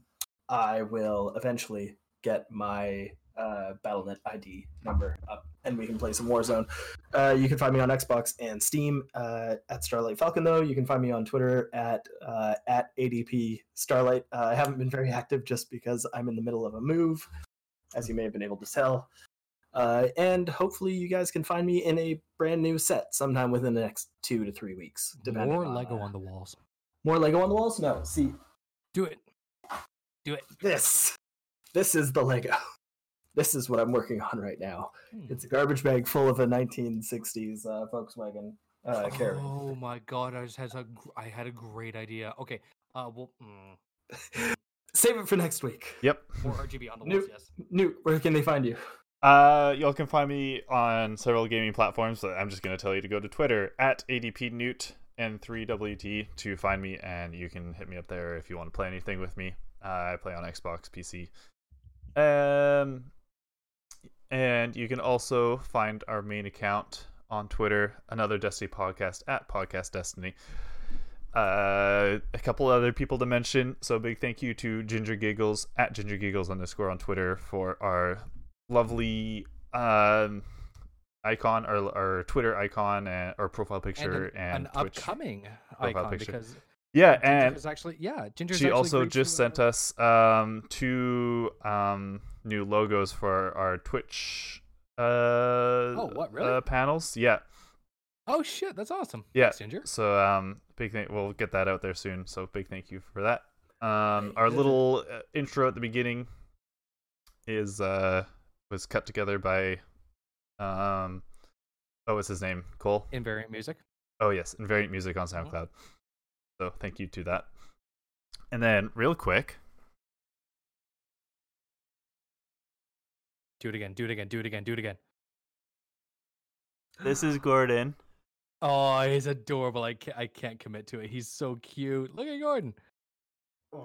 S3: I will eventually get my uh, BattleNet ID number up, and we can play some Warzone. Uh, you can find me on Xbox and Steam uh, at Starlight Falcon, though. You can find me on Twitter at uh, at ADP Starlight. Uh, I haven't been very active just because I'm in the middle of a move, as you may have been able to tell. Uh, and hopefully, you guys can find me in a brand new set sometime within the next two to three weeks. Depending
S2: More
S3: on,
S2: Lego
S3: uh,
S2: on the walls.
S3: more Lego on the walls. No, see
S2: Do it. Do it.
S3: this. This is the Lego. This is what I'm working on right now.
S2: Hmm.
S3: It's a garbage bag full of a 1960s uh, Volkswagen uh, caravan.
S2: Oh my god! I just had a gr- I had a great idea. Okay, uh, well, mm, [laughs]
S3: Save it for next week.
S1: Yep.
S2: more RGB on the
S3: Nope.
S2: walls. Yes.
S3: Newt, where can they find you?
S1: Uh, y'all can find me on several gaming platforms. But I'm just going to tell you to go to Twitter at ADPNewt and 3WT to find me, and you can hit me up there if you want to play anything with me. Uh, I play on Xbox, PC. Um, and you can also find our main account on Twitter, another Destiny podcast at Podcast Destiny. Uh, a couple other people to mention. So big thank you to Ginger Giggles at Ginger Giggles underscore on Twitter for our lovely um icon or or Twitter icon and or profile picture
S2: and
S1: and,
S2: an, an upcoming
S1: profile
S2: icon
S1: picture.
S2: because
S1: Yeah,
S2: Ginger
S1: and
S2: is actually yeah. Ginger.
S1: she also just sent us um two um new logos for our Twitch uh
S2: Oh, what, really?
S1: uh, panels. Yeah.
S2: Oh shit! That's awesome.
S1: Yeah.
S2: Thanks, Ginger.
S1: So um big thing we'll get that out there soon. So big thank you for that. Um our little uh, intro at the beginning is uh was cut together by um oh what's his name? Cole?
S2: Invariant music.
S1: Oh yes, Invariant Music on
S2: Mhm.
S1: SoundCloud. So thank you to that. And then real quick,
S2: Do it again. Do it again. Do it again. Do it again.
S1: this is [gasps] Gordon.
S2: Oh, he's adorable. I can't. I can't commit to it. He's so cute. Look at Gordon.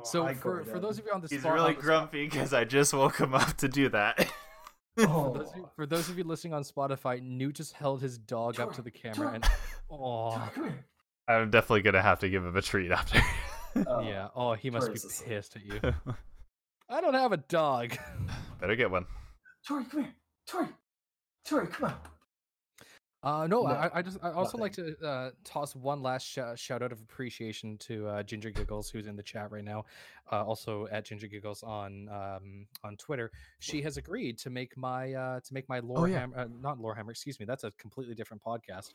S2: So
S3: Hi,
S2: for, for those of you on the
S1: He's
S2: spot,
S1: really
S2: the
S1: grumpy because I just woke him up to do that. [laughs]
S2: For
S3: Oh,
S2: those, of you, for those of you listening on Spotify, Newt just held his dog up to the camera and oh
S3: come here.
S1: I'm definitely gonna have to give him a treat after.
S3: Oh, [laughs]
S2: yeah. Oh, he must be
S3: Tori's asleep.
S2: pissed at you. I don't have a dog.
S1: Better get one.
S3: Tori, come here. Tori, Tori, come on.
S2: Uh, no,
S3: No,
S2: I, I just I also
S3: nothing.
S2: like to uh, toss one last sh- shout out of appreciation to uh, Ginger Giggles, who's in the chat right now. Uh, also at Ginger Giggles on um, on Twitter, she has agreed to make my uh, to make my Lore
S1: yeah.
S2: Hammer, uh, not Lorehammer, excuse me. That's a completely different podcast.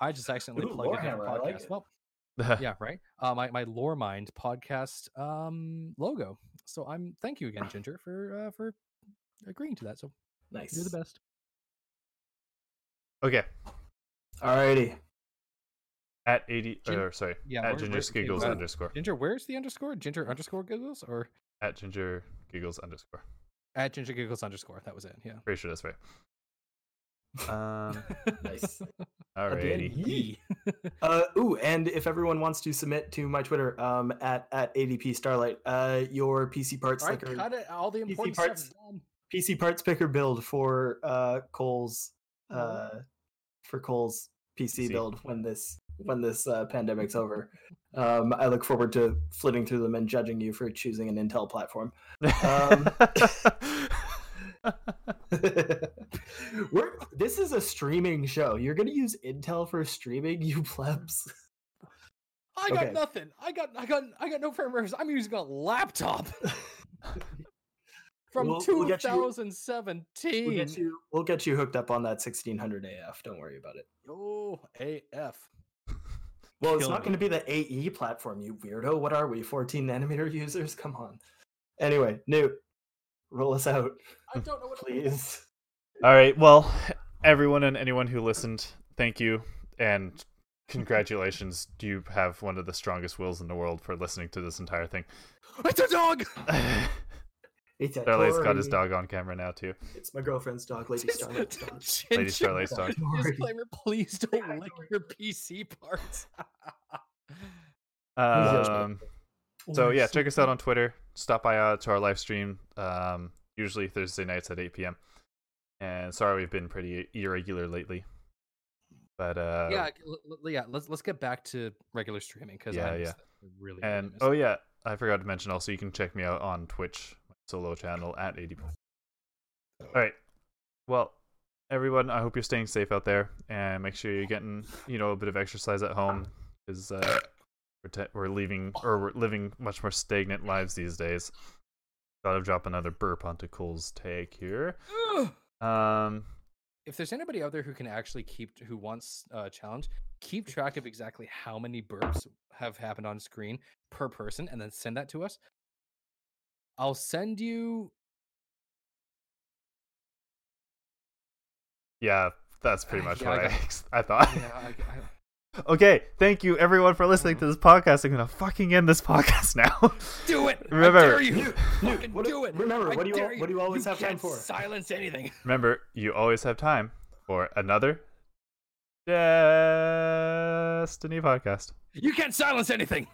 S2: I just accidentally
S3: Ooh,
S2: plugged a different
S3: Lorehammer, I
S2: podcast.
S3: like it.
S2: well, [laughs] yeah, right. Uh, my my Lore Mind podcast um, logo. So I'm thank you again, [sighs] Ginger, for uh, for agreeing to that. So
S3: Nice.
S2: you're the best.
S1: okay.
S3: Alrighty.
S1: At eighty
S2: Gin-
S1: or sorry.
S2: yeah,
S1: at
S2: where-
S1: Ginger Giggles
S2: where-
S1: underscore.
S2: Ginger, where's the underscore? Ginger underscore Giggles or
S1: At Ginger Giggles underscore.
S2: at Ginger Giggles underscore? That was it. Yeah.
S1: Pretty sure that's right. Um [laughs]
S3: Nice.
S1: alrighty.
S2: Yee. [laughs]
S3: Uh, ooh, and if everyone wants to submit to my Twitter, um, at at ADP Starlight, uh, your PC parts
S2: All right,
S3: slicker,
S2: cut it. All the
S3: PC
S2: important
S3: parts-
S2: stuff done.
S3: PC parts picker build for uh Cole's uh for Cole's PC
S1: PC.
S3: build when this when this uh, pandemic's over. Um, I look forward to flitting through them and judging you for choosing an Intel platform. Um, [laughs] We're this is a streaming show. You're gonna use Intel for streaming, you plebs.
S2: I got
S3: Okay.
S2: nothing. I got I got I got no frame rates. I'm using a laptop [laughs] from
S3: We'll- we'll get you-
S2: 2017.
S3: We'll get you we'll get you hooked up on that 1600 AF. Don't worry about it.
S2: Oh, AF. [laughs]
S3: Well, it's
S4: Kill
S3: not going to be the AE platform, you weirdo. What are we, 14 nanometer [laughs] users? Come on. Anyway, Newt, roll us out,
S2: I don't know what
S3: please.
S1: All right. Well, everyone and anyone who listened, thank you and congratulations. You have one of the strongest wills in the world for listening to this entire thing.
S2: It's a dog. [laughs]
S3: It's a
S1: Starlight's got his dog on camera now too.
S3: It's my girlfriend's dog, Lady Starlight's dog.
S1: Lady Starlight's dog.
S2: Disclaimer: Please don't [laughs] lick your PC parts.
S1: Um, so yeah, check us out on Twitter. Stop by uh, to our live stream. Um, usually Thursday nights at 8 p.m. And sorry we've been pretty irregular lately, but uh,
S2: yeah, l- l- yeah. Let's let's get back to regular streaming because
S1: Yeah,
S2: I
S1: yeah.
S2: missed that. I really, really
S1: And
S2: missed
S1: oh
S2: that.
S1: yeah, I forgot to mention also you can check me out on Twitch, my solo channel at 80. All right. Well, everyone, I hope you're staying safe out there and make sure you're getting, you know, a bit of exercise at home cuz uh we're, te- we're leaving or we're living much more stagnant lives these days. Gotta drop another burp onto Cole's take here. Um
S2: if there's anybody out there who can actually keep who wants a challenge, keep track of exactly how many burps have happened on screen per person, and then send that to us. I'll send you.
S1: yeah, that's pretty ah, much
S2: Yeah,
S1: what I,
S2: got-
S1: ex- I thought.
S2: Yeah, I, I, [laughs]
S1: Okay, thank you everyone for listening mm-hmm. to this podcast. I'm gonna fucking end this [laughs] podcast now.
S2: do it.
S1: Remember-
S2: I dare you.
S3: Newt, Newt,
S2: Fucking
S3: what,
S2: do it.
S3: Remember, what do you
S2: dare
S3: what do you always have time for?
S2: Silence anything.
S1: Remember, you always have time for another Destiny podcast.
S2: You can't silence anything.